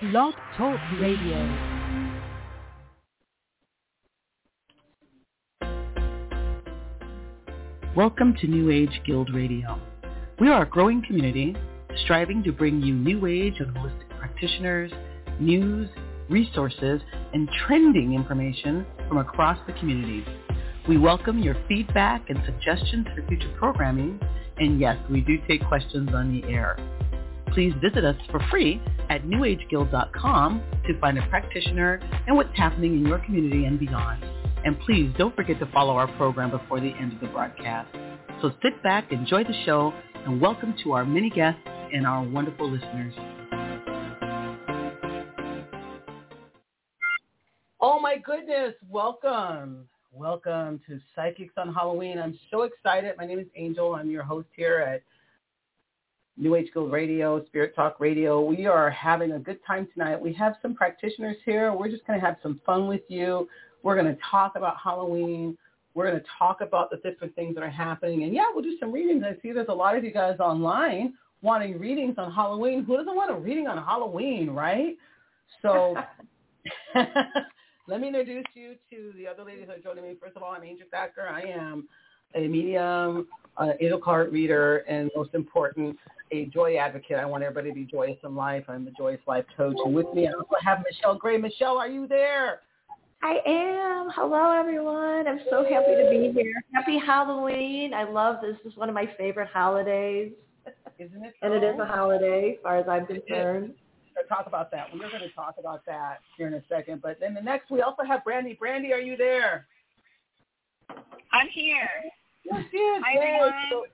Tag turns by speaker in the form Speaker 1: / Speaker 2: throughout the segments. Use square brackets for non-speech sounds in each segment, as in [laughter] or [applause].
Speaker 1: Blog Talk Radio.
Speaker 2: Welcome to New Age Guild Radio. We are a growing community striving to bring you New Age and holistic practitioners, news, resources, and trending information from across the community. We welcome your feedback and suggestions for future programming, and yes, we do take questions on the air. Please visit us for free at newageguild.com to find a practitioner and what's happening in your community and beyond. And please don't forget to follow our program before the end of the broadcast. So sit back, enjoy the show, and welcome to our many guests and our wonderful listeners. Oh my goodness, welcome. Welcome to Psychics on Halloween. I'm so excited. My name is Angel. I'm your host here at New Age Guild Radio, Spirit Talk Radio. We are having a good time tonight. We have some practitioners here. We're just going to have some fun with you. We're going to talk about Halloween. We're going to talk about the different things that are happening. And yeah, we'll do some readings. I see there's a lot of you guys online wanting readings on Halloween. Who doesn't want a reading on Halloween, right? So [laughs] let me introduce you to the other ladies that are joining me. First of all, I'm Angel Thacker. I am a medium, Uh, an angel card reader, and most important, a joy advocate. I want everybody to be joyous in life. I'm the Joyous Life Coach. And with me, I also have Michelle Gray. Michelle, are you there?
Speaker 3: I am. Hello, everyone. I'm so happy to be here. Happy Halloween. I love this. This is one of my favorite holidays.
Speaker 2: Isn't it?
Speaker 3: And it is a holiday, as far as I'm concerned.
Speaker 2: Talk about that. We're going to talk about that here in a second. But then the next, we also have Brandy. Brandy, are you there?
Speaker 4: I'm here.
Speaker 2: Yes, yes.
Speaker 4: Hi,
Speaker 2: yes. So-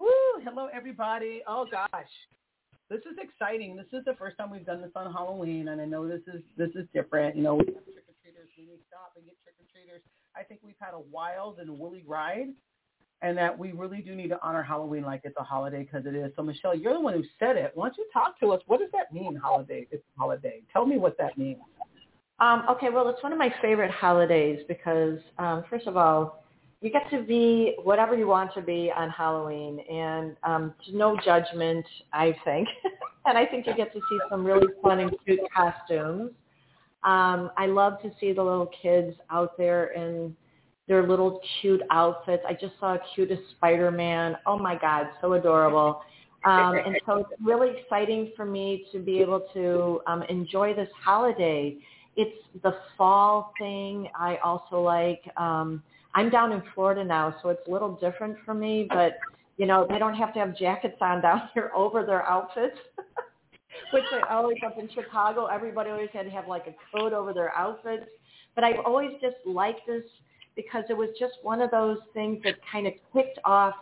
Speaker 2: Woo, hello everybody. Oh gosh. This is exciting. This is the first time we've done this on Halloween and I know this is this is different. You know, we have trick or treaters when we stop and get trick or treaters. I think we've had a wild and woolly ride and that we really do need to honor Halloween like it's a holiday because it is. So Michelle, you're the one who said it. Why don't you talk to us? What does that mean, holiday? It's a holiday. Tell me what that means.
Speaker 3: Um, okay, well, it's one of my favorite holidays because, um, first of all, you get to be whatever you want to be on Halloween, and um, no judgment, I think. [laughs] and I think you get to see some really fun and cute costumes. Um, I love to see the little kids out there in their little cute outfits. I just saw a cutest Spider-Man. Oh my God, so adorable. Um, and so it's really exciting for me to be able to um, enjoy this holiday. It's the fall thing. I also like. Um, I'm down in Florida now, so it's a little different for me. But you know, they don't have to have jackets on down [laughs] here over their outfits. [laughs] Which I always up in Chicago, everybody always had to have like a coat over their outfits. But I've always just liked this because it was just one of those things that kind of kicked off,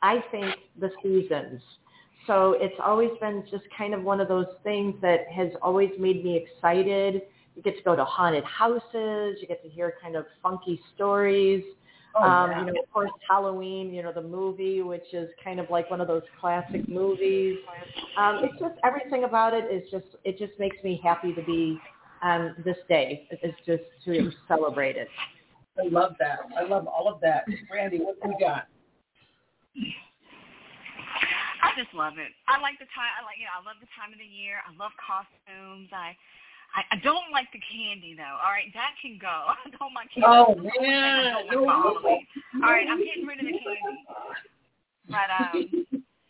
Speaker 3: I think, the seasons. So it's always been just kind of one of those things that has always made me excited. You get to go to haunted houses. You get to hear kind of funky stories.
Speaker 2: Oh,
Speaker 3: um,
Speaker 2: yeah.
Speaker 3: You know, of course, Halloween, you know, the movie, which is kind of like one of those classic movies. Um, it's just everything about it is just, it just makes me happy to be on this day. It's just to celebrate it.
Speaker 2: I love that. I love all of that. Brandy, what do we got?
Speaker 4: I just love it. I like the time. I like you know. I love the time of the year. I love costumes. I, I, I don't like the candy though. All right, that can go. [laughs] I don't like candy.
Speaker 2: Oh,
Speaker 4: That's the only thing
Speaker 2: man.
Speaker 4: I don't like Halloween. All right, I'm getting rid of the candy. But um,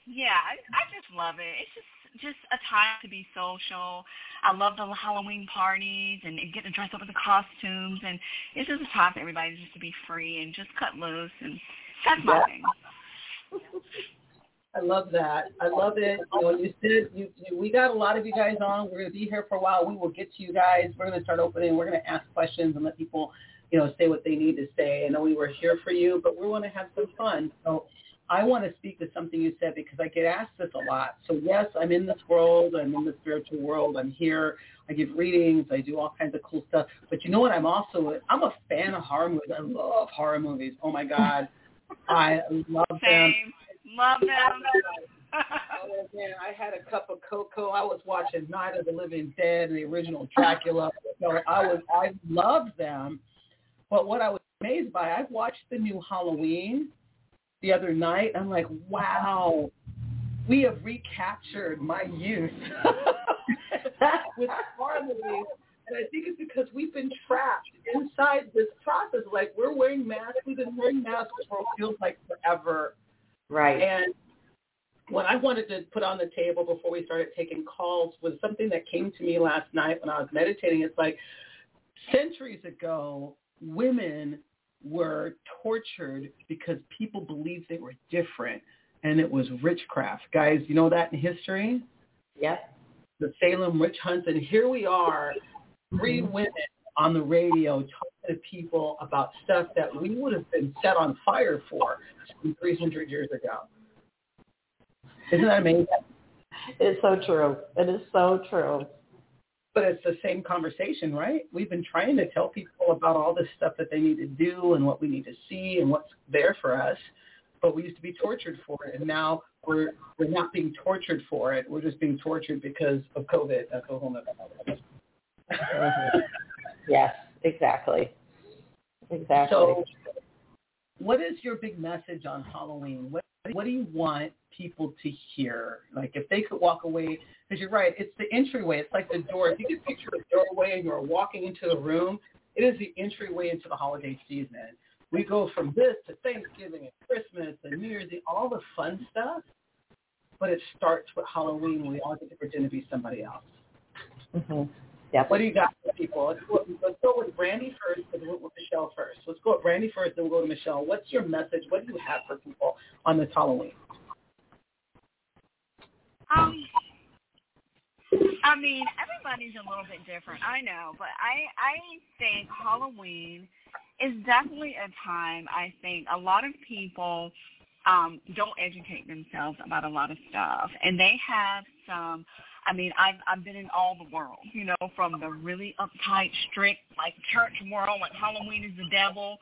Speaker 4: yeah, I, I just love it. It's just just a time to be social. I love the Halloween parties and, and getting dressed up in the costumes, and it's just a time for everybody just to be free and just cut loose, and that's my
Speaker 2: Yeah.
Speaker 4: thing. [laughs]
Speaker 2: I love that. I love it. You know, you said you, you we got a lot of you guys on. We're going to be here for a while. We will get to you guys. We're going to start opening. We're going to ask questions and let people, you know, say what they need to say. I know we were here for you, but we want to have some fun. So I want to speak to something you said because I get asked this a lot. So yes, I'm in this world. I'm in the spiritual world. I'm here. I give readings. I do all kinds of cool stuff. But you know what? I'm also I'm a fan of horror movies. I love horror movies. Oh my god, I love them.
Speaker 4: Love them.
Speaker 2: Oh man, I had a cup of cocoa. I was watching Night of the Living Dead, and the original Dracula. So I was, I loved them. But what I was amazed by, I watched the new Halloween the other night. I'm like, wow, we have recaptured my youth. [laughs] with holidays. And I think it's because we've been trapped inside this process. Like we're wearing masks. We've been wearing masks for what feels like forever.
Speaker 3: Right.
Speaker 2: And what I wanted to put on the table before we started taking calls was something that came to me last night when I was meditating. It's like centuries ago, women were tortured because people believed they were different and it was witchcraft. Guys, you know that in history?
Speaker 3: Yep.
Speaker 2: The Salem witch hunts and here we are, three women on the radio talking to people about stuff that we would have been set on fire for 300 years ago. Isn't that amazing?
Speaker 3: It's so true. It is so true.
Speaker 2: But it's the same conversation, right? We've been trying to tell people about all this stuff that they need to do and what we need to see and what's there for us. But we used to be tortured for it, and now we're we're not being tortured for it. We're just being tortured because of COVID. That's a whole other.
Speaker 3: mm-hmm. [laughs] Yes, exactly. Exactly.
Speaker 2: So, what is your big message on Halloween? What what do you want people to hear? Like if they could walk away, because you're right, it's the entryway. It's like the door. If you could picture a doorway and you're walking into the room, it is the entryway into the holiday season. We go from this to Thanksgiving and Christmas and New Year's Eve, all the fun stuff. But it starts with Halloween. We all get to pretend to be somebody else.
Speaker 3: Mm-hmm. Yep.
Speaker 2: What do you got for people? Let's go, let's go with Brandy first, and we'll with Michelle first. Let's go with Brandy first, then we'll go to Michelle. What's your message? What do you have for people on this Halloween?
Speaker 4: Um, I mean, everybody's a little bit different. I know, but I I think Halloween is definitely a time. I think a lot of people um don't educate themselves about a lot of stuff, and they have some I mean, I've I've been in all the world, you know, from the really uptight, strict like church world, like Halloween is the devil,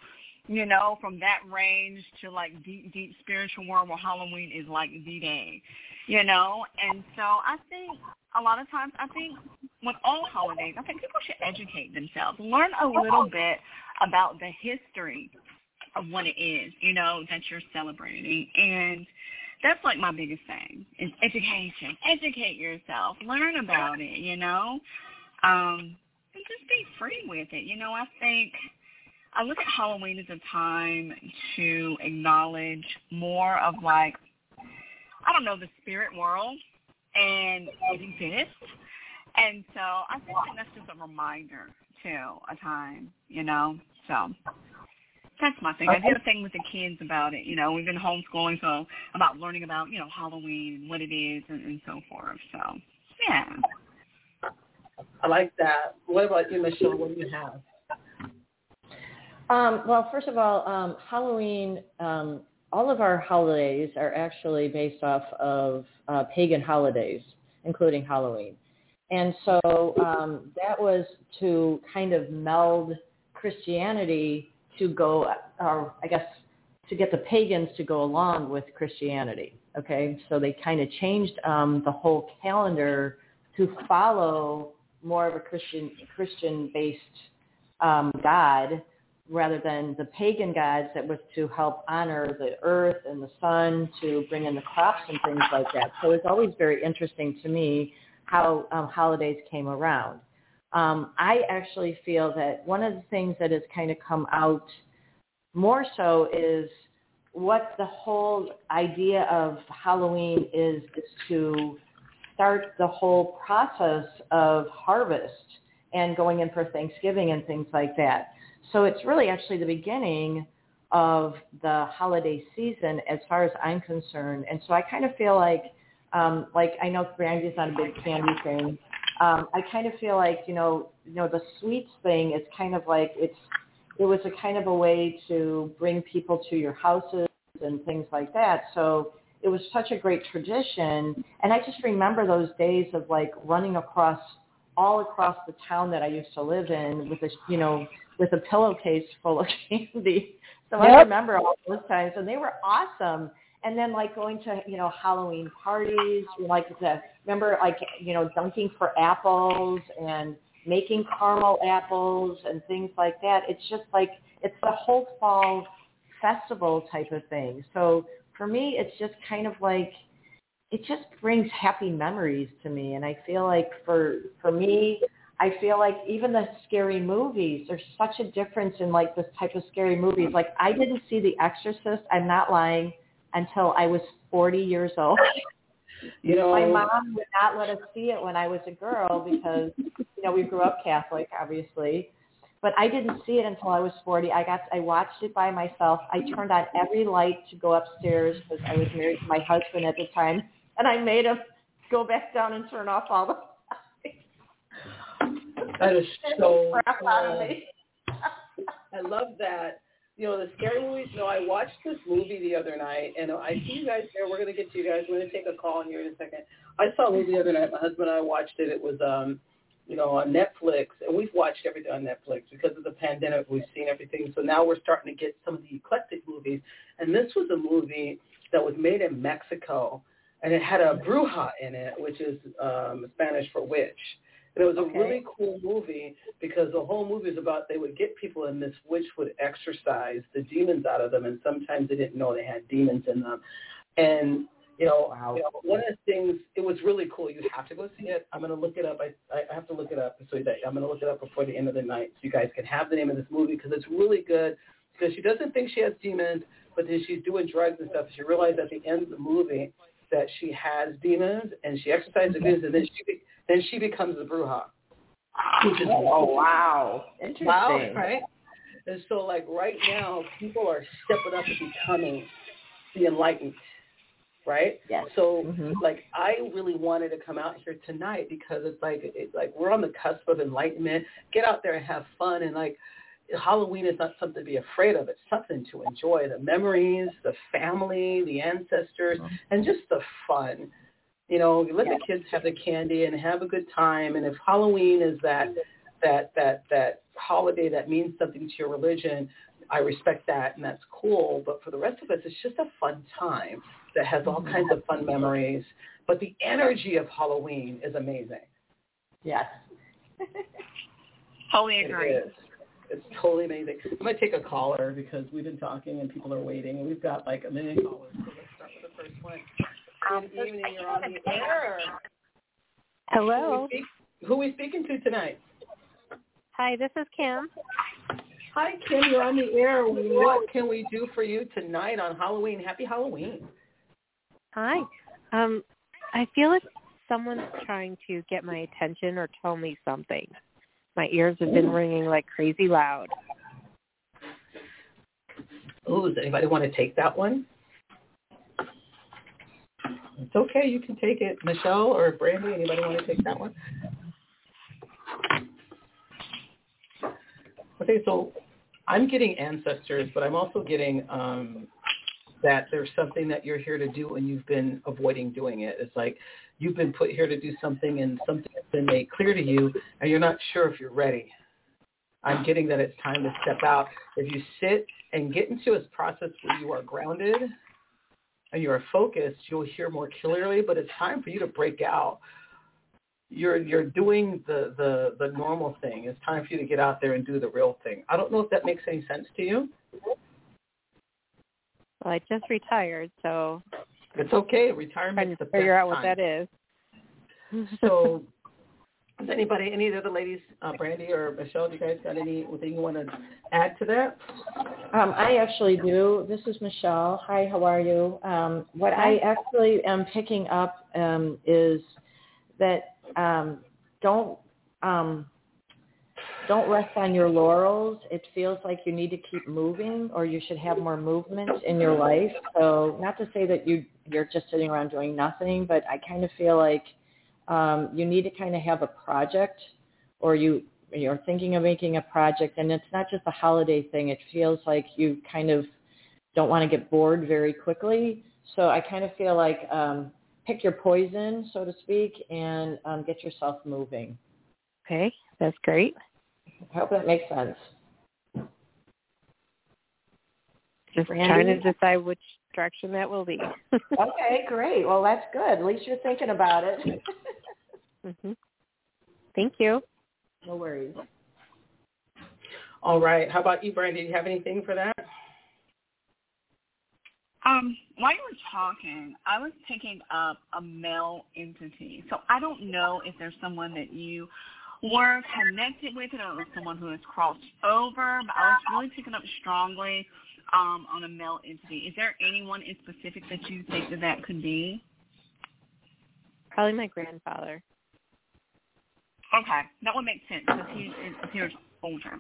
Speaker 4: you know, from that range to like deep, deep spiritual world where Halloween is like the day, you know. And so I think a lot of times, I think with all holidays, I think people should educate themselves, learn a little bit about the history of what it is, you know, that you're celebrating, and that's like my biggest thing is education. Educate yourself. Learn about it, you know. Um, and just be free with it. You know, I think I look at Halloween as a time to acknowledge more of like I don't know, the spirit world and it exists. And so I think that's just a reminder too, a time, you know. So that's my thing. I did a thing with the kids about it. You know, we've been homeschooling, so about learning about you know Halloween, and what it is, and, and so forth. So yeah.
Speaker 2: I like that. What about you, Michelle? What do you have?
Speaker 3: Um, well, first of all, um, Halloween. Um, all of our holidays are actually based off of uh, pagan holidays, including Halloween. And so um, that was to kind of meld Christianity to go, or I guess to get the pagans to go along with Christianity. Okay, so they kind of changed um, the whole calendar to follow more of a Christian Christian based um, God rather than the pagan gods that was to help honor the earth and the sun to bring in the crops and things like that. So it's always very interesting to me how um, holidays came around. Um, I actually feel that one of the things that has kind of come out more so is what the whole idea of Halloween is, is to start the whole process of harvest and going in for Thanksgiving and things like that. So it's really actually the beginning of the holiday season as far as I'm concerned. And so I kind of feel like, um, like I know Brandy's not a big candy thing, um, I kind of feel like you know you know the sweets thing is kind of like it's it was a kind of a way to bring people to your houses and things like that. So it was such a great tradition, and I just remember those days of like running across all across the town that I used to live in with a you know with a pillowcase full of [laughs] candy. So yep. I remember all those times, and they were awesome and then like going to you know Halloween parties, like the remember like you know dunking for apples and making caramel apples and things like that. It's just like it's the whole fall festival type of thing. So for me, it's just kind of like it just brings happy memories to me. And I feel like for for me, I feel like even the scary movies, there's such a difference in like this type of scary movies. Like I didn't see The Exorcist. I'm not lying until I was 40 years old. [laughs]
Speaker 2: You know,
Speaker 3: my mom would not let us see it when I was a girl because you know we grew up Catholic, obviously. But I didn't see it until I was 40. I got I watched it by myself. I turned on every light to go upstairs because I was married to my husband at the time, and I made him go back down and turn off all the Lights.
Speaker 2: that is [laughs] so
Speaker 3: crap out of me.
Speaker 2: I love that. You know, the scary movies, know, I watched this movie the other night, and I see you guys there. We're to get to you guys. We're to take a call on you in a second. I saw a movie the other night. My husband and I watched it. It was, um, you know, on Netflix, and we've watched everything on Netflix because of the pandemic. We've seen everything, so now we're starting to get some of the eclectic movies. And this was a movie that was made in Mexico, and it had a bruja in it, which is um, Spanish for witch. And it was a
Speaker 3: Okay.
Speaker 2: really cool movie because the whole movie is about they would get people and this witch would exorcise the demons out of them, and sometimes they didn't know they had demons in them. And you know,
Speaker 3: Wow.
Speaker 2: you know, one of the things it was really cool. You have to go see it. I'm going to look it up. I I have to look it up so that I'm going to look it up before the end of the night, so you guys can have the name of this movie because it's really good. Because she doesn't think she has demons, but then she's doing drugs and stuff. She realized at the end of the movie that she has demons, and she exercises the demons, and then she be- then she becomes the bruja, which is
Speaker 3: Oh wow, interesting.
Speaker 2: Wow, right? And so like right now, people are stepping up and becoming the enlightened, right?
Speaker 3: Yes.
Speaker 2: So
Speaker 3: Mhm.
Speaker 2: like I really wanted to come out here tonight because it's like it's like we're on the cusp of enlightenment. Get out there and have fun and like Halloween is not something to be afraid of. It's something to enjoy. The memories, the family, the ancestors, mm-hmm. and just the fun. You know, let the kids have the candy and have a good time. And if Halloween is that that that that holiday that means something to your religion, I respect that and that's cool. But for the rest of us, it's just a fun time that has all mm-hmm. kinds of fun memories. But the energy of Halloween is amazing.
Speaker 3: Yes. [laughs]
Speaker 4: Totally agree.
Speaker 2: is. It's totally amazing. I'm going to take a caller because we've been talking and people are waiting. We've got like a million callers. So let's start with the first one. Good evening. You're on the air.
Speaker 5: Hello.
Speaker 2: Who are, speak, who we speaking to tonight?
Speaker 5: Hi, this is Kim.
Speaker 2: Hi, Kim. You're on the air. What can we do for you tonight on Halloween? Happy Halloween.
Speaker 5: Hi. Um, I feel like someone's trying to get my attention or tell me something. My ears have been ringing like crazy loud.
Speaker 2: Oh, does anybody want to take that one? It's okay. You can take it. Michelle or Brandy, anybody want to take that one? Okay, so I'm getting ancestors, but I'm also getting um, that there's something that you're here to do and you've been avoiding doing it. It's like you've been put here to do something and something's been made clear to you and you're not sure if you're ready. I'm getting that it's time to step out. If you sit and get into a process where you are grounded and you are focused, you'll hear more clearly, but it's time for you to break out. You're you're doing the, the, the normal thing. It's time for you to get out there and do the real thing. I don't know if that makes any sense to you.
Speaker 5: Well, I just retired, so
Speaker 2: It's okay.
Speaker 5: trying
Speaker 2: Retirement's
Speaker 5: to
Speaker 2: the
Speaker 5: figure
Speaker 2: best
Speaker 5: out what
Speaker 2: time.
Speaker 5: that is.
Speaker 2: So, [laughs] does anybody, any of the other ladies, uh, Brandy or Michelle, do you guys got anything you want to add to that?
Speaker 3: Um, I actually do. This is Michelle. Hi, how are you? Um, what I actually am picking up um, is that um, don't um, don't rest on your laurels. It feels like you need to keep moving, or you should have more movement in your life. So, not to say that you you're just sitting around doing nothing, but I kind of feel like um, you need to kind of have a project, or you you're thinking of making a project and it's not just a holiday thing. It feels like you kind of don't want to get bored very quickly. So I kind of feel like um, pick your poison, so to speak, and um, get yourself moving.
Speaker 5: Okay, that's great.
Speaker 3: I hope that makes sense.
Speaker 5: Just
Speaker 3: Brandy?
Speaker 5: trying to decide which direction that will be. [laughs]
Speaker 3: Okay, great. Well, that's good. At least you're thinking about it. [laughs]
Speaker 5: hmm Thank you.
Speaker 3: no worries.
Speaker 2: All right. How about you, Brandy? Do you have anything for that?
Speaker 4: Um, while you were talking, I was picking up a male entity. So I don't know if there's someone that you were connected with or someone who has crossed over, but I was really picking up strongly um, on a male entity. Is there anyone in specific that you think that that could be?
Speaker 5: Probably my grandfather.
Speaker 4: Okay, that would make sense because he appears older.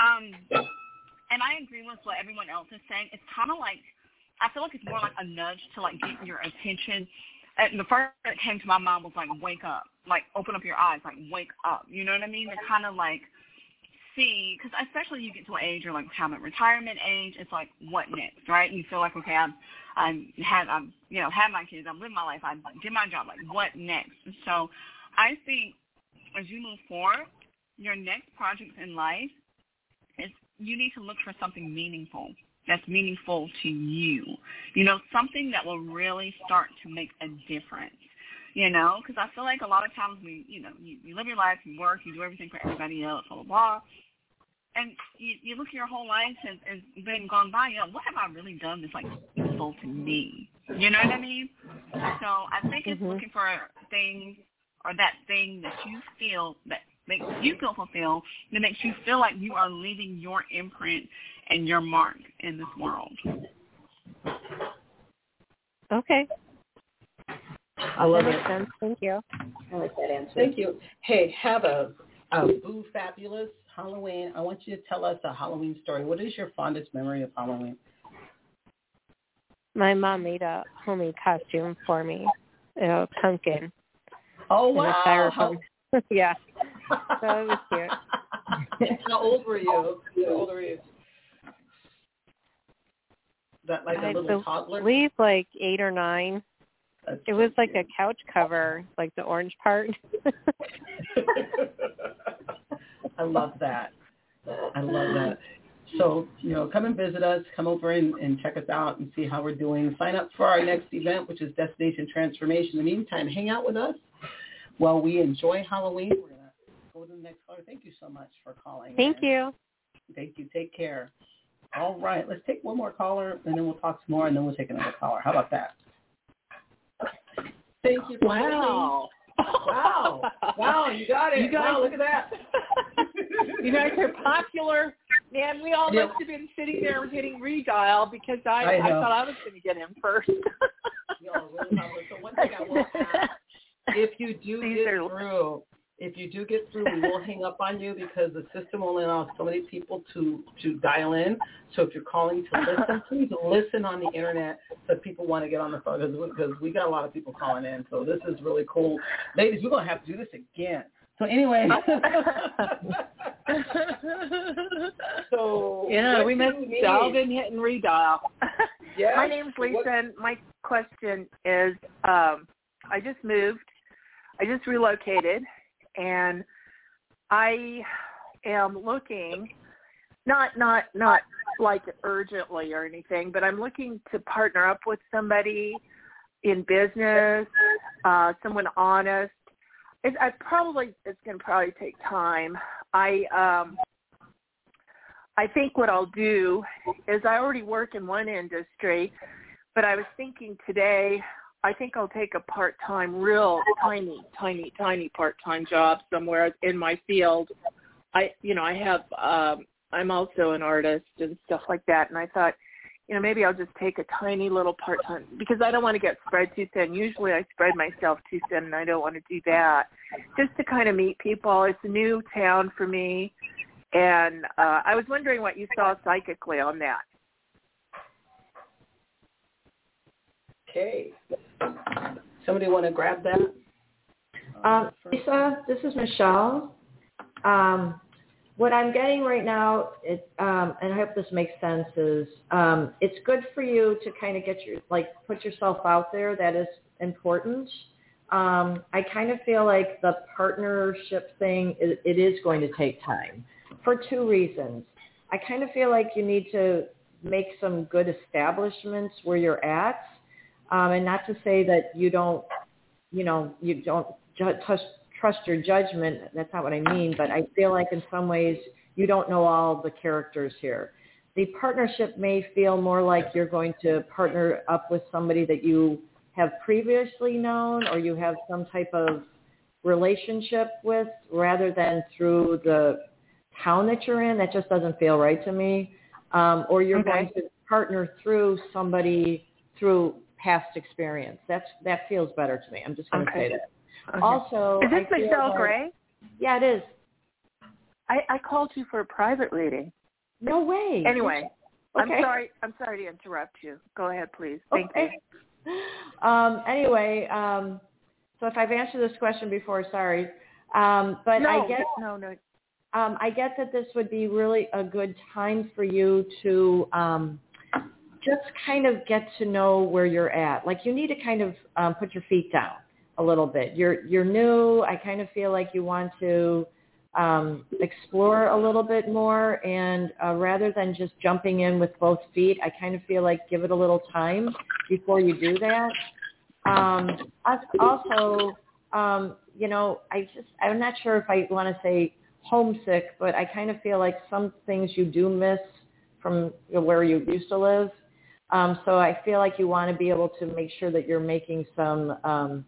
Speaker 4: Um, and I agree with what everyone else is saying. It's kind of like I feel like it's more like a nudge to like get your attention. And the first that came to my mind was like wake up, like open up your eyes, like wake up. You know what I mean? To kind of like see, because especially you get to an age or like kind of retirement age, it's like what next, right? You feel like okay, I'm, I'm had, I'm, you know, had my kids, I'm living my life, I did my job, like what next? So, I think as you move forward, your next project in life is you need to look for something meaningful that's meaningful to you. You know, something that will really start to make a difference. You know, because I feel like a lot of times we, you know, you, you live your life, you work, you do everything for everybody else, blah blah blah, and you, you look at your whole life and, and been gone by. You know, what have I really done that's like useful to me? You know what I mean? So I think it's mm-hmm. looking for things or that thing that you feel that makes you feel fulfilled, that makes you feel like you are leaving your imprint and your mark in this world.
Speaker 5: Okay.
Speaker 2: I love
Speaker 5: that
Speaker 2: it.
Speaker 5: Sense. Thank you.
Speaker 3: I like that answer.
Speaker 2: Thank you. Hey, have a, a boo fabulous Halloween. I want you to tell us a Halloween story. What is your fondest memory of Halloween?
Speaker 5: My mom made a homemade costume for me, a pumpkin.
Speaker 2: Oh wow! [laughs]
Speaker 5: Yeah. So it was cute. [laughs]
Speaker 2: How old were you? How old were you? That like a
Speaker 5: I
Speaker 2: little toddler?
Speaker 5: I believe like eight or nine.
Speaker 2: That's
Speaker 5: it was like a couch cover, like the orange part. [laughs]
Speaker 2: I love that. I love that. So, you know, come and visit us. Come over and, and check us out and see how we're doing. Sign up for our next event, which is Destination Transformation. In the meantime, hang out with us while we enjoy Halloween. We're going to go to the next caller. Thank you so much for calling.
Speaker 5: Thank you.
Speaker 2: Thank you. Take care. All right. Let's take one more caller, and then we'll talk some more, and then we'll take another caller. How about that? Thank you.
Speaker 6: wow.
Speaker 2: Wow. Wow, you got it.
Speaker 6: You guys,
Speaker 2: wow, look at that. [laughs]
Speaker 6: you guys are popular. Man, we all yep. must have been sitting there getting redial because I,
Speaker 2: I,
Speaker 6: I thought I was going to get him first.
Speaker 2: Yo, really so one thing I ask, if you do [laughs]
Speaker 5: These
Speaker 2: get
Speaker 5: are...
Speaker 2: through, if you do get through, we will hang up on you because the system only allows so many people to to dial in. So if you're calling to listen, [laughs] please listen on the internet so people want to get on the phone because we got a lot of people calling in. So this is really cool, ladies. We're gonna have to do this again. So anyway. [laughs] so
Speaker 6: yeah, we must dial in, hit and redial. [laughs]
Speaker 2: Yeah.
Speaker 6: My name's Lisa, what? and my question is, um, I just moved. I just relocated, and I am looking not not not like urgently or anything, but I'm looking to partner up with somebody in business, uh, someone honest. It, I probably it's going to probably take time. I um, I think what I'll do is I already work in one industry, but I was thinking today I think I'll take a part-time, real tiny, tiny, tiny part-time job somewhere in my field. I, you know, I have, um, I'm also an artist and stuff like that. And I thought, you know, maybe I'll just take a tiny little part-time because I don't want to get spread too thin. Usually I spread myself too thin and I don't want to do that. Just to kind of meet people. It's a new town for me. And uh, I was wondering what you saw psychically on that.
Speaker 2: Okay. Somebody want to grab that?
Speaker 3: Um, Lisa, this is Michelle. Um, what I'm getting right now, it, um, and I hope this makes sense, is um, it's good for you to kind of get your like put yourself out there. That is important. Um, I kind of feel like the partnership thing, it, it is going to take time for two reasons. I kind of feel like you need to make some good establishments where you're at um, and not to say that you don't, you know, you don't ju- trust, trust your judgment. That's not what I mean. But I feel like in some ways you don't know all the characters here. the partnership may feel more like you're going to partner up with somebody that you have previously known or you have some type of relationship with rather than through the town that you're in. That just doesn't feel right to me. Um, or you're
Speaker 6: Okay.
Speaker 3: going to partner through somebody through past experience. That's that feels better to me. I'm just going to
Speaker 6: Okay.
Speaker 3: say that.
Speaker 6: Okay.
Speaker 3: Also,
Speaker 6: is this Michelle
Speaker 3: like-
Speaker 6: Gray?
Speaker 3: Yeah, it is.
Speaker 6: I, I called you for a private reading.
Speaker 3: No way.
Speaker 6: Anyway, I'm sorry. I'm sorry to interrupt you. Go ahead, please. Thank
Speaker 3: okay. Um, anyway, um, so if I've answered this question before, sorry. Um, but.
Speaker 6: No,
Speaker 3: I get
Speaker 6: no, no.
Speaker 3: um, I get that this would be really a good time for you to um, just kind of get to know where you're at. Like you need to kind of um, put your feet down a little bit. You're you're new. I kind of feel like you want to um, explore a little bit more, and uh, rather than just jumping in with both feet, I kind of feel like give it a little time before you do that. Um, also, um, you know, I just I'm not sure if I want to say homesick, but I kind of feel like some things you do miss from where you used to live. Um, so I feel like you want to be able to make sure that you're making some, um,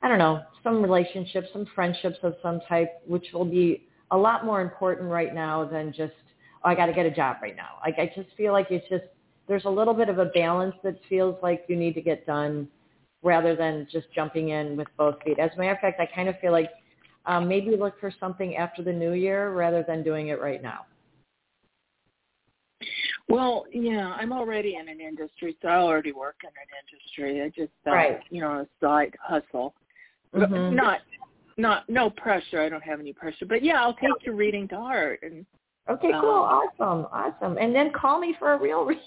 Speaker 3: I don't know, some relationships, some friendships of some type, which will be a lot more important right now than just, oh, I got to get a job right now. Like I just feel like it's just, there's a little bit of a balance that feels like you need to get done rather than just jumping in with both feet. As a matter of fact, I kind of feel like um, maybe look for something after the new year rather than doing it right now.
Speaker 6: Well, yeah, I'm already in an industry, so I already work in an industry. I just thought,
Speaker 3: Right.
Speaker 6: you know, a side hustle. But
Speaker 3: Mhm.
Speaker 6: Not, not, no pressure. I don't have any pressure. But yeah, I'll take your reading to heart. And
Speaker 3: Okay, cool, awesome, awesome. And then call me for a real reading.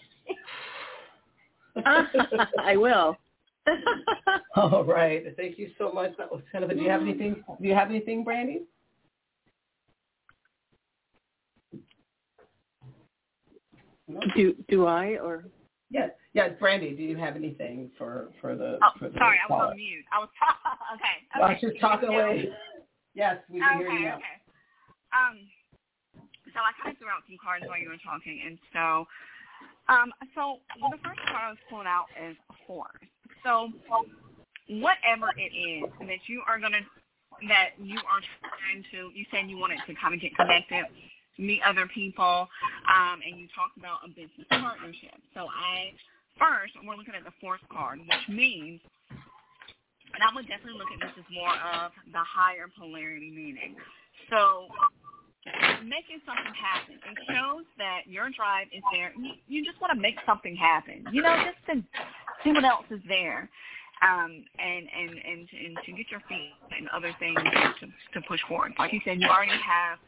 Speaker 6: I will. [laughs]
Speaker 2: All right. Thank you so much. That was kind of. Do you have anything? Do you have anything, Brandy?
Speaker 6: Do do I or
Speaker 2: Yes. Yes, Brandy. Do you have anything for for the?
Speaker 4: Oh,
Speaker 2: for the
Speaker 4: sorry, I was on mute. I was talking. [laughs] okay.
Speaker 2: While
Speaker 4: okay.
Speaker 2: she's talking away. Yes, we can
Speaker 4: Okay,
Speaker 2: hear you now.
Speaker 4: okay. Um, so I kind of threw out some cards while you were talking, and so, um, so well, the first card I was pulling out is horse. So, whatever it is that you are gonna, that you are trying to, you said you wanted to kind of get connected, meet other people, um, and you talked about a business partnership. So I first we're looking at the fourth card, which means and I would definitely look at this as more of the higher polarity meaning. So making something happen. It shows that your drive is there. You, you just want to make something happen. You know, just to see what else is there. Um, and, and, and, and to get your feet and other things to, to push forward. Like you said, you already have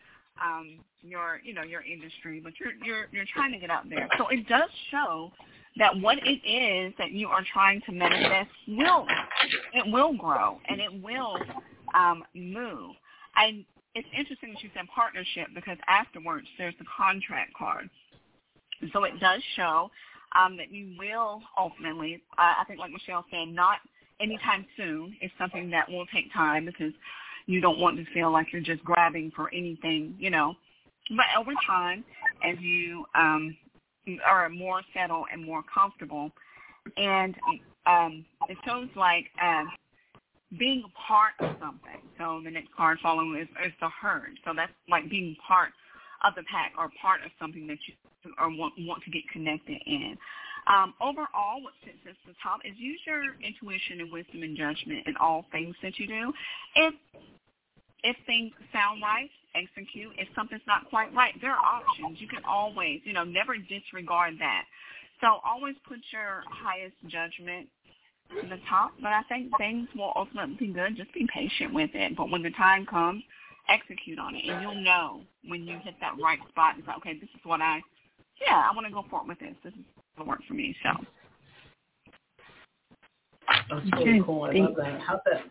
Speaker 4: um, your, you know, your industry, but you're, you're, you're trying to get out there. So it does show that what it is that you are trying to manifest will it will grow and it will um, move. And it's interesting that you said partnership because afterwards there's the contract card. So it does show um, that you will ultimately, uh, I think like Michelle said, not anytime soon. It's something that will take time because you don't want to feel like you're just grabbing for anything, you know. But over time, as you um, are more settled and more comfortable. And um, it shows like um, being a part of something. So the next card following is, is the herd. So that's like being part of the pack or part of something that you or want, want to get connected in. Um, overall, what sits at the top is use your intuition and wisdom and judgment in all things that you do. If if things sound right, execute. If something's not quite right, there are options. You can always, you know, never disregard that. So always put your highest judgment to the top. But I think things will ultimately be good. Just be patient with it. But when the time comes, execute on it, and you'll know when you hit that right spot. It's like, okay, this is what I, yeah, I want to go forward with this. This is going to work for me. So.
Speaker 2: That's really
Speaker 6: Okay,
Speaker 2: cool. I
Speaker 6: thank-
Speaker 2: love that. How's that?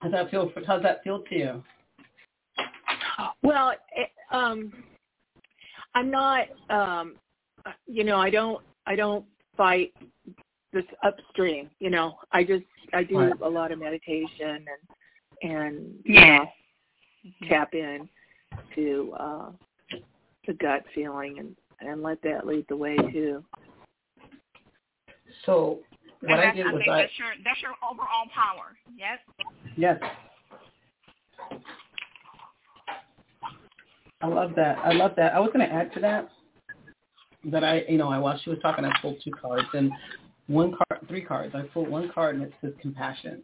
Speaker 2: How's that feel? For, how's that feel to you?
Speaker 6: Well, it, um, I'm not. Um, you know, I don't. I don't fight this upstream. You know, I just. I do
Speaker 2: Right.
Speaker 6: a lot of meditation and and
Speaker 4: Yeah.
Speaker 6: know, tap in to uh, the gut feeling and and let that lead the way too.
Speaker 2: So what I did
Speaker 4: I
Speaker 2: was I
Speaker 4: that's your that's your overall power. Yes.
Speaker 2: yes. I love that. I love that. I was going to add to that that I, you know, I while she was talking, I pulled two cards and one card, three cards. I pulled one card and it says compassion.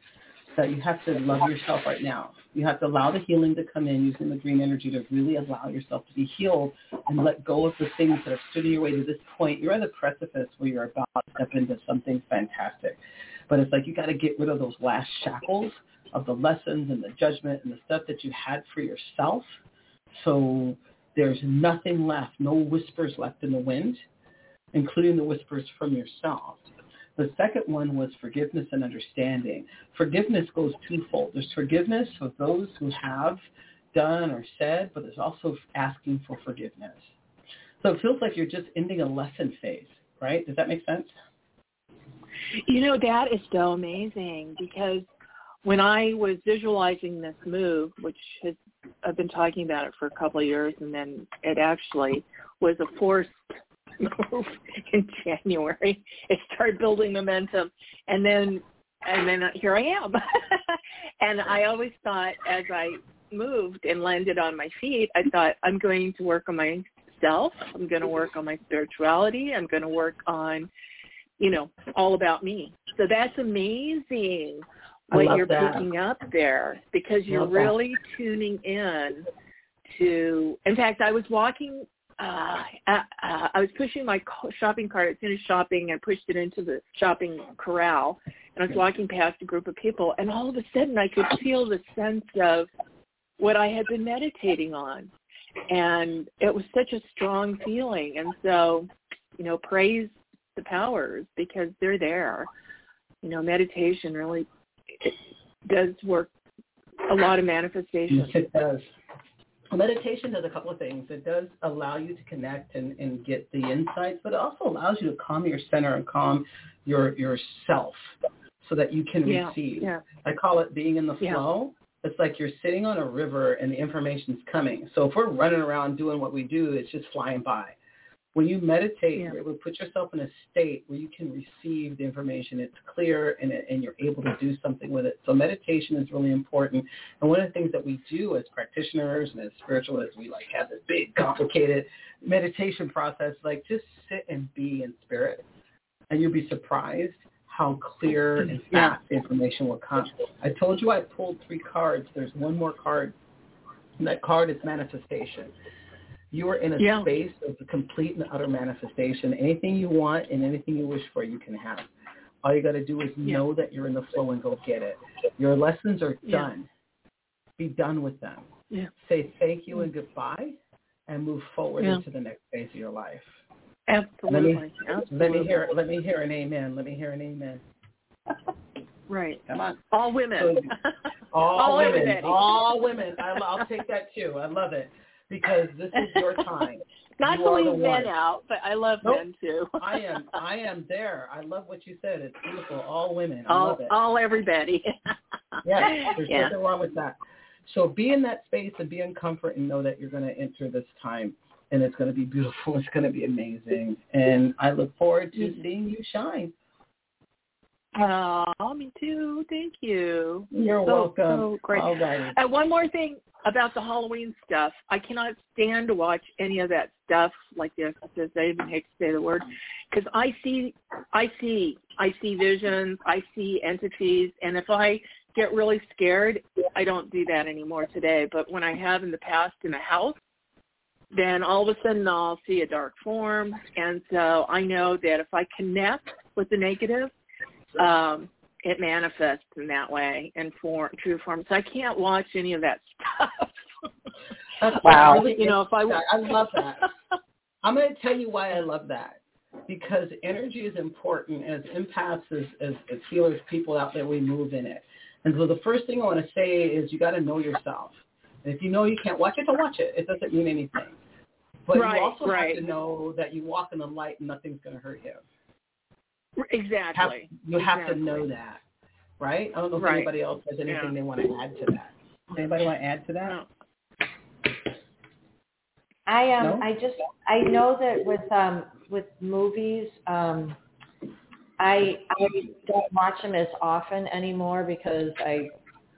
Speaker 2: That you have to love yourself right now. You have to allow the healing to come in using the green energy to really allow yourself to be healed and let go of the things that have stood in your way to this point. You're at the precipice where you're about to step into something fantastic. But it's like you got to get rid of those last shackles of the lessons and the judgment and the stuff that you had for yourself. So there's nothing left, no whispers left in the wind, including the whispers from yourself. The second one was forgiveness and understanding. Forgiveness goes twofold. There's forgiveness of those who have done or said, but there's also asking for forgiveness. So it feels like you're just ending a lesson phase, right? Does that make sense?
Speaker 6: You know, that is so amazing because when I was visualizing this move, which has I've been talking about it for a couple of years, and then it actually was a forced move [laughs] in January. It started building momentum, and then and then here I am. [laughs] and I always thought as I moved and landed on my feet, I thought I'm going to work on myself. I'm going to mm-hmm. work on my spirituality. I'm going to work on, you know, all about me. So that's amazing what you're
Speaker 2: that.
Speaker 6: picking up there because you're
Speaker 2: Love that.
Speaker 6: really tuning in to. In fact, I was walking. Uh, uh, I was pushing my co- shopping cart. I finished shopping and pushed it into the shopping corral, and I was walking past a group of people, and all of a sudden I could feel the sense of what I had been meditating on, and it was such a strong feeling. And so, you know, praise the powers because they're there. You know, meditation really it does work a lot of manifestation.
Speaker 2: Yes, it does. Meditation does a couple of things. It does allow you to connect and, and get the insights, but it also allows you to calm your center and calm your yourself so that you can
Speaker 6: Yeah,
Speaker 2: receive.
Speaker 6: yeah.
Speaker 2: I call it being in the
Speaker 6: Yeah.
Speaker 2: flow. It's like you're sitting on a river and the information's coming. So if we're running around doing what we do, it's just flying by. When you meditate,
Speaker 6: Yeah.
Speaker 2: you're able to put yourself in a state where you can receive the information. It's clear and, and you're able to do something with it. So meditation is really important. And one of the things that we do as practitioners and as spiritualists, we like have this big, complicated meditation process. Like just sit and be in spirit, and you'll be surprised how clear and mm-hmm.
Speaker 6: Yeah.
Speaker 2: fast the information will come. I told you I pulled three cards. There's one more card. And that card is manifestation. You are in a
Speaker 6: Yeah.
Speaker 2: space of complete and utter manifestation. Anything you want and anything you wish for, you can have. All you got to do is
Speaker 6: Yeah.
Speaker 2: know that you're in the flow and go get it. Your lessons are
Speaker 6: Yeah.
Speaker 2: done. Be done with them.
Speaker 6: Yeah.
Speaker 2: Say thank you and goodbye and move forward into the next phase of your life.
Speaker 6: Absolutely.
Speaker 2: Let me,
Speaker 6: Absolutely.
Speaker 2: let me hear let me hear an amen. Let me hear an amen.
Speaker 6: Right.
Speaker 2: Come on.
Speaker 6: All women. [laughs]
Speaker 2: All,
Speaker 6: All
Speaker 2: women.
Speaker 6: everybody.
Speaker 2: All women. I, I'll take that too. I love it because this is your [laughs] time.
Speaker 6: Not
Speaker 2: You
Speaker 6: to leave men
Speaker 2: one.
Speaker 6: out, but I love
Speaker 2: Nope.
Speaker 6: men too. [laughs]
Speaker 2: I am I am there. I love what you said. It's beautiful. All women. I
Speaker 6: all,
Speaker 2: love it.
Speaker 6: all everybody. [laughs]
Speaker 2: Yeah, there's
Speaker 6: yeah.
Speaker 2: nothing wrong with that. So be in that space and be in comfort and know that you're going to enter this time and it's going to be beautiful. It's going to be amazing. And I look forward to
Speaker 6: Mhm.
Speaker 2: seeing you shine.
Speaker 6: Oh, me too. Thank you.
Speaker 2: You're
Speaker 6: So-
Speaker 2: welcome.
Speaker 6: so great.
Speaker 2: All righty.
Speaker 6: And one more thing about the Halloween stuff. I cannot stand to watch any of that stuff like the Exorcist. I even hate to say the word because I see, I see, I see visions. I see entities, and if I get really scared, I don't do that anymore today. But when I have in the past in the house, then all of a sudden I'll see a dark form, and so I know that if I connect with the negative, um, it manifests in that way in form, true form. So I can't watch any of that stuff. [laughs]
Speaker 2: That's
Speaker 6: Wow.
Speaker 2: really
Speaker 6: You know, if I
Speaker 2: I love that. [laughs] I'm going to tell you why I love that. Because energy is important as empaths, as, as, as healers, people out there, we move in it. And so the first thing I want to say is you got to know yourself. And if you know you can't watch it, don't watch it. It doesn't mean anything. But
Speaker 6: Right,
Speaker 2: you also
Speaker 6: right.
Speaker 2: have to know that you walk in the light and nothing's going to hurt you. Have,
Speaker 6: exactly.
Speaker 2: you have to know that, right? I don't know if
Speaker 6: Right.
Speaker 2: anybody else has anything
Speaker 6: Yeah.
Speaker 2: they want to add to that. Anybody want to add to that?
Speaker 6: No.
Speaker 3: I um
Speaker 2: No?
Speaker 3: I just I know that with um with movies um I I don't watch them as often anymore because I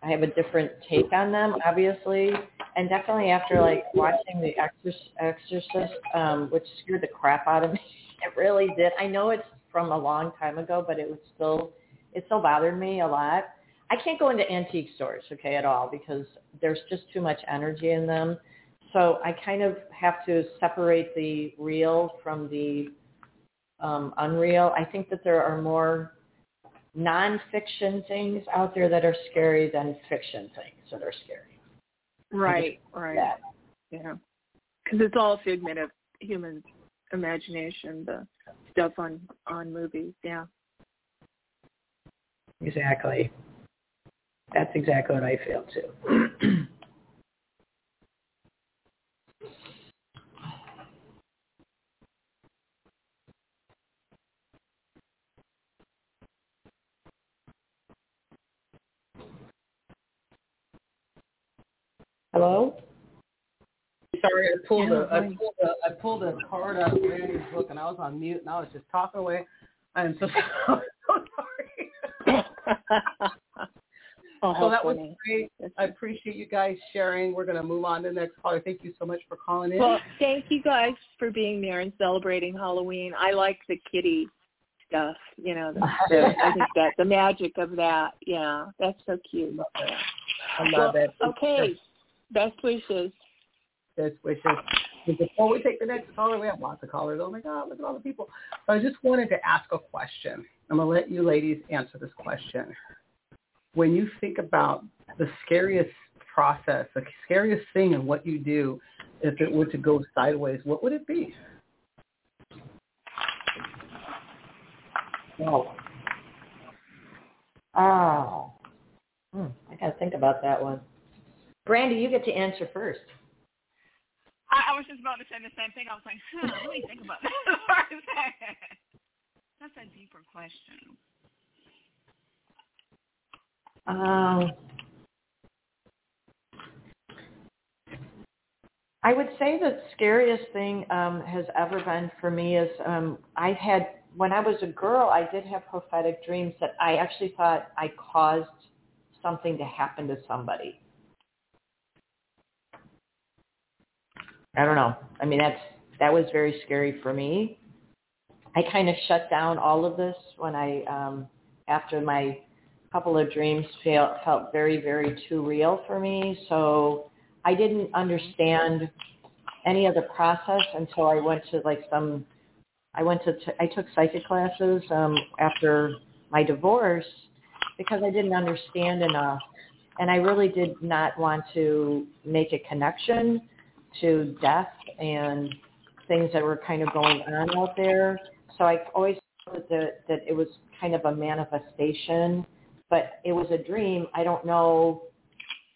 Speaker 3: I have a different take on them obviously and definitely after like watching The Exorcist, Exorcist um which scared the crap out of me [laughs] it really did I know it's from a long time ago but it was still it still bothered me a lot I can't go into antique stores okay at all because there's just too much energy in them so I kind of have to separate the real from the um, unreal. I think that there are more nonfiction things out there that are scary than fiction things that are scary.
Speaker 6: Right, right.
Speaker 3: Yeah.
Speaker 6: Yeah. Because it's all a figment of human imagination, the stuff on on movies. Yeah.
Speaker 3: Exactly. That's exactly what I feel too. [clears throat] Hello?
Speaker 2: Sorry, I pulled a, I pulled a, I pulled a card out of Randy's book, and I was on mute, and I was just talking away. I'm so, so, [laughs] sorry.
Speaker 6: oh,
Speaker 2: so that was
Speaker 6: funny.
Speaker 2: great. I appreciate you guys sharing. We're going to move on to the next caller. Thank you so much for calling in.
Speaker 6: Well, thank you guys for being there and celebrating Halloween. I like the kitty stuff. You know, the, [laughs] the, I think that the magic of that. Yeah, that's so cute.
Speaker 2: I love
Speaker 6: Well,
Speaker 2: it.
Speaker 6: Okay. Best wishes.
Speaker 2: Best wishes. And Before we take the next caller, we have lots of callers. Oh my God, look at all the people. So I just wanted to ask a question. I'm going to let you ladies answer this question. When you think about the scariest process, the scariest thing in what you do, if it were to go sideways, what would it be?
Speaker 3: Oh. Oh. Hmm, I gotta think about that one. Brandy, you get to answer first.
Speaker 4: I, I was just about to say the same thing. I was like, huh, let me think about that. [laughs] That's a deeper question.
Speaker 3: Um, I would say the scariest thing um, has ever been for me is um, I had when I was a girl, I did have prophetic dreams that I actually thought I caused something to happen to somebody. I don't know. I mean, that's that was very scary for me. I kind of shut down all of this when I um, after my couple of dreams felt felt very very too real for me. So I didn't understand any of the process until I went to like some. I went to I took psychic classes um, after my divorce because I didn't understand enough, and I really did not want to make a connection to death and things that were kind of going on out there. So I always thought that that it was kind of a manifestation, but it was a dream. I don't know.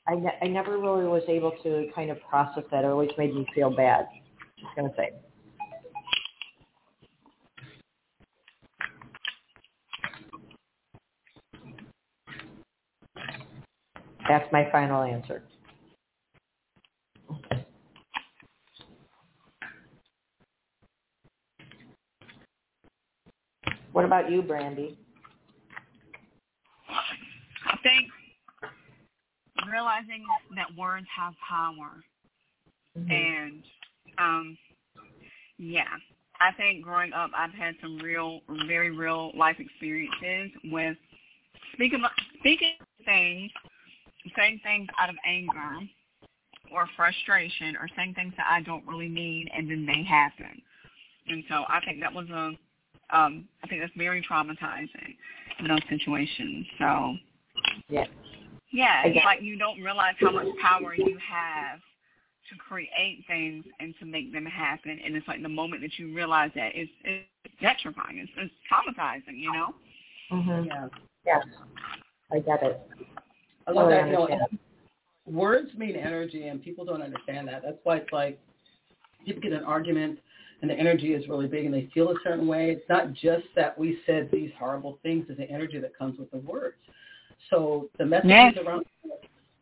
Speaker 3: I, ne- I never really was able to kind of process that. It always made me feel bad. Just gonna say. That's my final answer. What about you, Brandy?
Speaker 4: I think realizing that words have power. And um yeah i think growing up i've had some real very real life experiences with speaking speaking things saying things out of anger or frustration or saying things that i don't really mean and then they happen. And so i think that was a um i think that's very traumatizing in those situations so
Speaker 3: Yeah.
Speaker 4: yeah, it's like you don't realize how much power you have to create things and to make them happen. And it's like the moment that you realize that, it's, it's petrifying. It's, it's traumatizing, you know?
Speaker 3: Mhm.
Speaker 2: Yeah.
Speaker 3: Yes. I get it.
Speaker 2: I love that. You know, words mean energy, and people don't understand that. That's why it's like people get in an argument, and the energy is really big, and they feel a certain way. It's not just that we said these horrible things; it's the energy that comes with the words. So the messages
Speaker 4: Yes.
Speaker 2: around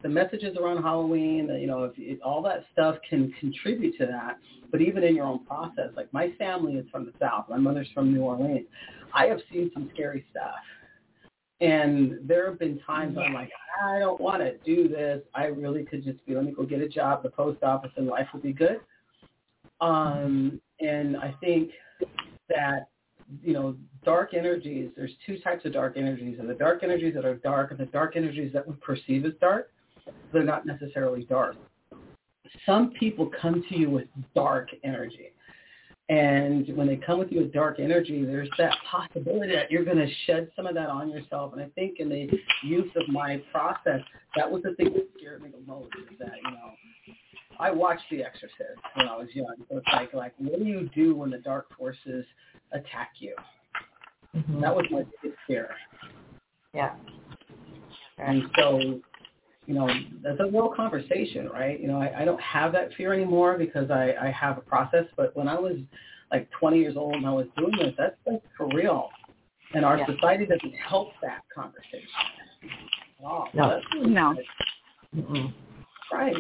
Speaker 2: the messages around Halloween, you know, if, if all that stuff can contribute to that. But even in your own process, like my family is from the South. My mother's from New Orleans. I have seen some scary stuff. And there have been times I'm like, I don't want to do this. I really could just be, let me go get a job at the post office and life will be good. Um, and I think that, you know, dark energies, there's two types of dark energies. And the dark energies that are dark and the dark energies that we perceive as dark, they're not necessarily dark. Some people come to you with dark energy. And when they come with you with dark energy, there's that possibility that you're going to shed some of that on yourself. And I think in the use of my process, that was the thing that scared me the most is that, you know, I watched The Exorcist when I was young. So it's like, like, what do you do when the dark forces attack you? Mm-hmm. That was my biggest fear.
Speaker 3: Yeah.
Speaker 2: And so, you know, that's a real conversation, right? You know, I, I don't have that fear anymore because I, I have a process. But when I was like 20 years old and I was doing this, that's like for real. And our yeah. society doesn't help that conversation.
Speaker 3: Oh, no. no.
Speaker 2: Mm-mm. Right.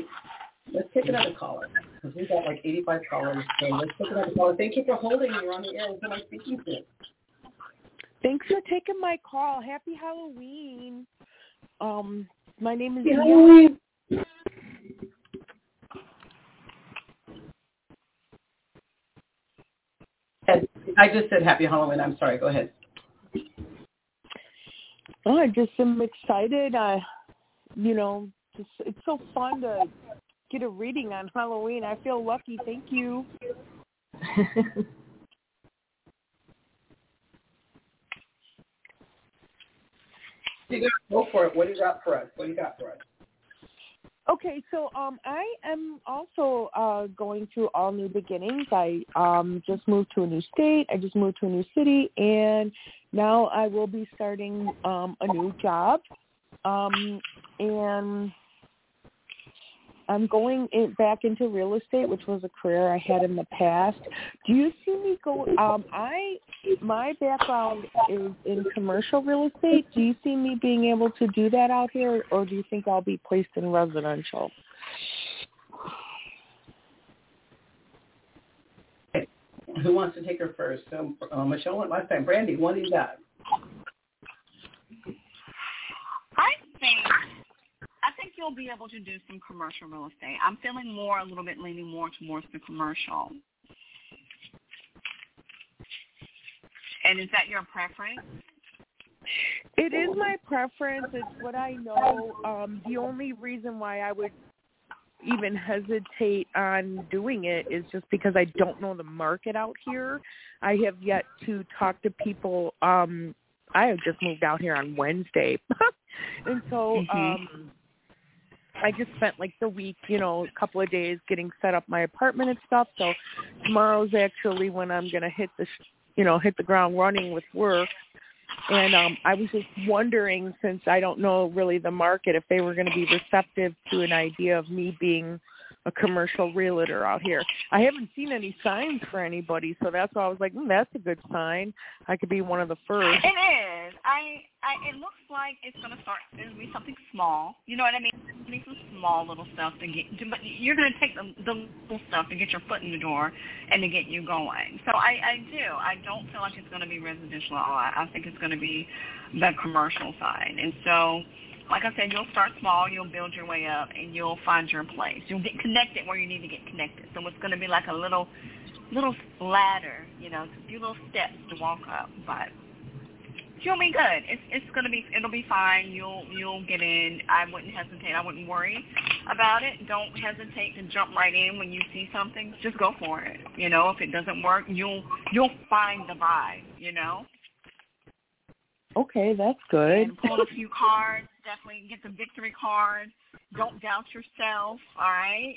Speaker 2: Let's take another caller because we've got like 85 callers. So let's take another caller. Thank you for holding. You're on the air. Who am I speaking to?
Speaker 7: Thanks for taking my call. Happy Halloween. Um, my name is
Speaker 2: Halloween. I just said Happy Halloween. I'm sorry. Go ahead.
Speaker 7: Oh, I just am excited. I, you know, just, it's so fun to get a reading on Halloween. I feel lucky. Thank you. [laughs]
Speaker 2: Go for it. What do you got for us? What do you got for us?
Speaker 7: Okay, so um, I am also uh, going through all new beginnings. I um, just moved to a new state. I just moved to a new city, and now I will be starting um, a new job. Um, and I'm going in, back into real estate, which was a career I had in the past. Do you see me go? Um, I my background is in commercial real estate. Do you see me being able to do that out here, or do you think I'll be placed in residential?
Speaker 2: Who wants to take her first? So, uh, Michelle went last time. Brandy, what do you got?
Speaker 4: I think I think you'll be able to do some commercial real estate. I'm feeling more, a little bit leaning more towards the commercial. And is that your preference?
Speaker 7: It is my preference. It's what I know. Um, the only reason why I would even hesitate on doing it is just because I don't know the market out here. I have yet to talk to people. Um, I have just moved out here on Wednesday, [laughs] and so mm-hmm. um, I just spent like the week, you know, a couple of days getting set up my apartment and stuff. So tomorrow's actually when I'm gonna hit the, you know, hit the ground running with work. And um I was just wondering, since I don't know really the market, if they were going to be receptive to an idea of me being a commercial realtor out here. I haven't seen any signs for anybody, so that's why I was like, mm, that's a good sign. I could be one of the first.
Speaker 4: It is. I, I it looks like it's going to start. It'll be something small. You know what I mean? Need some small little stuff to get. To, but you're going to take the, the little stuff to get your foot in the door and to get you going. So I, I do. I don't feel like it's going to be residential at all. I, I think it's going to be the commercial side, and so like I said, you'll start small, you'll build your way up, and you'll find your place. You'll get connected where you need to get connected. So it's going to be like a little, little ladder, you know, a few little steps to walk up. But you'll be good. It's it's going to be, it'll be fine. You'll you'll get in. I wouldn't hesitate. I wouldn't worry about it. Don't hesitate to jump right in when you see something. Just go for it. You know, if it doesn't work, you'll you'll find the vibe. You know.
Speaker 7: Okay, that's good.
Speaker 4: And pull a few cards. Definitely get the victory card. Don't doubt yourself. All right.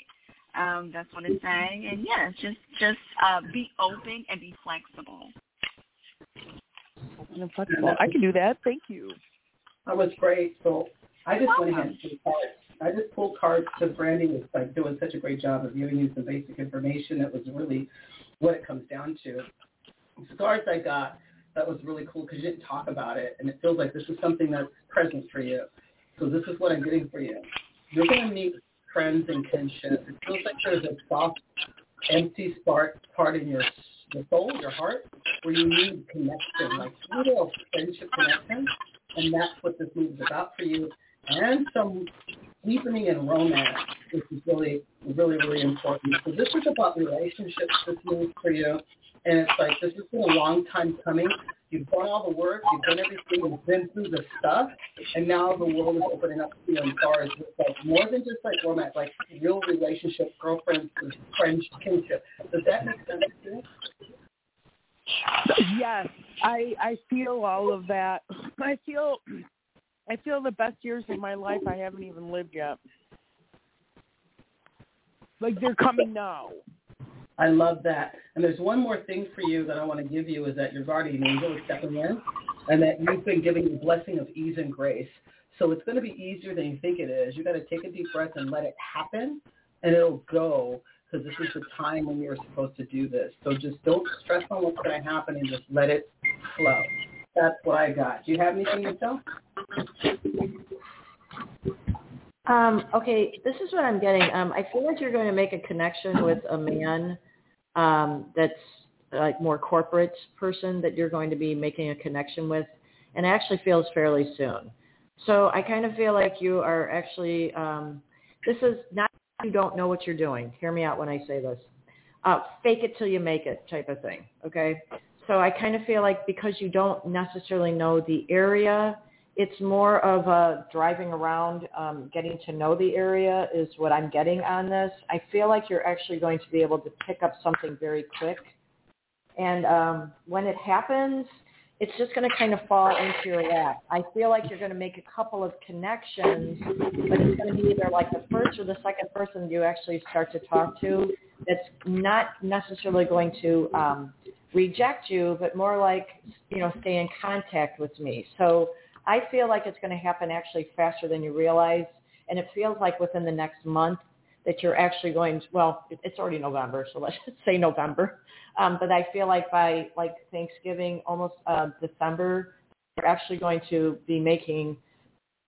Speaker 4: Um, that's what it's saying. And yeah, just just uh, be open and be flexible.
Speaker 7: And flexible. I can do that. Thank you.
Speaker 2: That was great. So I just went ahead and pulled cards. I just pulled cards because Brandy was like doing such a great job of giving you some basic information. That was really what it comes down to. The cards I got that was really cool because you didn't talk about it, and it feels like this is something that's present for you. So this is what I'm getting for you. you're going to meet friends and kinship. It feels like there's a soft, empty spark part in your your soul, your heart, where you need connection, like real friendship connection. And that's what this movie is about for you. And some deepening in romance, which is really, really, really important. So this is about relationships, this movie for you. And it's like, this has been a long time coming. You've done all the work, you've done everything, you've been through the stuff, and now the world is opening up to you as far as like more than just like romance, like real relationship, girlfriends, friends, kinship. Does that make sense to you?
Speaker 7: Yes, I I feel all of that. I feel I feel the best years of my life I haven't even lived yet. Like they're coming now.
Speaker 2: I love that. And there's one more thing for you that I want to give you is that your guardian angel is stepping in and that you've been giving the blessing of ease and grace. So it's going to be easier than you think it is. You've got to take a deep breath and let it happen and it'll go because this is the time when you're supposed to do this. So just don't stress on what's going to happen and just let it flow. That's what I got. Do you have anything to tell?
Speaker 3: Um, okay, this is what I'm getting. Um, I feel like you're going to make a connection with a man um, that's like more corporate person that you're going to be making a connection with, and actually feels fairly soon. So I kind of feel like you are actually. Um, this is not you don't know what you're doing. Hear me out when I say this. Uh, fake it till you make it type of thing. Okay. So I kind of feel like because you don't necessarily know the area, it's more of a driving around, um, getting to know the area is what I'm getting on this. I feel like you're actually going to be able to pick up something very quick. And um, when it happens, it's just going to kind of fall into your lap. I feel like you're going to make a couple of connections, but it's going to be either like the first or the second person you actually start to talk to that's not necessarily going to um, reject you, but more like, you know, stay in contact with me. So I feel like it's going to happen actually faster than you realize. And it feels like within the next month that you're actually going to, well, it's already November, so let's [laughs] say November. Um, but I feel like by like Thanksgiving, almost uh, December, you're actually going to be making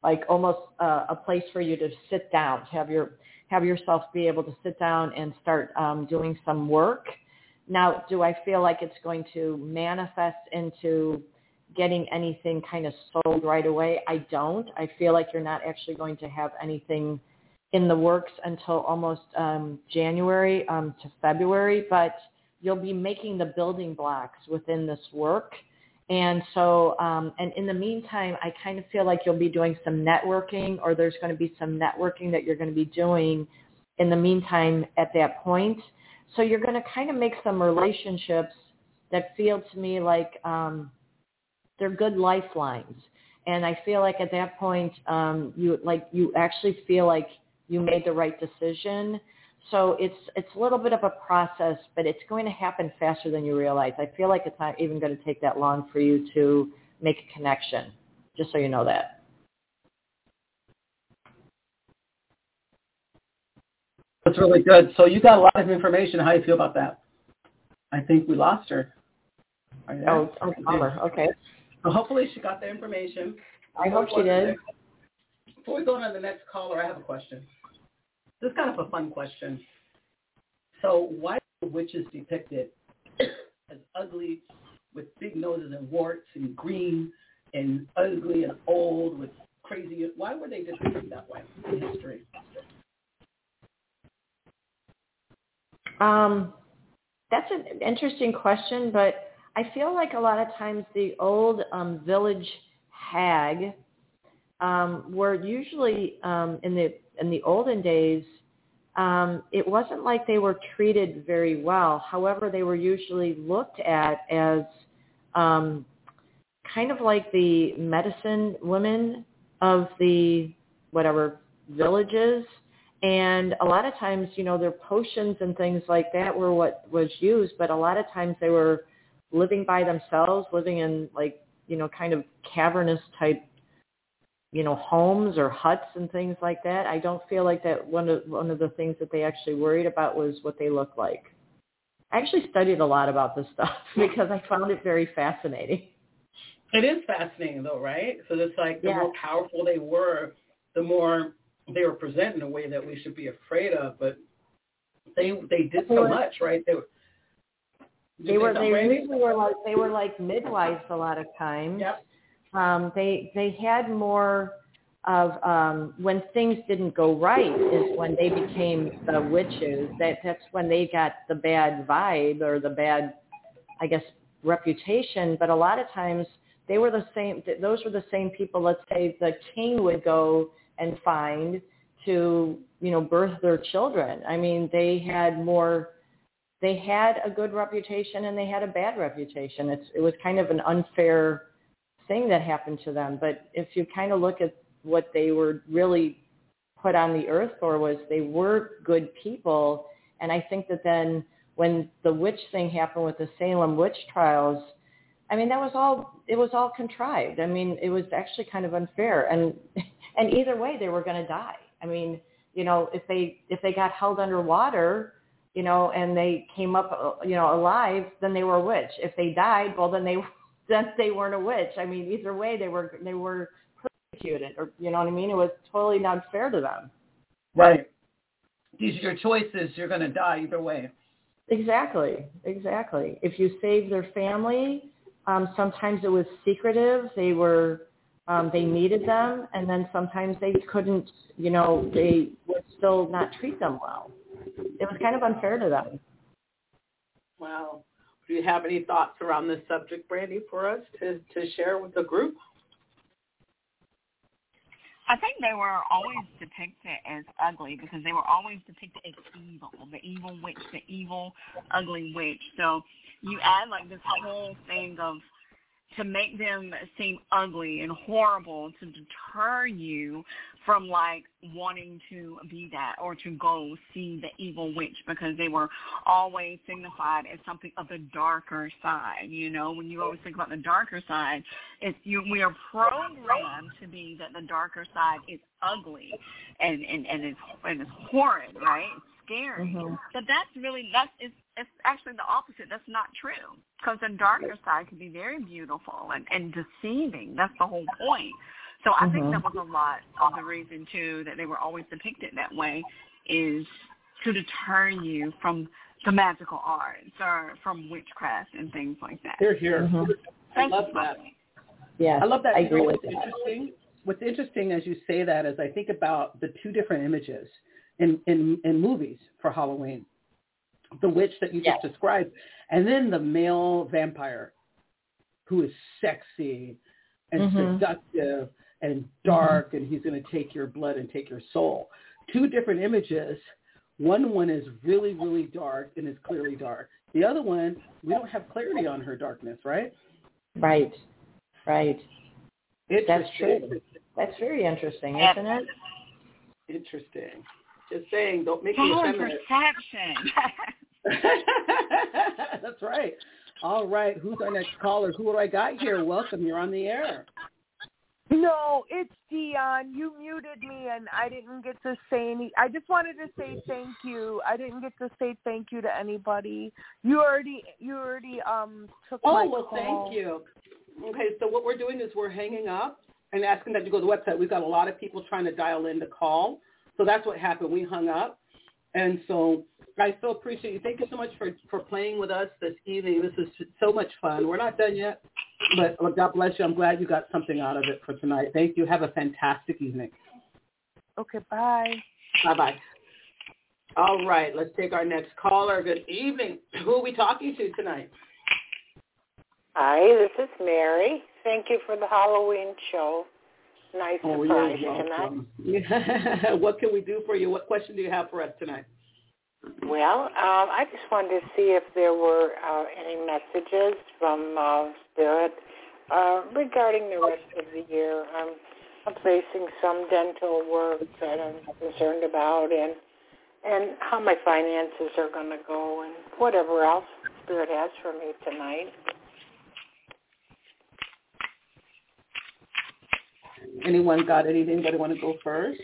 Speaker 3: like almost uh, a place for you to sit down, to have your have yourself be able to sit down and start um, doing some work. Now, do I feel like it's going to manifest into getting anything kind of sold right away? I don't. I feel like you're not actually going to have anything in the works until almost um, January um, to February, but you'll be making the building blocks within this work. And so, um, and in the meantime, I kind of feel like you'll be doing some networking or there's going to be some networking that you're going to be doing in the meantime at that point. So you're going to kind of make some relationships that feel to me like um, they're good lifelines. And I feel like at that point, um, you like you actually feel like you made the right decision. So it's it's a little bit of a process, but it's going to happen faster than you realize. I feel like it's not even going to take that long for you to make a connection. Just so you know that.
Speaker 2: That's really good. So you got a lot of information. How do you feel about that? I think we lost her.
Speaker 3: Oh, oh, bummer. Okay.
Speaker 2: So hopefully she got the information.
Speaker 3: I hope she did.
Speaker 2: Before we go on to the next caller, I have a question. This is kind of a fun question. So why are witches depicted as ugly with big noses and warts and green and ugly and old with crazy? Why were they depicted that way in history?
Speaker 3: Um, that's an interesting question, but I feel like a lot of times the old um, village hag um, were usually um, in the in the olden days, um, it wasn't like they were treated very well. However, they were usually looked at as um, kind of like the medicine women of the whatever villages. And a lot of times, you know, their potions and things like that were what was used, but a lot of times they were living by themselves, living in like, you know, kind of cavernous type you know homes or huts and things like that. I don't feel like that one of one of the things that they actually worried about was what they look like. I actually studied a lot about this stuff [laughs] because I found it very fascinating.
Speaker 2: It is fascinating though, right? So it's like the
Speaker 3: yeah.
Speaker 2: more powerful they were, the more they were presented in a way that we should be afraid of, but they they did so much, right? They,
Speaker 3: they were they really were like they were like midwives a lot of times.
Speaker 2: Yep.
Speaker 3: Um, they they had more of um, when things didn't go right is when they became the witches. That that's when they got the bad vibe or the bad, I guess, reputation. But a lot of times they were the same. Those were the same people. Let's say the king would go and find to you know birth their children. I mean, they had more. They had a good reputation and they had a bad reputation. It's it was kind of an unfair thing that happened to them. But if you kind of look at what they were really put on the earth for was they were good people. And I think that then when the witch thing happened with the Salem witch trials, I mean that was all it was all contrived. I mean it was actually kind of unfair. And [laughs] and either way they were going to die. I mean you know if they if they got held underwater you know and they came up you know alive then they were a witch. If they died well then they [laughs] then they weren't a witch. I mean either way they were they were persecuted, or you know what I mean? It was totally not fair to them.
Speaker 2: Right. These are your choices. You're going to die either way.
Speaker 3: Exactly. Exactly. If you save their family, um, sometimes it was secretive. They were um, they needed them, and then sometimes they couldn't. You know, they would still not treat them well. It was kind of unfair to them.
Speaker 2: Wow. Do you have any thoughts around this subject, Brandy, for us to, to share with the group?
Speaker 4: I think they were always depicted as ugly because they were always depicted as evil, the evil witch, the evil, ugly witch. So you add like this whole thing of to make them seem ugly and horrible to deter you from like wanting to be that or to go see the evil witch because they were always signified as something of the darker side. You know, when you always think about the darker side, it's you we are programmed to be that the darker side is ugly and and and it's and it's horrid, right? It's scary.
Speaker 3: Mm-hmm.
Speaker 4: But that's really that's it's, it's actually the opposite. That's not true because the darker side can be very beautiful and and deceiving. That's the whole point. So I
Speaker 3: mm-hmm.
Speaker 4: think that was a lot of the reason too that they were always depicted that way is to deter you from the magical arts or from witchcraft and things like that.
Speaker 2: They're here.
Speaker 3: Mm-hmm.
Speaker 2: I love that.
Speaker 3: Yeah,
Speaker 2: I love that.
Speaker 3: I agree
Speaker 2: know,
Speaker 3: with
Speaker 2: what's
Speaker 3: that.
Speaker 2: Interesting. What's interesting as you say that is I think about the two different images in in, in movies for Halloween. The witch that you
Speaker 3: Yes.
Speaker 2: just described, and then the male vampire, who is sexy and
Speaker 3: Mhm.
Speaker 2: seductive and dark, and he's going to take your blood and take your soul. Two different images. One one is really really dark and is clearly dark. The other one, we don't have clarity on her darkness, right?
Speaker 3: Right, right. That's true. That's very interesting, isn't it?
Speaker 2: Interesting. Just saying, don't make me
Speaker 4: Power
Speaker 2: effeminate.
Speaker 4: perception. [laughs] [laughs]
Speaker 2: That's right. All right. Who's our next caller? Who do I got here? Welcome. You're on the air.
Speaker 7: No, it's Dion. You muted me, and I didn't get to say any. I just wanted to say thank you. I didn't get to say thank you to anybody. You already, you already um took
Speaker 2: Oh,
Speaker 7: my
Speaker 2: well,
Speaker 7: call.
Speaker 2: thank you. Okay, so what we're doing is we're hanging up and asking that you go to the website. We've got a lot of people trying to dial in to call. So that's what happened. We hung up. And so I so appreciate you. Thank you so much for, for playing with us this evening. This is so much fun. We're not done yet, but God bless you. I'm glad you got something out of it for tonight. Thank you. Have a fantastic evening.
Speaker 7: Okay, bye.
Speaker 2: Bye-bye. All right, let's take our next caller. Good evening. Who are we talking to tonight?
Speaker 8: Hi, this is Mary. Thank you for the Halloween show. Nice
Speaker 2: Oh,
Speaker 8: surprise tonight. [laughs]
Speaker 2: what can we do for you? What question do you have for us tonight?
Speaker 8: Well, um, I just wanted to see if there were uh, any messages from uh, Spirit uh, regarding the rest of the year. I'm, I'm facing some dental work that I'm concerned about, and and how my finances are going to go, and whatever else Spirit has for me tonight.
Speaker 2: Anyone got anything? Anybody want to go first?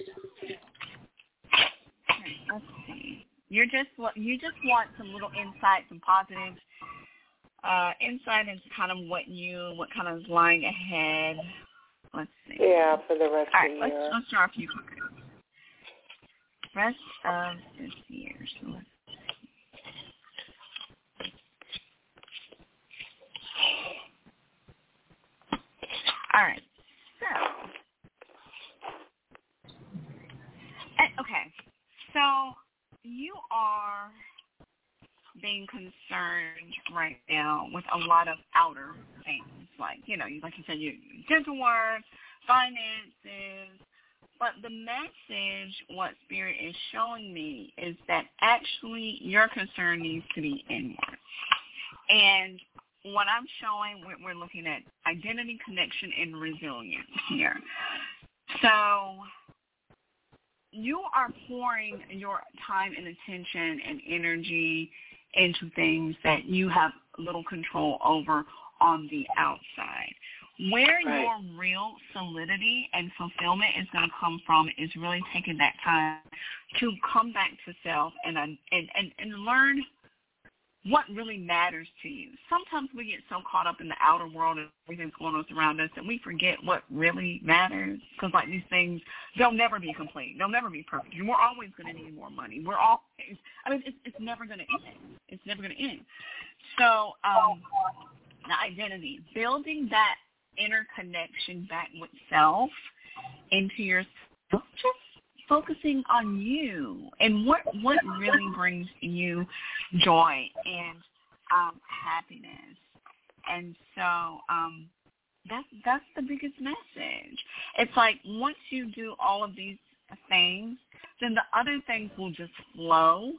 Speaker 4: Let's see. You're just you just want some little insight, some positive uh, insight into kind of what you what kind of is lying ahead. Let's see.
Speaker 8: Yeah, for the rest
Speaker 4: All
Speaker 8: of
Speaker 4: right,
Speaker 8: the
Speaker 4: let's
Speaker 8: year.
Speaker 4: let's start with you. rest of this year. So let's All right. So, and, okay. So you are being concerned right now with a lot of outer things, like you know, like you said, you dental work, finances. But the message, what Spirit is showing me, is that actually your concern needs to be inward. And what I'm showing, we're looking at identity, connection, and resilience here. So you are pouring your time and attention and energy into things that you have little control over on the outside. Where right. your real solidity and fulfillment is going to come from is really taking that time to come back to self and and and, and learn what really matters to you. Sometimes we get so caught up in the outer world and everything's going on around us that we forget what really matters. Because like these things, they'll never be complete. They'll never be perfect. And we're always going to need more money. We're always, I mean, it's, it's never going to end. It's never going to end. So um, the identity, building that interconnection back with self into yourself, just focusing on you and what what really brings you joy and um, happiness. And so um, that's that's the biggest message. It's like once you do all of these things, then the other things will just flow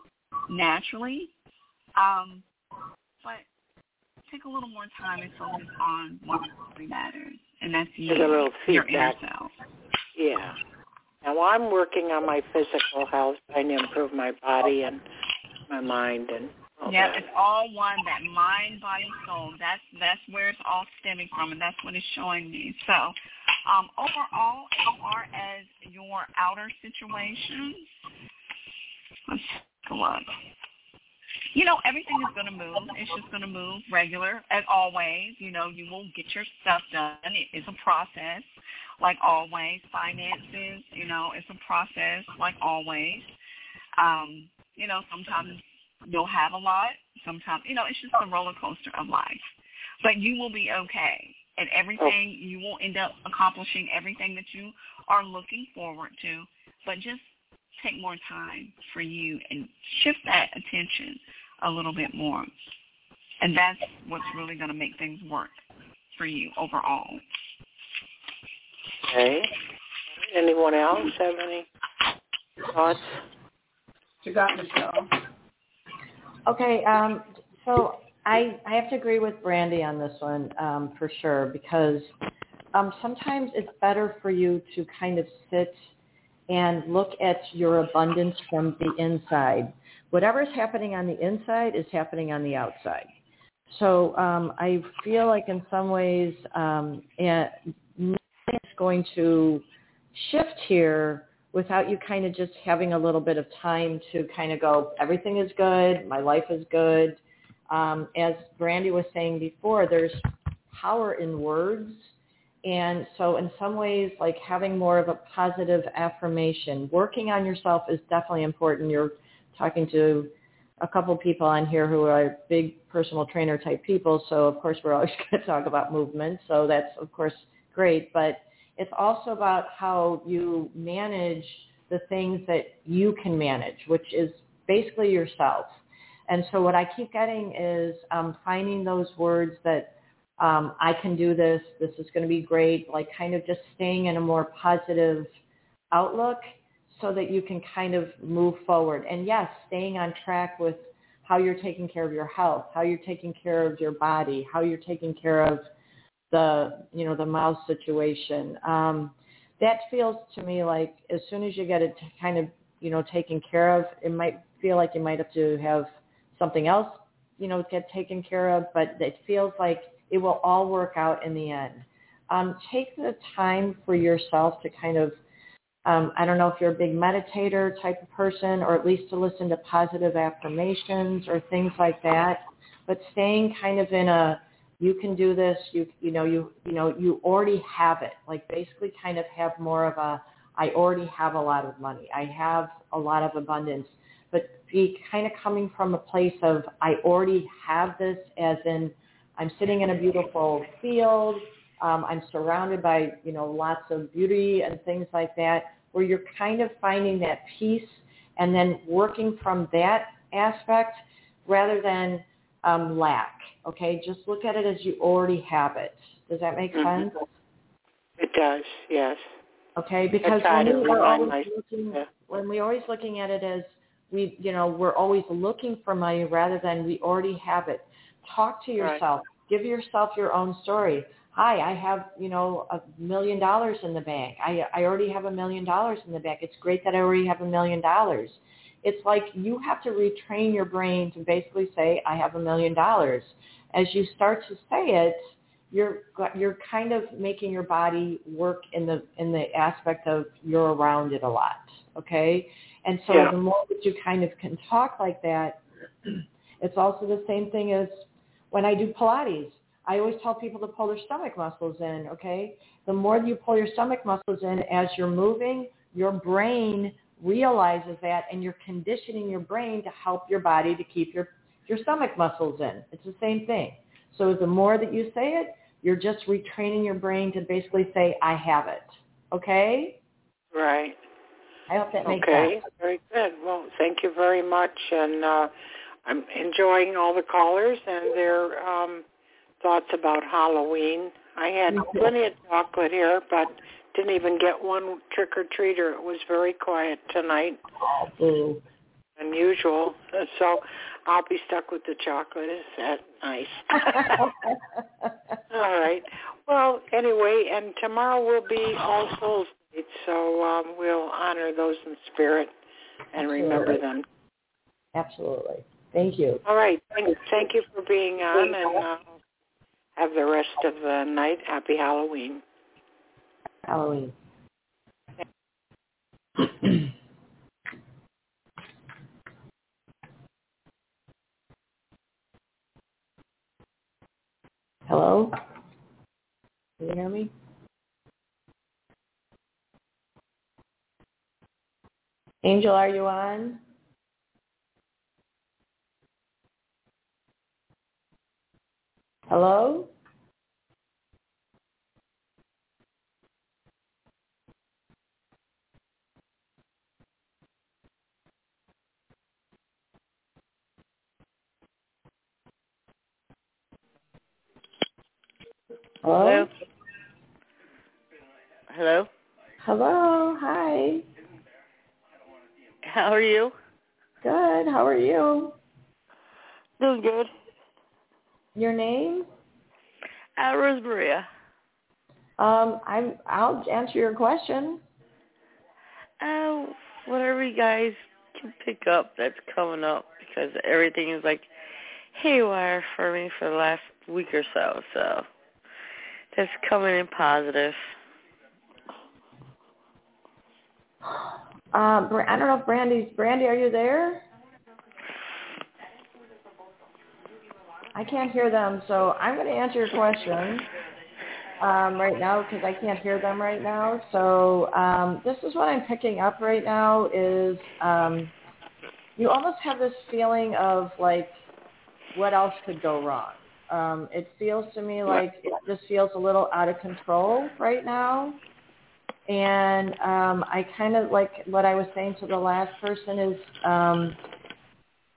Speaker 4: naturally. Um, but take a little more time and focus on what really matters, and that's you, your inner self.
Speaker 8: Yeah. Now I'm working on my physical health, trying to improve my body and my mind and all
Speaker 4: yeah,
Speaker 8: that.
Speaker 4: it's all one. That mind, body, soul. That's that's where it's all stemming from, and that's what it's showing me. So, um, overall, as far as your outer situations, let's take a look. You know, everything is going to move. It's just going to move regular as always. You know, you will get your stuff done. It is a process like always. Finances, you know, it's a process like always. Um, you know, sometimes you'll have a lot. Sometimes, you know, it's just a roller coaster of life. But you will be okay. And everything, you will end up accomplishing everything that you are looking forward to. But just take more time for you and shift that attention a little bit more. And that's what's really going to make things work for you overall.
Speaker 8: Okay. Anyone else have any thoughts?
Speaker 2: You got Michelle.
Speaker 3: Okay, um, so I I have to agree with Brandy on this one um, for sure because um, sometimes it's better for you to kind of sit and look at your abundance from the inside. Whatever's happening on the inside is happening on the outside. So um, I feel like in some ways, um, and going to shift here without you kind of just having a little bit of time to kind of go, everything is good, my life is good. Um, as Brandy was saying before, there's power in words. And so in some ways, like having more of a positive affirmation, working on yourself is definitely important. You're talking to a couple people on here who are big personal trainer type people. So of course, we're always [laughs] going to talk about movement. So that's of course great. But it's also about how you manage the things that you can manage, which is basically yourself. And so what I keep getting is um, finding those words that um, I can do this, this is going to be great, like kind of just staying in a more positive outlook so that you can kind of move forward. And yes, staying on track with how you're taking care of your health, how you're taking care of your body, how you're taking care of the you know the mouse situation. Um, that feels to me like as soon as you get it kind of you know taken care of, it might feel like you might have to have something else you know get taken care of, but it feels like it will all work out in the end. Um, take the time for yourself to kind of um, I don't know if you're a big meditator type of person or at least to listen to positive affirmations or things like that. But staying kind of in a you can do this you you know you you know you already have it like basically kind of have more of a I already have a lot of money. I have a lot of abundance. But be kind of coming from a place of I already have this as in I'm sitting in a beautiful field. Um, I'm surrounded by, you know, lots of beauty and things like that, where you're kind of finding that peace and then working from that aspect rather than um, lack. Okay, just look at it as you already have it. Does that make
Speaker 8: Mhm.
Speaker 3: sense?
Speaker 8: It does, yes.
Speaker 3: Okay, because when we are always looking,
Speaker 8: yeah.
Speaker 3: when we're always looking at it as we, you know, we're always looking for money rather than we already have it. Talk to
Speaker 8: Right.
Speaker 3: yourself. Give yourself your own story. Hi, I have, you know, a million dollars in the bank. I I already have a million dollars in the bank. It's great that I already have a million dollars. It's like you have to retrain your brain to basically say, I have a million dollars. As you start to say it, you're you're kind of making your body work in the in the aspect of you're around it a lot okay and so
Speaker 8: Yeah.
Speaker 3: the more that you kind of can talk like that [clears throat] it's also the same thing as when i do pilates i always tell people to pull their stomach muscles in okay the more you pull your stomach muscles in as you're moving your brain realizes that and you're conditioning your brain to help your body to keep your your stomach muscles in it's the same thing so the more that you say it, you're just retraining your brain to basically say, I have it. Okay?
Speaker 8: Right.
Speaker 3: I hope that makes
Speaker 8: Okay,
Speaker 3: sense.
Speaker 8: very good. Well, thank you very much, and uh, I'm enjoying all the callers and their um, thoughts about Halloween. I had plenty of chocolate here, but didn't even get one trick or treater. It was very quiet tonight,
Speaker 3: Oh,
Speaker 8: unusual. [laughs] So I'll be stuck with the chocolate. Is that nice? [laughs] all right. Well, anyway, and tomorrow will be All Souls Day, so um, we'll honor those in spirit and remember them.
Speaker 3: Absolutely. Thank you.
Speaker 8: All right. Thank, thank you for being on, and uh, have the rest of the night. Happy Halloween.
Speaker 3: Halloween. [clears throat] Hello? Can you hear me? Angel, are you on? Hello? Hello?
Speaker 9: Hello.
Speaker 3: Hello. Hi.
Speaker 9: How are you?
Speaker 3: Good. How are you?
Speaker 9: Doing good.
Speaker 3: Your name?
Speaker 9: Uh, Rosemaria.
Speaker 3: Um, I'm. I'll answer your question.
Speaker 9: Uh, whatever you guys can pick up that's coming up because everything is like haywire for me for the last week or so. So that's coming in positive.
Speaker 3: Um, I don't know if Brandy's. Brandy, are you there? I can't hear them, so I'm going to answer your question um, right now because I can't hear them right now. So um, this is what I'm picking up right now is um, you almost have this feeling of like what else could go wrong. Um, it feels to me like it just feels a little out of control right now. And um, I kind of like what I was saying to the last person is um,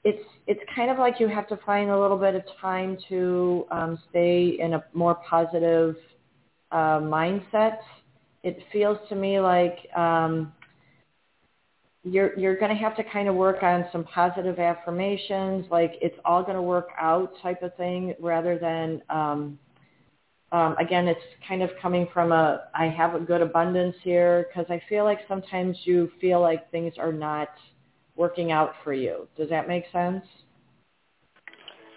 Speaker 3: it's it's kind of like you have to find a little bit of time to um, stay in a more positive uh, mindset. It feels to me like um, you're you're going to have to kind of work on some positive affirmations, like it's all going to work out type of thing, rather than um, um, again, it's kind of coming from a I have a good abundance here because I feel like sometimes you feel like things are not working out for you. Does that make sense?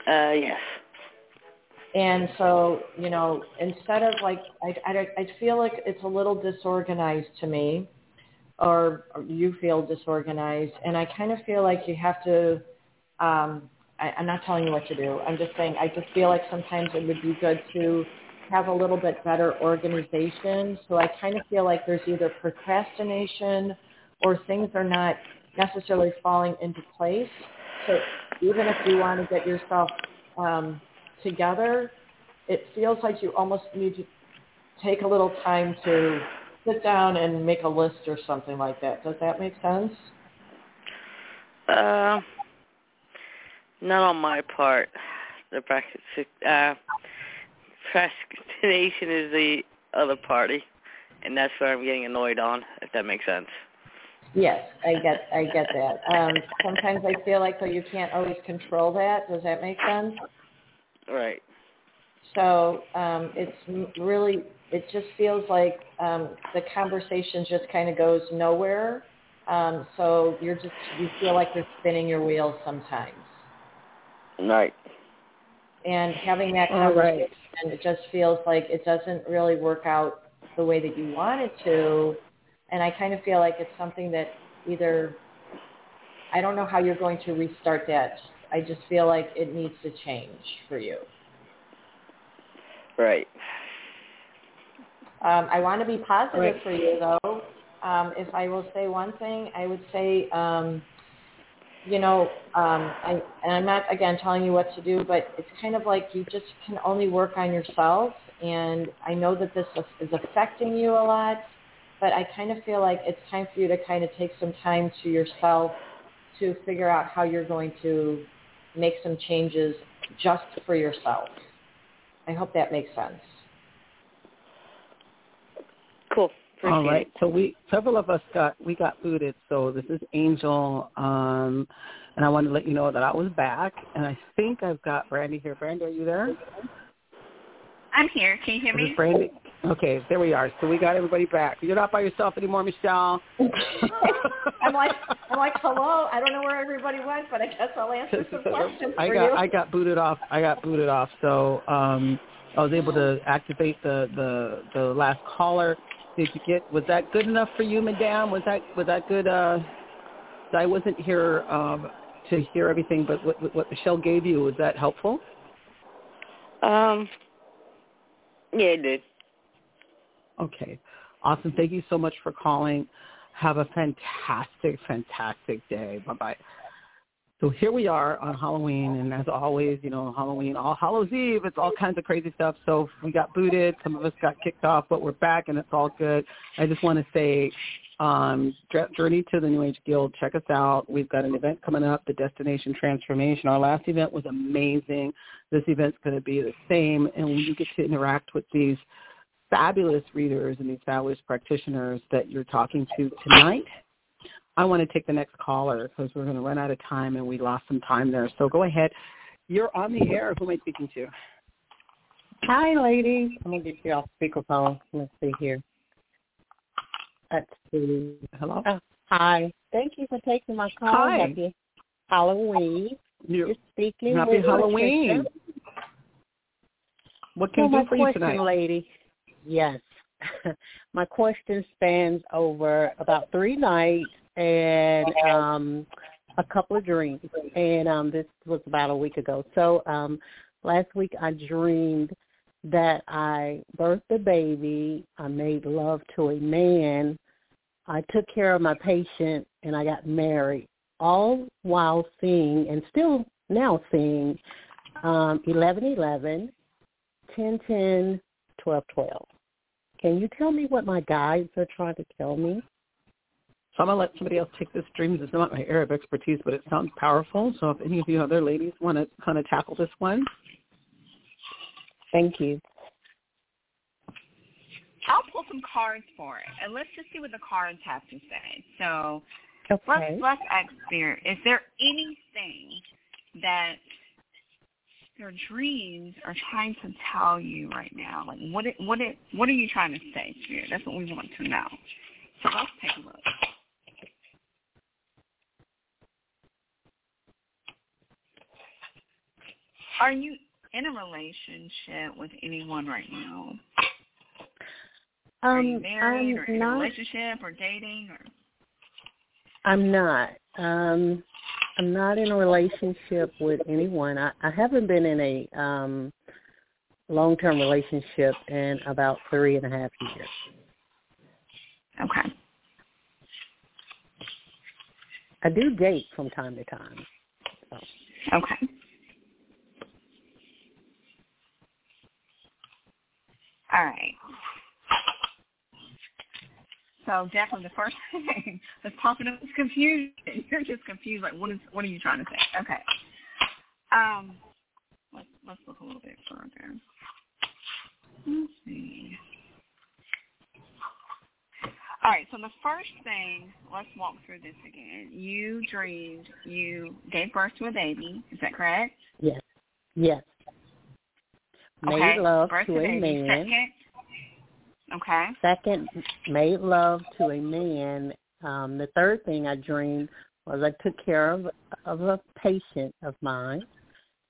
Speaker 9: Uh, yes.
Speaker 3: And so, you know, instead of like, I, I, I feel like it's a little disorganized to me, or, you feel disorganized, and I kind of feel like you have to. Um, I, I'm not telling you what to do. I'm just saying I just feel like sometimes it would be good to have a little bit better organization. So I kind of feel like there's either procrastination or things are not necessarily falling into place. So even if you want to get yourself um, together, it feels like you almost need to take a little time to sit down and make a list or something like that. Does that make sense?
Speaker 9: Uh, not on my part. The practice, uh, procrastination is the other party, and that's where I'm getting annoyed on. If that makes sense.
Speaker 3: Yes, I get I get that. Um, sometimes I feel like though you can't always control that. Does that make sense?
Speaker 9: Right.
Speaker 3: So um, it's really it just feels like um, the conversation just kind of goes nowhere. Um, so you're just you feel like you're spinning your wheels sometimes.
Speaker 9: Right.
Speaker 3: And having that
Speaker 7: All
Speaker 3: conversation,
Speaker 7: right.
Speaker 3: it just feels like it doesn't really work out the way that you want it to. And I kind of feel like it's something that either I don't know how you're going to restart that. I just feel like it needs to change for you.
Speaker 9: Right.
Speaker 3: Um, I want to be positive
Speaker 7: Right.
Speaker 3: for you, though. Um, if I will say one thing, I would say, um, you know, um, I, and I'm not again telling you what to do, but it's kind of like you just can only work on yourself. And I know that this is affecting you a lot, but I kind of feel like it's time for you to kind of take some time to yourself to figure out how you're going to make some changes just for yourself. I hope that makes sense.
Speaker 9: Cool. Appreciate
Speaker 2: All right.
Speaker 9: it.
Speaker 2: So we several of us got we got booted. So this is Angel, um, and I want to let you know that I was back, and I think I've got Brandy here. Brandy, are you there?
Speaker 4: I'm here. Can you hear me?
Speaker 2: this Brandy? Okay, there we are. So we got everybody back. You're not by yourself anymore, Michelle. [laughs]
Speaker 3: I'm like, I'm like, hello. I don't know where everybody went, but I guess I'll answer [laughs] some questions
Speaker 2: I
Speaker 3: for
Speaker 2: got
Speaker 3: you.
Speaker 2: I got booted off. I got booted off. So um, I was able to activate the the the last caller. Did you get? Was that good enough for you, Madame? Was that was that good? Uh, I wasn't here um, to hear everything, but what, what Michelle gave you was that helpful?
Speaker 9: Um. Yeah, it did.
Speaker 2: Okay. Awesome. Thank you so much for calling. Have a fantastic, fantastic day. Bye-bye. So here we are on Halloween, and as always, you know, Halloween, All Hallows Eve, it's all kinds of crazy stuff. So we got booted, some of us got kicked off, but we're back, and it's all good. I just want to say, um, Journey to the New Age Guild, check us out. We've got an event coming up, the Destination Transformation. Our last event was amazing. This event's going to be the same, and you get to interact with these fabulous readers and these fabulous practitioners that you're talking to tonight. I want to take the next caller because we're going to run out of time and we lost some time there. So go ahead. You're on the air. Who am I speaking to?
Speaker 10: Hi, ladies. I'm gonna get you off speakerphone. Let's see here. Let's see.
Speaker 2: Hello.
Speaker 10: Oh, hi. Thank you for taking my call.
Speaker 2: Hi.
Speaker 10: Happy Halloween.
Speaker 2: You're,
Speaker 10: You're speaking.
Speaker 2: happy
Speaker 10: with
Speaker 2: Halloween.
Speaker 10: Patricia.
Speaker 2: What can I
Speaker 10: my
Speaker 2: do for you
Speaker 10: question,
Speaker 2: tonight?
Speaker 10: lady. Yes. [laughs] my question spans over about three nights and um a couple of dreams. And um this was about a week ago. So um last week I dreamed that I birthed a baby, I made love to a man, I took care of my patient and I got married. All while seeing and still now seeing um eleven eleven, ten ten, twelve twelve. Can you tell me what my guides are trying to tell me?
Speaker 2: So I'm going to let somebody else take this dream. This is not my area of expertise, but it sounds powerful. So if any of you other ladies want to kind of tackle this one.
Speaker 10: Thank you.
Speaker 4: I'll pull some cards for it, and let's just see what the cards have to say. So
Speaker 10: Okay.
Speaker 4: let's let's ask Spirit. Is there anything that your dreams are trying to tell you right now? Like what it, what it, what are you trying to say, Spirit? That's what we want to know. So let's take a look. Are you in a relationship with anyone right now? Are you
Speaker 10: Um,
Speaker 4: married or
Speaker 10: I'm
Speaker 4: in a relationship or dating or
Speaker 10: I'm not. Um, I'm not in a relationship with anyone. I, I haven't been in a um long-term relationship in about three and a half years.
Speaker 4: Okay.
Speaker 10: I do date from time to time. So.
Speaker 4: Okay. All right. So definitely the first [laughs] thing that's popping up is confusion. [laughs] You're just confused. Like, what is? What are you trying to say? Okay. Um, let's let's look a little bit further. Let's see. All right, so the first thing, let's walk through this again. You dreamed you gave birth to a baby. Is that correct?
Speaker 10: Yes. Yes.
Speaker 4: Okay.
Speaker 10: Made love
Speaker 4: birth
Speaker 10: to a man.
Speaker 4: Second. Okay.
Speaker 10: Second, made love to a man. Um, the third thing I dreamed was I took care of of a patient of mine.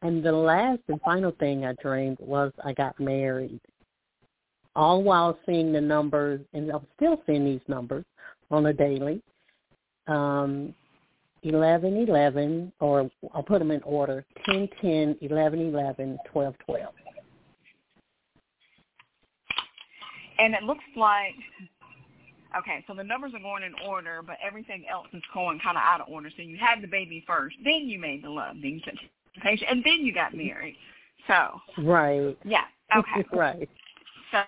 Speaker 10: And the last and final thing I dreamed was I got married. All while seeing the numbers, and I'm still seeing these numbers on a daily. Um, 11, 11, or I'll put them in order, 10, 10, 11, 11, 12, 12.
Speaker 4: And it looks like, okay, so the numbers are going in order, but everything else is going kind of out of order. So you had the baby first, then you made the love, then you took the patient, and then you got married. So,
Speaker 10: Right.
Speaker 4: yeah, okay. [laughs]
Speaker 10: right.
Speaker 4: So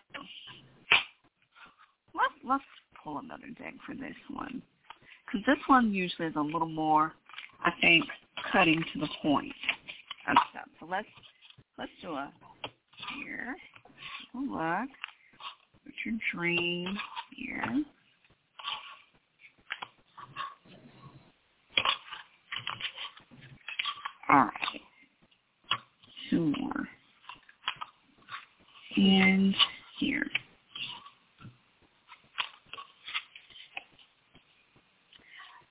Speaker 4: let's let's pull another deck for this one because this one usually is a little more, I think, cutting to the point of stuff. So let's let's do a here. Look. Put your dream here. All right. Two more. And here.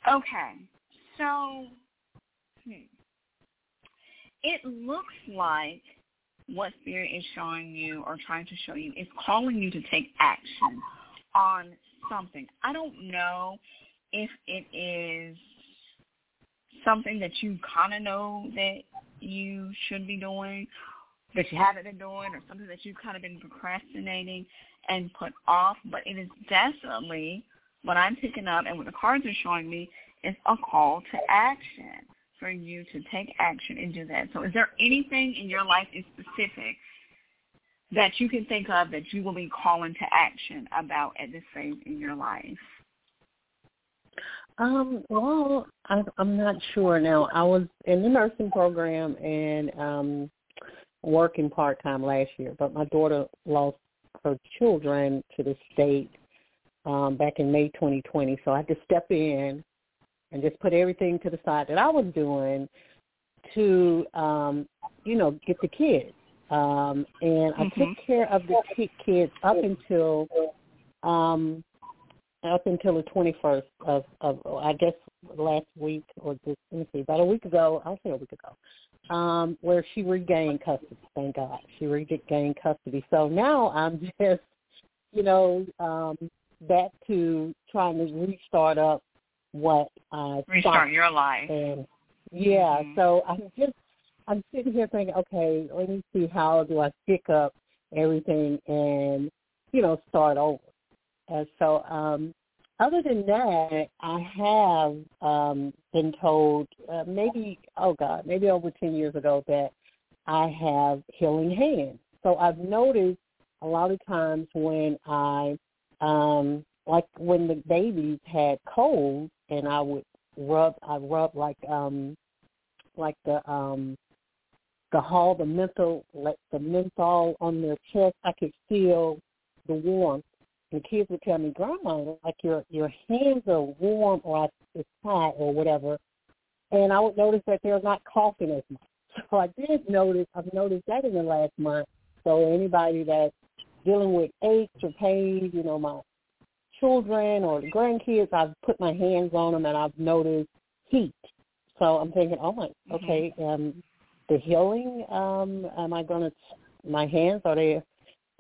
Speaker 4: Okay. So, hmm. it looks like what Spirit is showing you or trying to show you is calling you to take action on something. I don't know if it is something that you kind of know that you should be doing, that you haven't been doing, or something that you've kind of been procrastinating and put off, but it is definitely what I'm picking up and what the cards are showing me is a call to action for you to take action and do that. So is there anything in your life in specific that you can think of that you will be calling to action about at this phase in your life?
Speaker 10: Um, well, I, I'm not sure now. I was in the nursing program and um working part time last year, but my daughter lost her children to the state um back in May 2020, so I had to step in and just put everything to the side that I was doing to um you know get the kids. Um and I
Speaker 4: Mhm.
Speaker 10: took care of the kids up until um up until the 21st of, of I guess last week or just let me see about a week ago I'll say a week ago um where she regained custody thank God she regained custody so now I'm [laughs] just you know um back to trying to restart up what I
Speaker 4: Restart your life.
Speaker 10: and yeah
Speaker 4: Mhm.
Speaker 10: so I'm just I'm sitting here thinking okay let me see how do I pick up everything and you know start over and so, um, other than that, I have um, been told uh, maybe, oh God, maybe over 10 years ago that I have healing hands. So I've noticed a lot of times when I, um, like when the babies had colds and I would rub, I rub like, um, like the, um, the hall, the menthol, like the menthol on their chest, I could feel the warmth the kids would tell me, Grandma, like your your hands are warm or it's hot or whatever. And I would notice that they're not coughing as much. [laughs] So I did notice I've noticed that in the last month. So anybody that's dealing with aches or pains, you know, my children or the grandkids, I've put my hands on them and I've noticed heat. So I'm thinking, oh my, okay, um, the healing, um, am I going to, my hands, are they,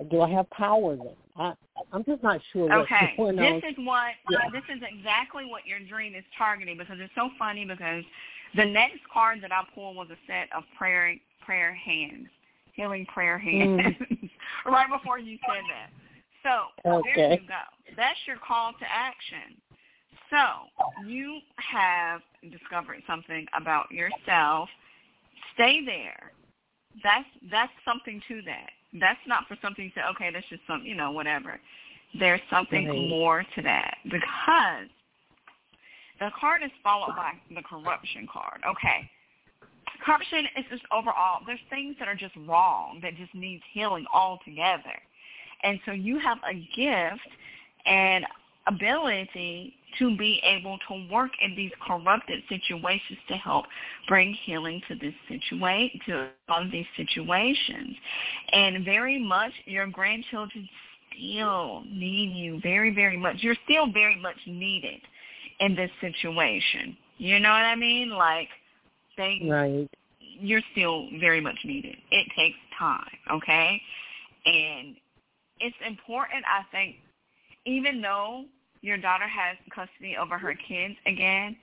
Speaker 10: do I have power then? I, I'm just not sure
Speaker 4: Okay, [laughs] this is what
Speaker 10: Yeah.
Speaker 4: this is exactly what your dream is targeting because it's so funny because the next card that I pulled was a set of prayer prayer hands, healing prayer hands.
Speaker 10: Mm. [laughs]
Speaker 4: right before you said that. So
Speaker 10: Okay.
Speaker 4: there you go. That's your call to action. So you have discovered something about yourself. Stay there. That's that's something to that. That's not for something to say, okay, that's just some you know, whatever. There's something
Speaker 10: Right.
Speaker 4: more to that. Because the card is followed by the corruption card. Okay. Corruption is just overall there's things that are just wrong that just needs healing altogether. And so you have a gift and ability to be able to work in these corrupted situations to help bring healing to this situation, to all of these situations. And very much your grandchildren still need you very, very much. You're still very much needed in this situation. You know what I mean? Like they
Speaker 10: Right.
Speaker 4: you're still very much needed. It takes time, okay? And it's important, I think, even though your daughter has custody over her kids again,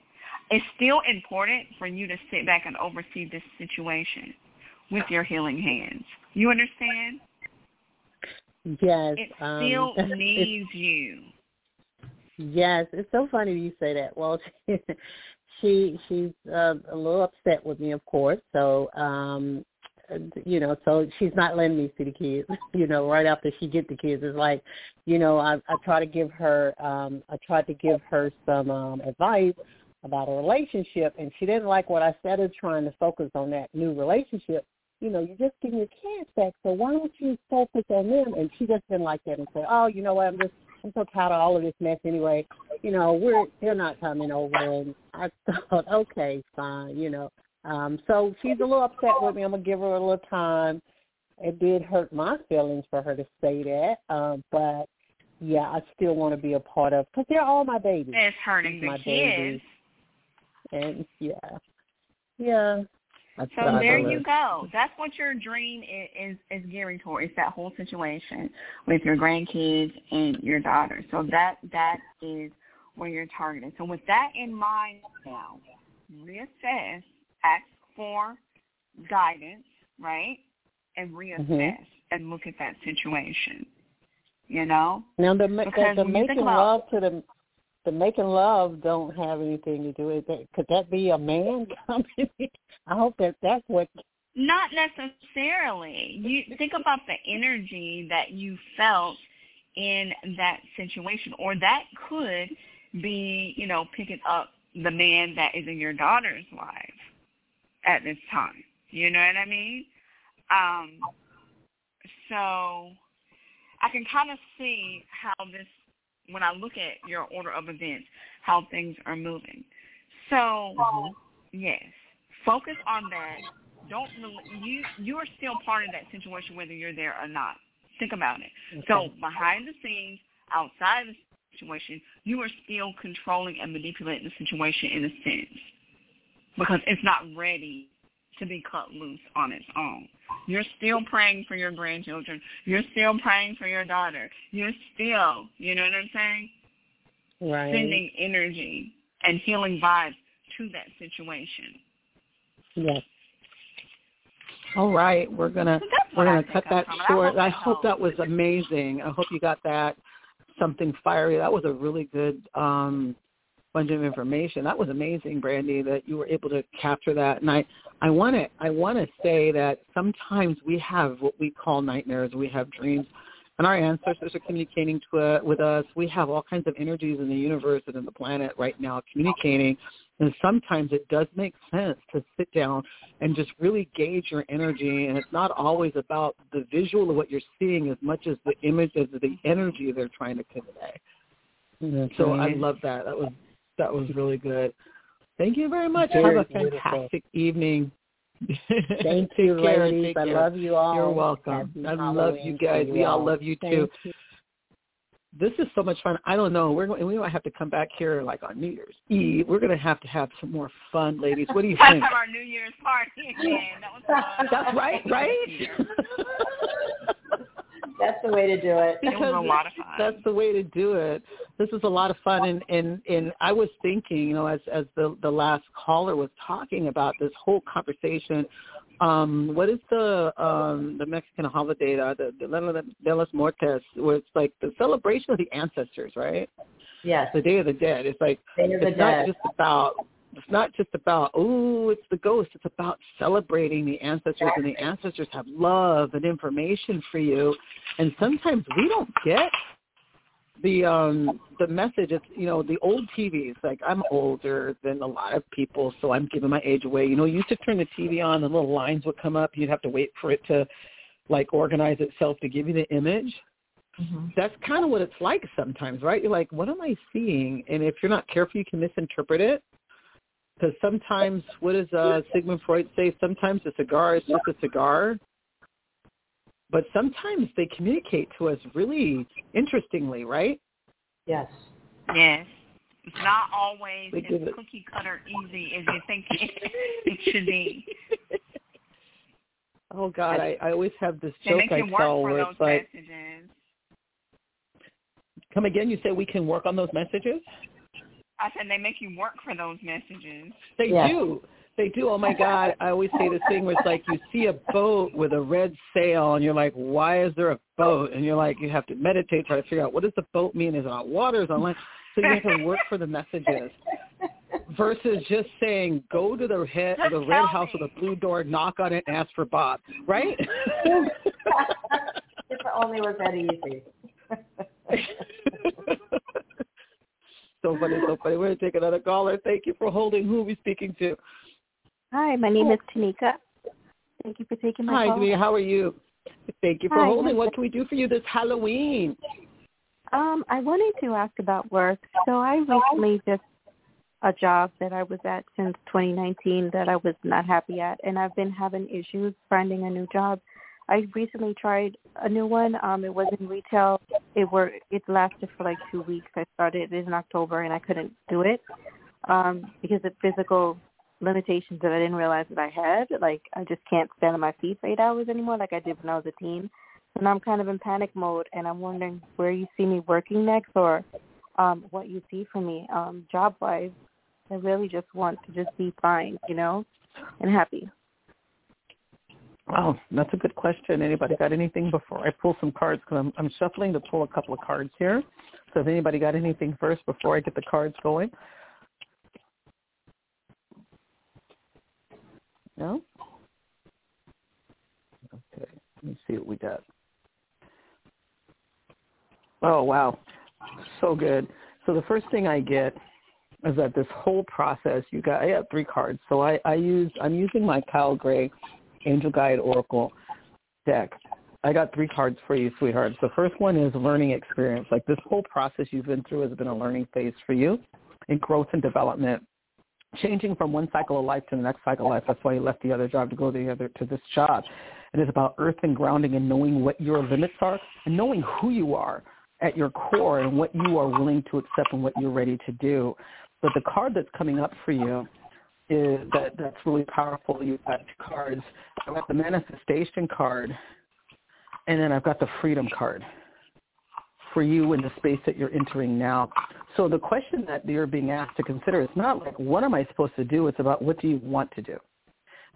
Speaker 4: it's still important for you to sit back and oversee this situation with your healing hands. You understand?
Speaker 10: Yes.
Speaker 4: It
Speaker 10: um,
Speaker 4: still [laughs]
Speaker 10: it's-
Speaker 4: needs you.
Speaker 10: Yes, it's so funny you say that. Well, [laughs] she she's uh, a little upset with me, of course. So, um, you know, so she's not letting me see the kids. [laughs] You know, right after she get the kids, it's like, you know, I I try to give her, um, I tried to give her some um advice about a relationship, and she didn't like what I said. Of trying to focus on that new relationship. You know, you just give your kids back, so why don't you focus on them? And she just didn't like that and said, oh, you know what, I'm just I'm so tired of all of this mess anyway. You know, we're they're not coming over and I [laughs] thought, okay, fine, you know. Um, so she's a little upset with me. I'm gonna give her a little time. It did hurt my feelings for her to say that, um, but yeah, I still want to be a part of because they're all my babies.
Speaker 4: It's hurting the
Speaker 10: my
Speaker 4: kids.
Speaker 10: And yeah, yeah. That's
Speaker 4: So there you go. That's what your dream is, is is gearing toward. It's that whole situation with your grandkids and your daughter. So that that is where you're targeting. So with that in mind now, reassess, ask for guidance, right? And reassess
Speaker 10: Mhm.
Speaker 4: and look at that situation. You know?
Speaker 10: Now the
Speaker 4: Because
Speaker 10: the, the
Speaker 4: when you think
Speaker 10: making love to the the making love don't have anything to do with it. Could that be a man [laughs] coming? I hope that that's what.
Speaker 4: Not necessarily. You think about the energy that you felt in that situation, or that could be, you know, picking up the man that is in your daughter's life at this time. You know what I mean? Um, so I can kind of see how this, when I look at your order of events, how things are moving. So yes, focus on that. Don't really, you you are still part of that situation whether you're there or not. Think about it. So behind the scenes, outside of the situation, you are still controlling and manipulating the situation in a sense because it's not ready to be cut loose on its own. You're still praying for your grandchildren. You're still praying for your daughter. You're still, you know what I'm saying,
Speaker 10: Right.
Speaker 4: sending energy and healing vibes to that situation.
Speaker 10: Yes.
Speaker 2: All right, we're gonna
Speaker 4: That's
Speaker 2: we're gonna cut that
Speaker 4: it. I
Speaker 2: short.
Speaker 4: hope
Speaker 2: I hope that was amazing. I hope you got that something fiery. That was a really good um bunch of information. That was amazing, Brandy, that you were able to capture that. And I I want to I want to say that sometimes we have what we call nightmares. We have dreams, and our ancestors are communicating to uh, with us. We have all kinds of energies in the universe and in the planet right now communicating. And sometimes it does make sense to sit down and just really gauge your energy. And it's not always about the visual of what you're seeing as much as the image as the energy they're trying to convey. So I love that. That was that was really good. Thank you very much.
Speaker 10: Very
Speaker 2: Have a
Speaker 10: beautiful.
Speaker 2: fantastic evening.
Speaker 10: Thank [laughs] you,
Speaker 2: care.
Speaker 10: ladies. I
Speaker 2: care.
Speaker 10: love you all.
Speaker 2: You're welcome.
Speaker 10: Happy
Speaker 2: I love you guys.
Speaker 10: you
Speaker 2: we all
Speaker 10: all.
Speaker 2: love you
Speaker 10: Thank
Speaker 2: too.
Speaker 10: you.
Speaker 2: This is so much fun. I don't know. We're going, we might have to come back here like on New Year's Eve. We're going to have to have some more fun, ladies. What do you think?
Speaker 4: have our New Year's party again. That was fun. [laughs]
Speaker 2: That's right, right?
Speaker 3: That's the way to do it.
Speaker 4: It was a lot of fun.
Speaker 2: That's the way to do it. This is a lot of fun, and and and I was thinking, you know, as as the the last caller was talking about this whole conversation um what is the um the Mexican holiday the the, the de los Muertos where it's like the celebration of the ancestors, right?
Speaker 3: Yes.
Speaker 2: The Day of the Dead. It's like
Speaker 3: Day of the
Speaker 2: it's not
Speaker 3: Dead.
Speaker 2: just about it's not just about oh it's the ghost. It's about celebrating the ancestors and the ancestors have love and information for you. And sometimes we don't get the um the message it's you know the old TVs like I'm older than a lot of people so I'm giving my age away. You know you used to turn the TV on and little lines would come up. You'd have to wait for it to like organize itself to give you the image.
Speaker 3: Mm-hmm.
Speaker 2: that's kind of what it's like sometimes right? You're like what am I seeing? And if you're not careful you can misinterpret it. Because sometimes what does uh Sigmund Freud say? Sometimes a cigar is just a cigar but sometimes they communicate to us really interestingly, right?
Speaker 3: Yes.
Speaker 4: Yes. It's not always
Speaker 2: They give
Speaker 4: as
Speaker 2: it-
Speaker 4: cookie cutter easy as you think it, [laughs] it should be.
Speaker 2: Oh God, I, I always have this joke I tell
Speaker 4: for
Speaker 2: where it's like,
Speaker 4: messages.
Speaker 2: come again. You say we can work on those messages.
Speaker 4: I said they make you work for those messages.
Speaker 2: They
Speaker 3: Yes.
Speaker 2: do. They do. Oh my God! I always say this thing where it's like you see a boat with a red sail, and you're like, "Why is there a boat?" And you're like, you have to meditate, try to figure out what does the boat mean. Is it on water? Is it on land? So you have to work for the messages versus just saying, "Go to the head,
Speaker 4: Just
Speaker 2: the red house
Speaker 4: me.
Speaker 2: with a blue door, knock on it, and ask for Bob." Right? [laughs]
Speaker 3: if it only was that easy. [laughs]
Speaker 2: so funny, so funny. We're gonna take another caller. Thank you for holding. Who are we speaking to?
Speaker 5: Hi, my name is Tanika. Thank you for taking my
Speaker 2: Hi,
Speaker 5: call.
Speaker 2: Demi. How are you? Thank you for
Speaker 5: Hi,
Speaker 2: holding. What can we do for you this Halloween?
Speaker 5: Um, I wanted to ask about work. So I recently just a job that I was at since 2019 that I was not happy at, and I've been having issues finding a new job. I recently tried a new one. Um, it was in retail. It were it lasted for like two weeks. I started it in October, and I couldn't do it um, because of physical limitations that I didn't realize that I had. Like I just can't stand on my feet for eight hours anymore, like I did when I was a teen. And I'm kind of in panic mode, and I'm wondering where you see me working next, or um, what you see for me um, job wise. I really just want to just be fine, you know, and happy.
Speaker 2: Oh, that's a good question. Anybody got anything before I pull some cards? Because I'm, I'm shuffling to pull a couple of cards here. So if anybody got anything first before I get the cards going? No? Okay, let me see what we got. Oh, wow. So good. So the first thing I get is that this whole process, you got, I have three cards. So I, I use, I'm using my Kyle Gray Angel Guide Oracle deck. I got three cards for you, sweethearts. The first one is learning experience. Like this whole process you've been through has been a learning phase for you in growth and development. Changing from one cycle of life to the next cycle of life. That's why you left the other job to go to the other to this job. It is about earth and grounding and knowing what your limits are and knowing who you are at your core and what you are willing to accept and what you're ready to do. But the card that's coming up for you is that that's really powerful. You've got two cards. I've got the manifestation card and then I've got the freedom card for you in the space that you're entering now. So the question that you're being asked to consider is not like what am I supposed to do? It's about what do you want to do?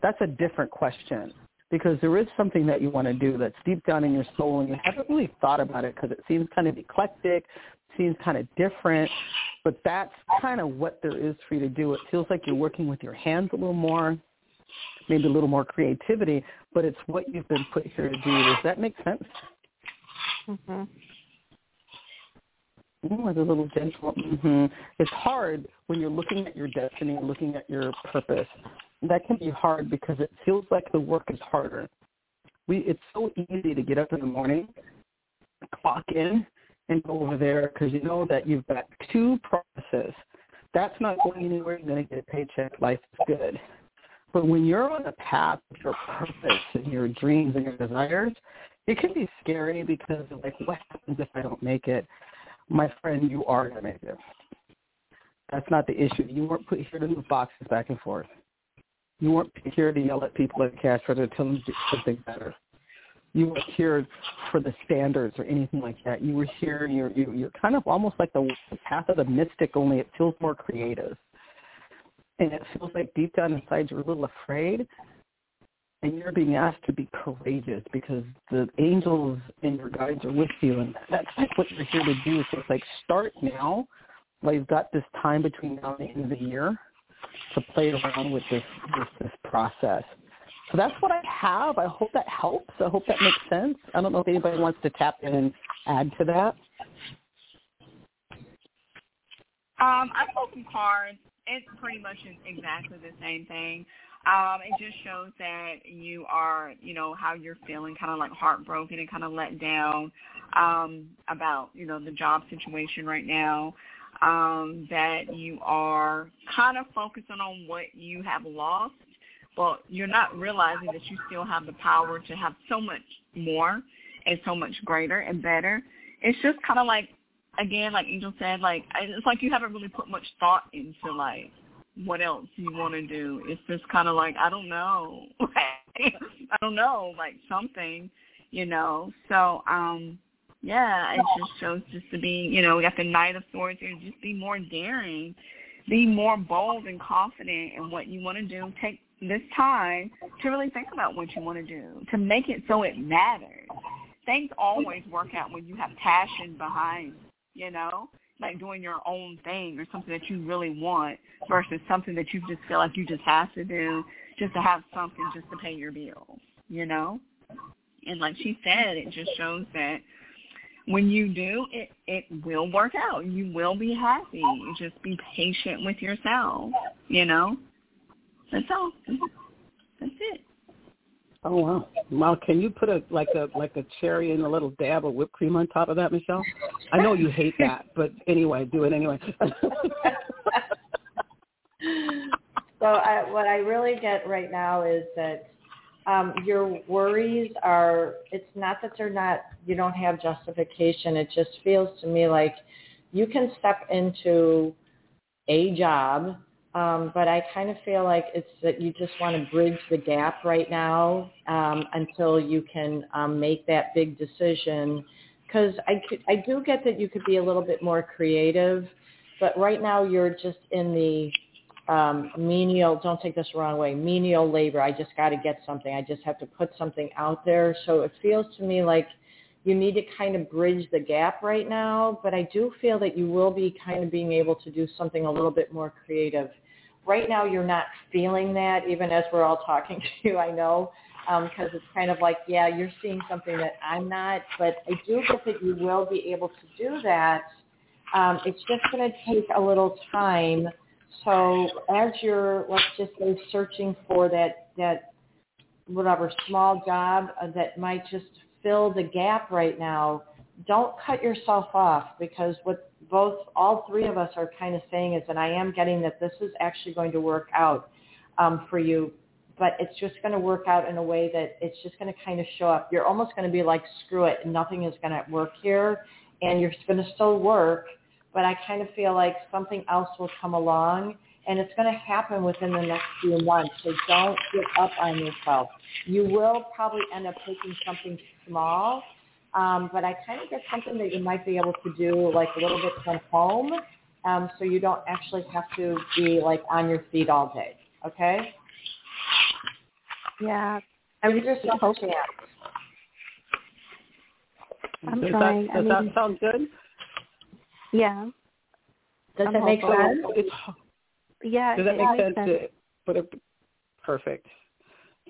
Speaker 2: That's a different question because there is something that you want to do that's deep down in your soul and you haven't really thought about it because it seems kind of eclectic, seems kind of different, but that's kind of what there is for you to do. It feels like you're working with your hands a little more, maybe a little more creativity, but it's what you've been put here to do. Does that make sense?
Speaker 5: Mm-hmm.
Speaker 2: Like a little gentle. hmm It's hard when you're looking at your destiny looking at your purpose. That can be hard because it feels like the work is harder. We it's so easy to get up in the morning, clock in, and go over there because you know that you've got two promises. That's not going anywhere. You're going to get a paycheck. Life is good. But when you're on a path of your purpose and your dreams and your desires, it can be scary because like, what happens if I don't make it? My friend, you are going to make it. That's not the issue. You weren't put here to move boxes back and forth. You weren't here to yell at people at cash register to tell them to do something better. You weren't here for the standards or anything like that. You were here. You're you, you're kind of almost like the path of the mystic, only it feels more creative and it feels like deep down inside you're a little afraid. And you're being asked to be courageous because the angels and your guides are with you, and that's like what you're here to do. So it's like start now, while you've got this time between now and the end of the year to play around with this this, this process. So that's what I have. I hope that helps. I hope that makes sense. I don't know if anybody wants to tap in and add to that.
Speaker 4: Um, I pulled some cards. It's pretty much exactly the same thing. Um, it just shows that you are, you know, how you're feeling, kind of like heartbroken and kind of let down um, about, you know, the job situation right now. Um, that you are kind of focusing on what you have lost, but you're not realizing that you still have the power to have so much more and so much greater and better. It's just kind of like, again, like Angel said, like it's like you haven't really put much thought into like what else you want to do. It's just kind of like I don't know, [laughs] I don't know, like something, you know. So um, yeah, it just shows just to be, you know, we got the Knight of Swords here. Just be more daring, be more bold and confident in what you want to do. Take this time to really think about what you want to do, to make it so it matters. Things always work out when you have passion behind, you know like doing your own thing or something that you really want versus something that you just feel like you just have to do just to have something just to pay your bills, you know? And like she said, it just shows that when you do, it it will work out. You will be happy. Just be patient with yourself, you know? That's all. That's it.
Speaker 2: Oh wow! Wow, can you put a like a like a cherry and a little dab of whipped cream on top of that, Michelle? I know you hate that, [laughs] but anyway, do it anyway. [laughs]
Speaker 3: so I, what I really get right now is that um, your worries are. It's not that they're not. You don't have justification. It just feels to me like you can step into a job um, but I kind of feel like it's that you just want to bridge the gap right now um, until you can um, make that big decision. Because I, I do get that you could be a little bit more creative, but right now you're just in the um, menial, don't take this the wrong way, menial labor. I just got to get something. I just have to put something out there. So it feels to me like you need to kind of bridge the gap right now, but I do feel that you will be kind of being able to do something a little bit more creative right now you're not feeling that even as we're all talking [laughs] to you, I know, because um, it's kind of like, yeah, you're seeing something that I'm not, but I do get that you will be able to do that. Um, it's just going to take a little time. So as you're, let's just say, searching for that, that whatever small job uh, that might just fill the gap right now, don't cut yourself off because what both all three of us are kind of saying is, and I am getting that this is actually going to work out um, for you, but it's just going to work out in a way that it's just going to kind of show up. You're almost going to be like, screw it, nothing is going to work here, and you're going to still work, but I kind of feel like something else will come along, and it's going to happen within the next few months. So don't give up on yourself. You will probably end up taking something small um, but I kind of get something that you might be able to do like a little bit from home, um, so you don't actually have to be like on your feet all day. Okay?
Speaker 5: Yeah.
Speaker 3: And give yourself a chance.
Speaker 5: I'm
Speaker 2: does
Speaker 5: trying.
Speaker 2: That, does
Speaker 5: I mean,
Speaker 2: that sound good?
Speaker 5: Yeah.
Speaker 3: Does
Speaker 5: I'm
Speaker 3: that make sense?
Speaker 2: It's,
Speaker 5: Yeah.
Speaker 2: does that
Speaker 5: it
Speaker 2: make
Speaker 5: makes
Speaker 2: sense? To, put it, perfect.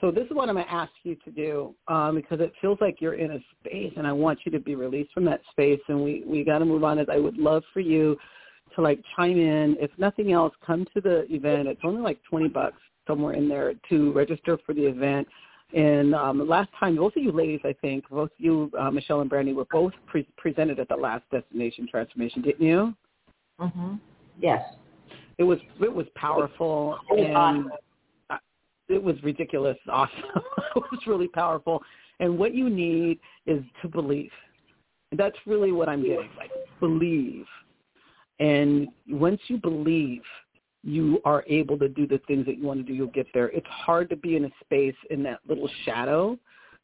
Speaker 2: So this is what I'm going to ask you to do um, because it feels like you're in a space, and I want you to be released from that space. And we we got to move on. As I would love for you to like chime in. If nothing else, come to the event. It's only like 20 bucks somewhere in there to register for the event. And um, last time, both of you ladies, I think, both you, uh, Michelle and Brandy, were both pre- presented at the last Destination Transformation, didn't you?
Speaker 3: Mhm. Yes.
Speaker 2: It was it was powerful
Speaker 3: It was
Speaker 2: and
Speaker 3: awesome
Speaker 2: it was ridiculous, awesome. [laughs] it was really powerful. And what you need is to believe. That's really what I'm getting. Like believe. And once you believe, you are able to do the things that you want to do. You'll get there. It's hard to be in a space in that little shadow,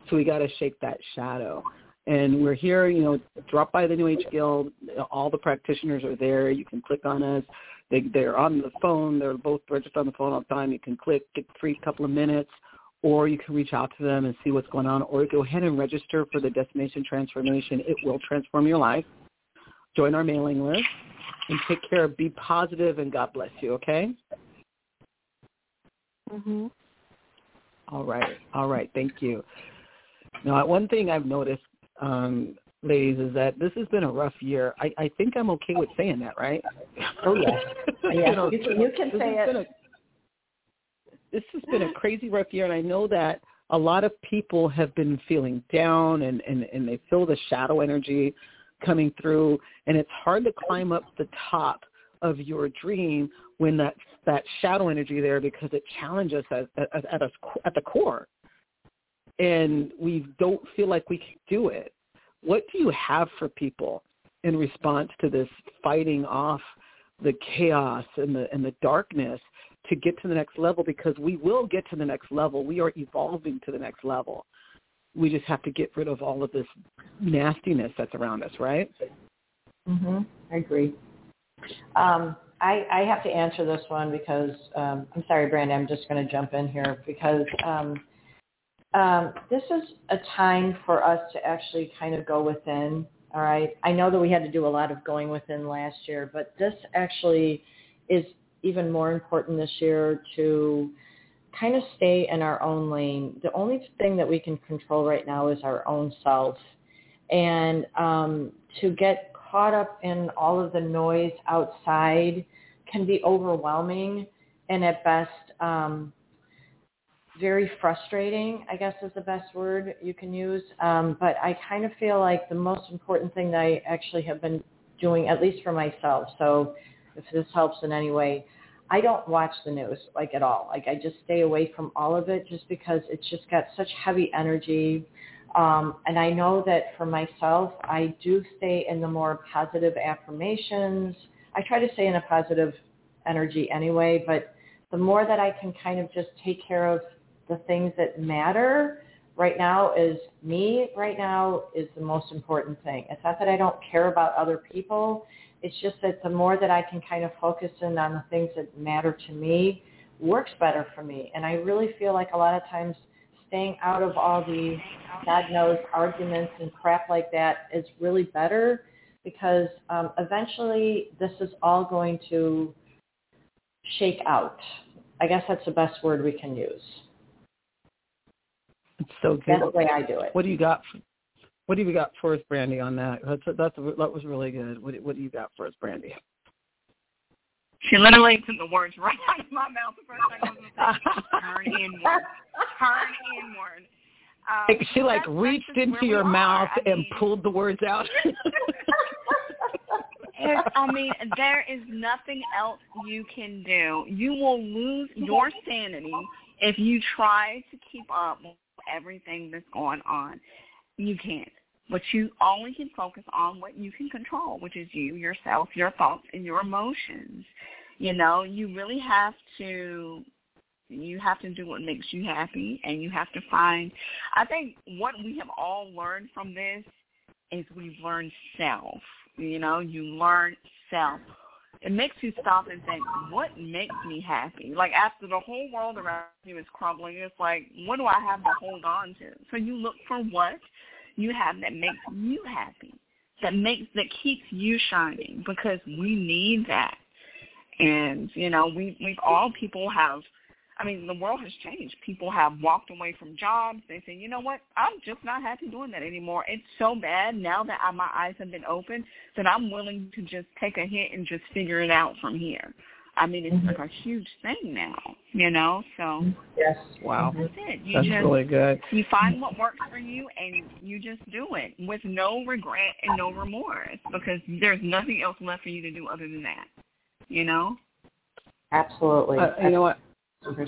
Speaker 2: so we got to shake that shadow. And we're here, you know, drop by the New Age Guild. All the practitioners are there. You can click on us. They, they're on the phone. They're both registered on the phone all the time. You can click, get free couple of minutes, or you can reach out to them and see what's going on, or go ahead and register for the Destination Transformation. It will transform your life. Join our mailing list and take care. Be positive, and God bless you. Okay.
Speaker 5: Mhm.
Speaker 2: All right. All right. Thank you. Now, one thing I've noticed, um, ladies, is that this has been a rough year. I, I think I'm okay with saying that, right?
Speaker 3: Oh yes, [laughs] yes.
Speaker 2: you, know,
Speaker 3: you can, you can
Speaker 2: this
Speaker 3: say
Speaker 2: has
Speaker 3: it.
Speaker 2: been a- this has been a crazy rough year, and I know that a lot of people have been feeling down, and and and they feel the shadow energy coming through, and it's hard to climb up the top of your dream when that that shadow energy there because it challenges us at, at, at us at the core, and we don't feel like we can do it. What do you have for people in response to this fighting off the chaos and the and the darkness to get to the next level because we will get to the next level. We are evolving to the next level. We just have to get rid of all of this nastiness that's around us, right?
Speaker 3: Mhm. I agree. Um, I, I have to answer this one because um, I'm sorry, Brandy. I'm just going to jump in here because um, um, this is a time for us to actually kind of go within. All right. I know that we had to do a lot of going within last year, but this actually is even more important this year to kind of stay in our own lane. The only thing that we can control right now is our own self. And um, to get caught up in all of the noise outside can be overwhelming and at best um, very frustrating, I guess is the best word you can use. Um, but I kind of feel like the most important thing that I actually have been doing, at least for myself, so if this helps in any way, I don't watch the news like at all. Like I just stay away from all of it just because it's just got such heavy energy. Um, and I know that for myself, I do stay in the more positive affirmations. I try to stay in a positive energy anyway, but the more that I can kind of just take care of the things that matter right now is me right now is the most important thing. It's not that I don't care about other people. It's just that the more that I can kind of focus in on the things that matter to me works better for me. And I really feel like a lot of times staying out of all the God knows arguments and crap like that is really better because um, eventually this is all going to shake out. I guess that's the best word we can use.
Speaker 2: It's so good.
Speaker 3: That's the way I do it.
Speaker 2: What do you got? What do you got for us, Brandy, on that? That's that's that was really good. What what do you got for us, Brandy?
Speaker 4: She literally took the words right [laughs] out of my mouth the first time I was going [laughs] turn inward. Turn inward. Um,
Speaker 2: Like, she like reached into your mouth.
Speaker 4: I
Speaker 2: and
Speaker 4: mean,
Speaker 2: pulled the words out. [laughs]
Speaker 4: I mean, there is nothing else you can do. You will lose your sanity if you try to keep up with everything that's going on. You can't. But you only can focus on what you can control, which is you, yourself, your thoughts, and your emotions. You know, you really have to you have to do what makes you happy and you have to find I think what we have all learned from this is we've learned self. You know, you learn self. It makes you stop and think, what makes me happy? Like after the whole world around you is crumbling, it's like, what do I have to hold on to? So you look for what you have that makes you happy, that makes that keeps you shining because we need that. And you know, we we've all people have I mean, the world has changed. People have walked away from jobs. They say, you know what? I'm just not happy doing that anymore. It's so bad now that I, my eyes have been opened that I'm willing to just take a hit and just figure it out from here. I mean, it's like a huge thing now, you know. So
Speaker 3: Yes.
Speaker 2: wow,
Speaker 4: that's it. You
Speaker 2: that's
Speaker 4: just
Speaker 2: really good.
Speaker 4: you find what works for you and you just do it with no regret and no remorse because there's nothing else left for you to do other than that. You know.
Speaker 3: Absolutely.
Speaker 2: Uh, you know what?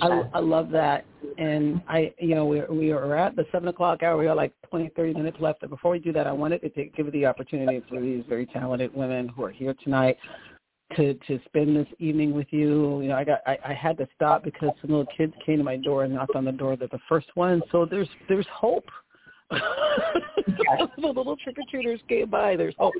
Speaker 2: I, I love that, and I, you know, we we are at the seven o'clock hour. We got like twenty, thirty minutes left. But before we do that, I wanted to take, give the opportunity for these very talented women who are here tonight to to spend this evening with you. You know, I got I, I had to stop because some little kids came to my door and knocked on the door. They're the first one, so there's there's hope. [laughs] the little trick or treaters came by. There's hope.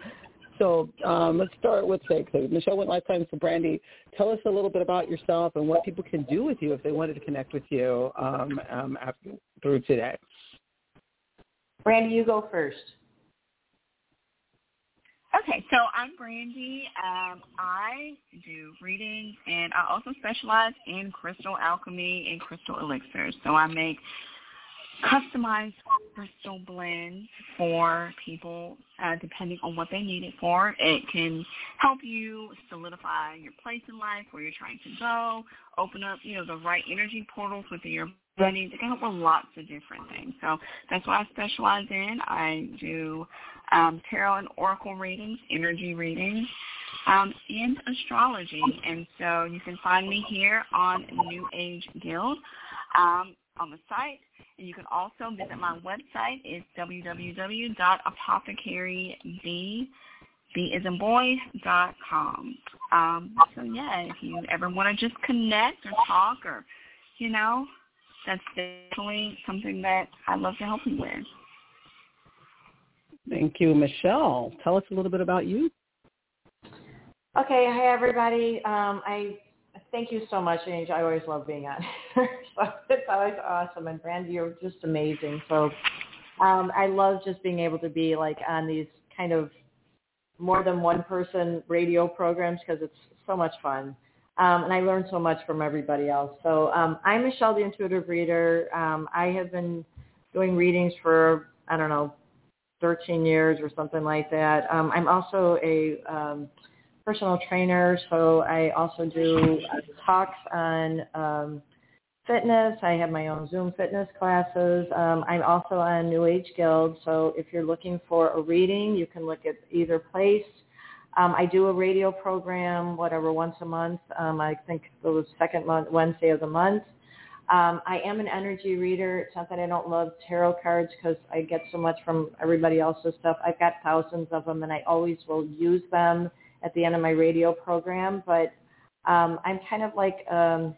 Speaker 2: So um, let's start with say, so Michelle went last time. So Brandy, tell us a little bit about yourself and what people can do with you if they wanted to connect with you um, um, after, through today.
Speaker 3: Brandy, you go first.
Speaker 4: Okay, so I'm Brandy. Um, I do readings, and I also specialize in crystal alchemy and crystal elixirs. So I make customized crystal blends for people uh, depending on what they need it for. It can help you solidify your place in life where you're trying to go, open up, you know, the right energy portals within your body. It can help with lots of different things. So that's what I specialize in. I do um, tarot and oracle readings, energy readings, um, and astrology. And so you can find me here on New Age Guild um, on the site. And you can also visit my website. It's www.apothecaryb, B is in boy, dot com. Um, so yeah, if you ever want to just connect or talk or, you know, that's definitely something that I'd love to help you with.
Speaker 2: Thank you, Michelle. Tell us a little bit about you.
Speaker 3: Okay, hi everybody. Um, I thank you so much, Angel. I always love being on here. [laughs] so it's always awesome. And Brandy, you're just amazing. So um, I love just being able to be like on these kind of more than one person radio programs because it's so much fun. Um, and I learn so much from everybody else. So um, I'm Michelle, the intuitive reader. Um, I have been doing readings for, I don't know, 13 years or something like that. Um, I'm also a um, personal trainer, so I also do uh, talks on um, fitness. I have my own Zoom fitness classes. Um, I'm also on New Age Guild, so if you're looking for a reading, you can look at either place. Um, I do a radio program, whatever, once a month. Um, I think the second month, Wednesday of the month. Um, I am an energy reader. It's not that I don't love tarot cards because I get so much from everybody else's stuff. I've got thousands of them, and I always will use them at the end of my radio program. But um, I'm kind of like um,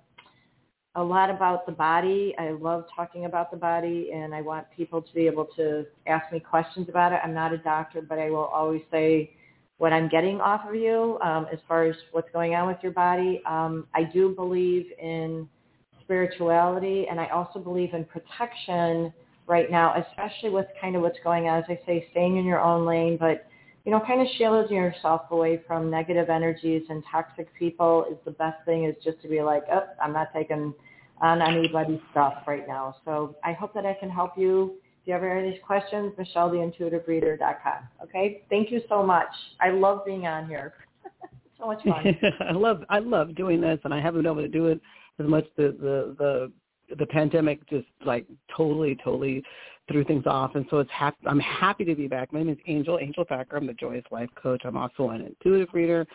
Speaker 3: a lot about the body. I love talking about the body, and I want people to be able to ask me questions about it. I'm not a doctor, but I will always say what I'm getting off of you um, as far as what's going on with your body. Um, I do believe in spirituality, and I also believe in protection right now, especially with kind of what's going on. As I say, staying in your own lane, but you know, kind of shielding yourself away from negative energies and toxic people is the best thing is just to be like, oh, I'm not taking on anybody's stuff right now. So I hope that I can help you. If you ever have any questions, Michelle, the intuitive MichelleTheIntuitiveReader.com. Okay? Thank you so much. I love being on here. [laughs] so much fun. [laughs]
Speaker 2: I love I love doing this, and I haven't been able to do it as much. The the the the pandemic just like totally totally threw things off, and so it's hap- I'm happy to be back. My name is Angel Angel Thacker. I'm the Joyous Life Coach. I'm also an intuitive reader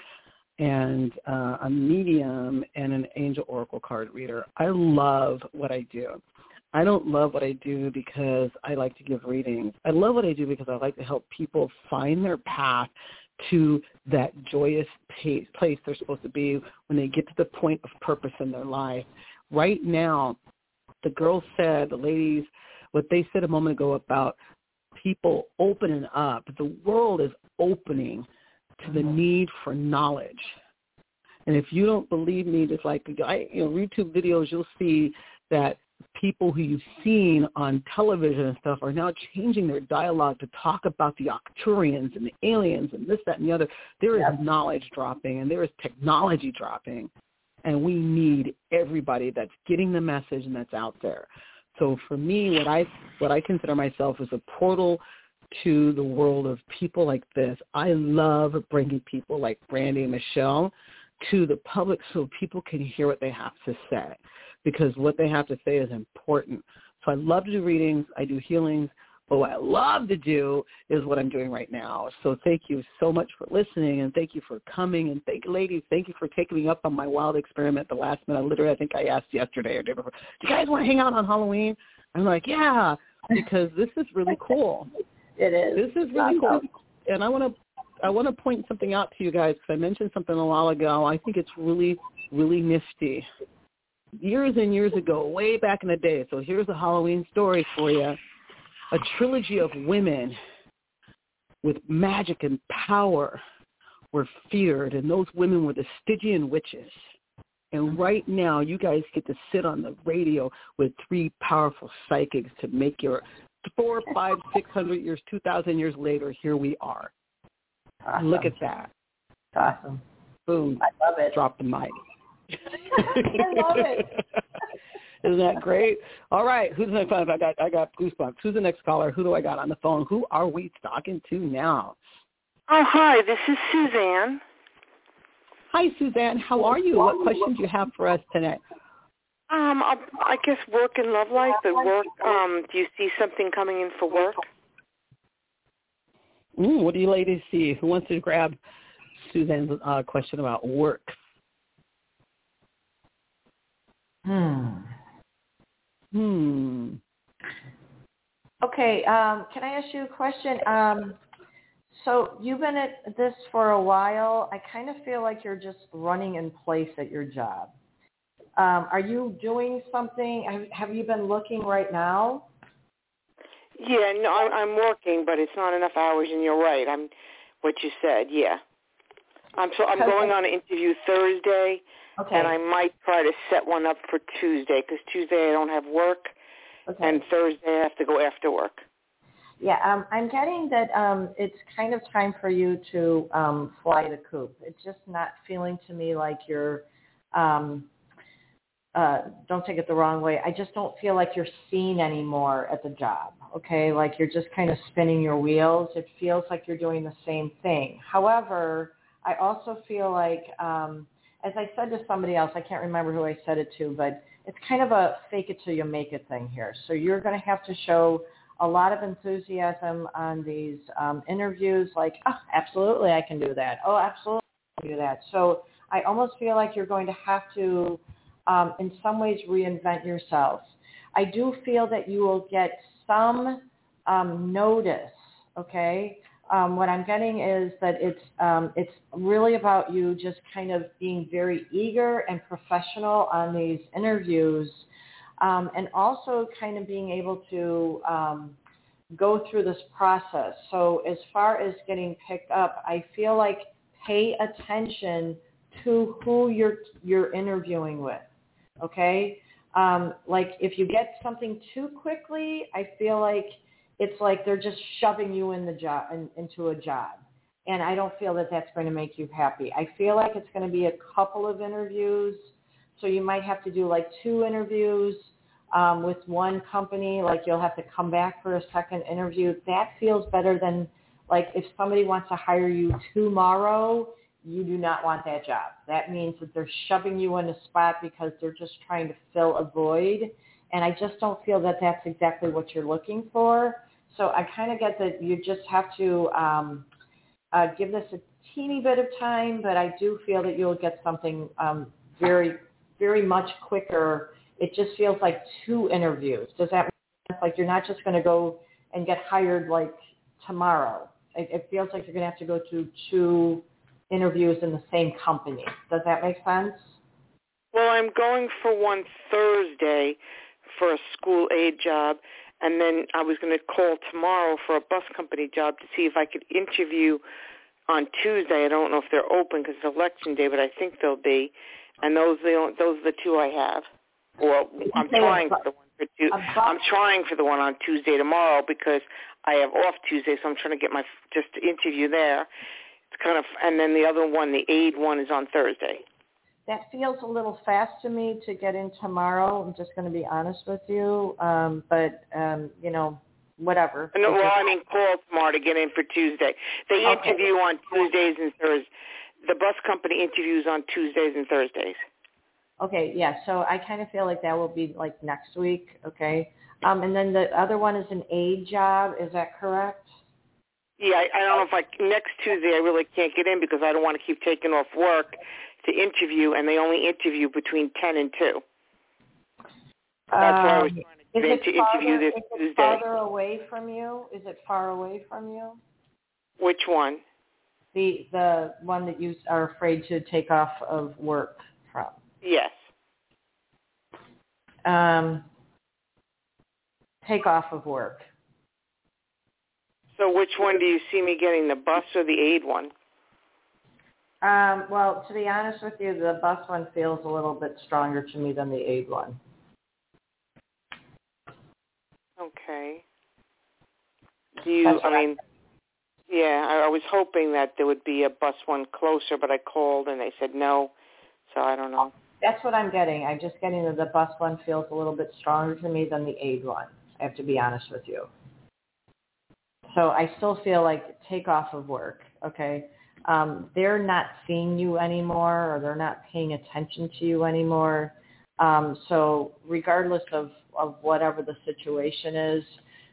Speaker 2: and uh, a medium and an angel oracle card reader. I love what I do. I don't love what I do because I like to give readings. I love what I do because I like to help people find their path to that joyous place they're supposed to be when they get to the point of purpose in their life. Right now, the girls said, the ladies, what they said a moment ago about people opening up. The world is opening to the mm-hmm. need for knowledge. And if you don't believe me, just like I, you know, YouTube videos, you'll see that people who you've seen on television and stuff are now changing their dialogue to talk about the Arcturians and the aliens and this, that, and the other. There is yep. knowledge dropping and there is technology dropping. And we need everybody that's getting the message and that's out there. So for me, what I what I consider myself is a portal to the world of people like this. I love bringing people like Brandy and Michelle to the public so people can hear what they have to say because what they have to say is important. So I love to do readings. I do healings. But what I love to do is what I'm doing right now. So thank you so much for listening and thank you for coming and thank ladies, thank you for taking me up on my wild experiment the last minute. Literally I think I asked yesterday or day before, Do you guys want to hang out on Halloween? I'm like, Yeah, because this is really cool. [laughs]
Speaker 3: it is.
Speaker 2: This is really cool. And I want to I want to point something out to you guys because I mentioned something a while ago. I think it's really, really nifty. Years and years ago, way back in the day. So here's a Halloween story for you a trilogy of women with magic and power
Speaker 11: were feared, and those women were the Stygian witches. And right now, you guys get to sit on the radio with three powerful psychics to make your four, five, six hundred years, two thousand years later, here we are.
Speaker 3: Awesome.
Speaker 11: Look at that.
Speaker 3: Awesome.
Speaker 11: Boom.
Speaker 3: I love it.
Speaker 11: Drop the mic. [laughs]
Speaker 3: I love it. [laughs]
Speaker 11: Isn't that great? All right, who's the next? I got I got goosebumps. Who's the next caller? Who do I got on the phone? Who are we talking to now?
Speaker 12: Oh, hi. This is Suzanne.
Speaker 11: Hi, Suzanne. How are you? What questions do you have for us tonight?
Speaker 12: Um, I, I guess work and love life, but work. Um, do you see something coming in for work?
Speaker 11: Mm, what do you ladies see? Who wants to grab Suzanne's uh, question about work?
Speaker 3: Hmm.
Speaker 11: Hmm.
Speaker 3: Okay, um, can I ask you a question? Um, so you've been at this for a while. I kind of feel like you're just running in place at your job. Um, are you doing something? Have, have you been looking right now?
Speaker 12: Yeah, no, I'm, I'm working, but it's not enough hours. And you're right. I'm what you said. Yeah, I'm so I'm going on an interview Thursday,
Speaker 3: Okay.
Speaker 12: and I might try to set one up for Tuesday because Tuesday I don't have work,
Speaker 3: okay.
Speaker 12: and Thursday I have to go after work.
Speaker 3: Yeah, um, I'm getting that um, it's kind of time for you to um, fly the coop. It's just not feeling to me like you're. Um, uh, don't take it the wrong way. I just don't feel like you're seen anymore at the job. Okay, like you're just kind of spinning your wheels. It feels like you're doing the same thing. However, I also feel like, um, as I said to somebody else, I can't remember who I said it to, but it's kind of a fake it till you make it thing here. So you're going to have to show a lot of enthusiasm on these um, interviews, like, oh, absolutely, I can do that. Oh, absolutely, I can do that. So I almost feel like you're going to have to, um, in some ways, reinvent yourself. I do feel that you will get some um, notice, okay? Um, what I'm getting is that it's um, it's really about you just kind of being very eager and professional on these interviews um, and also kind of being able to um, go through this process. So as far as getting picked up, I feel like pay attention to who you're you're interviewing with. Okay, um, like if you get something too quickly, I feel like it's like they're just shoving you in the job in, into a job. And I don't feel that that's going to make you happy. I feel like it's going to be a couple of interviews. So you might have to do like two interviews um, with one company. Like you'll have to come back for a second interview. That feels better than like if somebody wants to hire you tomorrow, you do not want that job. That means that they're shoving you in a spot because they're just trying to fill a void. And I just don't feel that that's exactly what you're looking for. So I kind of get that you just have to um, uh, give this a teeny bit of time, but I do feel that you'll get something um, very, very much quicker. It just feels like two interviews. Does that make sense? Like you're not just going to go and get hired like tomorrow. It, it feels like you're going to have to go through two interviews in the same company. Does that make sense?
Speaker 12: Well, I'm going for one Thursday for a school aide job, and then I was going to call tomorrow for a bus company job to see if I could interview on Tuesday. I don't know if they're open because it's election day, but I think they'll be. And those are the those are the two I have. Well, I'm trying for the one for two. I'm trying for the one on Tuesday tomorrow because I have off Tuesday, so I'm trying to get my just to interview there. It's kind of, and then the other one, the aide one, is on Thursday.
Speaker 3: That feels a little fast to me to get in tomorrow. I'm just going to be honest with you. Um, but, um, you know, whatever.
Speaker 12: No,
Speaker 3: I
Speaker 12: well, I mean, call tomorrow to get in for Tuesday. They
Speaker 3: Okay.
Speaker 12: interview on Tuesdays and Thursdays. The bus company interviews on Tuesdays and Thursdays.
Speaker 3: Okay, yeah. So I kind of feel like that will be like next week. Okay. Um, and then the other one is an aide job. Is that correct?
Speaker 12: Yeah, I, I don't know if I next Tuesday I really can't get in because I don't want to keep taking off work to interview, and they only interview between ten and two. That's why I was
Speaker 3: Um,
Speaker 12: trying to
Speaker 3: Is
Speaker 12: get in
Speaker 3: it
Speaker 12: to
Speaker 3: farther,
Speaker 12: interview this
Speaker 3: is it
Speaker 12: Tuesday.
Speaker 3: farther away from you? Is it far away from you?
Speaker 12: Which one?
Speaker 3: The the one that you are afraid to take off of work from.
Speaker 12: Yes.
Speaker 3: Um, take off of work.
Speaker 12: So which one do you see me getting, the bus or the aide one?
Speaker 3: Um, well, to be honest with you, the bus one feels a little bit stronger to me than the aide one.
Speaker 12: Okay. Do you? I mean, yeah. I, I was hoping that there would be a bus one closer, but I called and they said no. So I don't know.
Speaker 3: That's what I'm getting. I'm just getting that the bus one feels a little bit stronger to me than the aide one. I have to be honest with you. So I still feel like take off of work, okay? Um, they're not seeing you anymore or they're not paying attention to you anymore. Um, so regardless of, of whatever the situation is,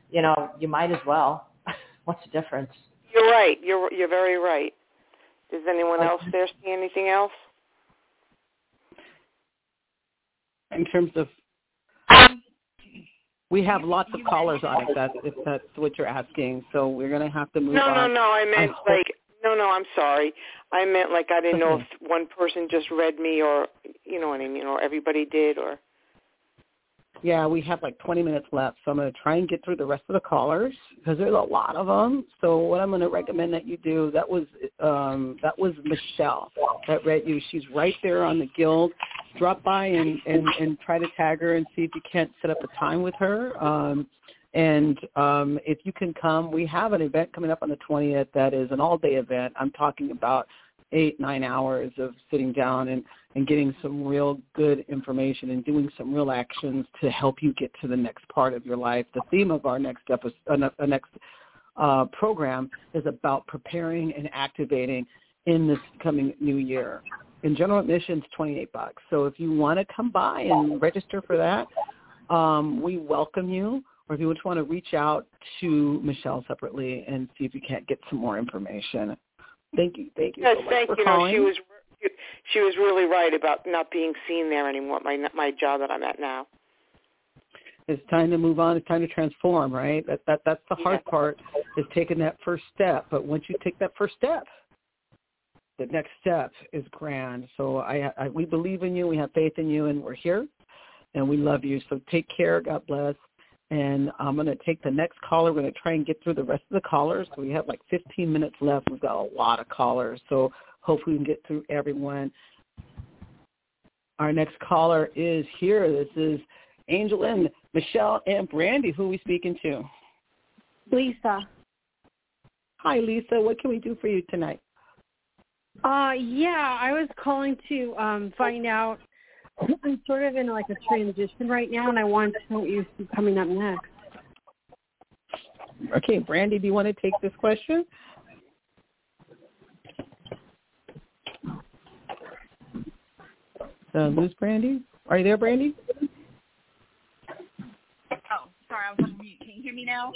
Speaker 3: you know, you might as well. [laughs] What's the difference?
Speaker 12: You're right. You're you're very right. Does anyone else there see anything else?
Speaker 2: In terms of, we have lots of callers on if that's if that's what you're asking. So we're gonna have to move
Speaker 12: no,
Speaker 2: on.
Speaker 12: No, no, no. I meant
Speaker 2: hope-
Speaker 12: like no, no. I'm sorry. I meant like I didn't know if one person just read me or you know what I mean, or everybody did, or
Speaker 2: Yeah, we have like 20 minutes left, so I'm going to try and get through the rest of the callers because there's a lot of them. So what I'm going to recommend that you do that was um, that was Michelle that read you. She's right there on the guild. Drop by and, and and try to tag her and see if you can't set up a time with her. Um, and um, if you can come, we have an event coming up on the 20th that is an all-day event. I'm talking about eight, nine hours of sitting down and, and getting some real good information and doing some real actions to help you get to the next part of your life. The theme of our next episode, uh, uh, next uh, program is about preparing and activating in this coming new year. In general admissions, 28 bucks. So if you want to come by and register for that, um, we welcome you. Or if you just want to reach out to Michelle separately and see if you can't get some more information. Thank you. Thank you
Speaker 12: yes,
Speaker 2: so much
Speaker 12: thank
Speaker 2: for
Speaker 12: you. No, she was she was really right about not being seen there anymore. My my job that I'm at now.
Speaker 2: It's time to move on. It's time to transform, right? That that that's the hard part is taking that first step. But once you take that first step, the next step is grand. So I, I we believe in you. We have faith in you, and we're here, and we love you. So take care. God bless. And I'm going to take the next caller. We're going to try and get through the rest of the callers. We have like 15 minutes left. We've got a lot of callers. So hopefully we can get through everyone. Our next caller is here. This is Angel and Michelle and Brandy. Who are we speaking to?
Speaker 13: Lisa.
Speaker 2: Hi, Lisa. What can we do for you tonight?
Speaker 13: Uh, yeah, I was calling to um, find out. I'm sort of in like a transition right now, and I wanted to know what you see coming up next.
Speaker 2: Okay, Brandy, do you want to take this question? Uh, lose Brandy? Are you there, Brandy?
Speaker 4: Oh, sorry, I was on mute. Can you hear me now?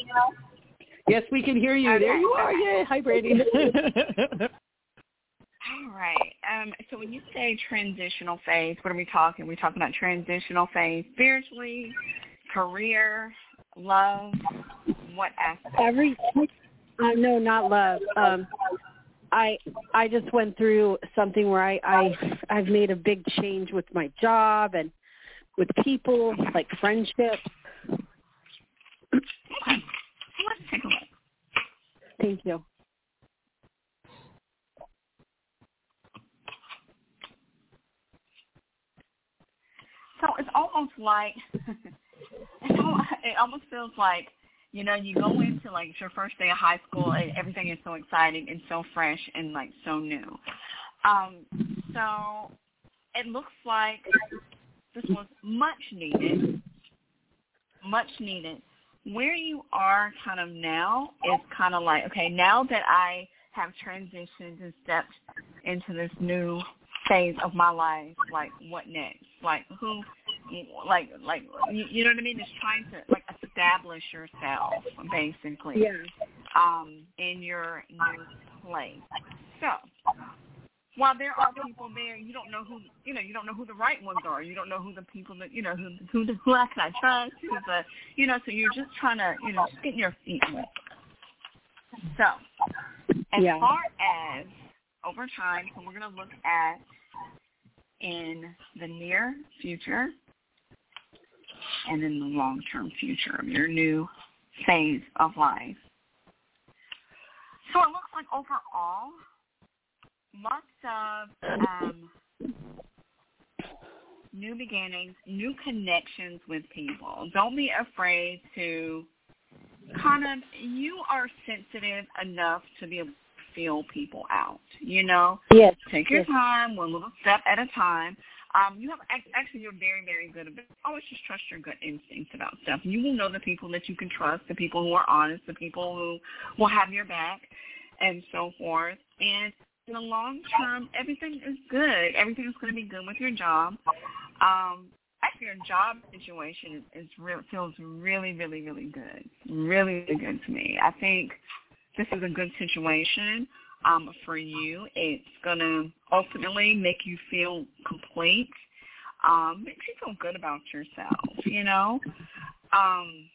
Speaker 2: Yes, we can hear you.
Speaker 4: Okay.
Speaker 2: There you are. Yay. Hi, Brandy. [laughs]
Speaker 4: All right. Um, so when you say transitional phase, what are we talking? Are we talking about transitional phase spiritually, career, love, what aspect?
Speaker 13: Every uh, no, not love. Um, I I just went through something where I I I've made a big change with my job and with people, like friendships.
Speaker 4: Let's take a look.
Speaker 13: Thank you.
Speaker 4: So it's almost like [laughs] it almost feels like you know you go into like it's your first day of high school and everything is so exciting and so fresh and like so new. Um, so it looks like this was much needed, much needed. Where you are kind of now is kind of like okay now that I have transitioned and stepped into this new phase of my life, like what next? Like who, like like you, you know what I mean? Just trying to like establish yourself basically,
Speaker 13: Yeah.
Speaker 4: um, in your new place. So while there are people there, you don't know who you know. You don't know who the right ones are. You don't know who the people that you know who who who I can I trust. Who's the you know. So you're just trying to you know just getting your feet wet. So as
Speaker 13: Yeah.
Speaker 4: far as over time, so we're going to look at in the near future and in the long-term future of your new phase of life. So it looks like overall lots of um, new beginnings, new connections with people. Don't be afraid to kind of, you are sensitive enough to be able feel people out, you know?
Speaker 13: Yes.
Speaker 4: Take your
Speaker 13: yes.
Speaker 4: time, one little step at a time. Um, you have actually you're very very good about always just trust your gut instincts about stuff. You will know the people that you can trust, the people who are honest, the people who will have your back, and so forth. And in the long term, everything is good. Everything is going to be good with your job. Um, actually, your job situation is, is real, feels really, really, really good. Really, really good to me. I think this is a good situation um, for you. It's going to ultimately make you feel complete. Um, makes you feel good about yourself, you know? Um,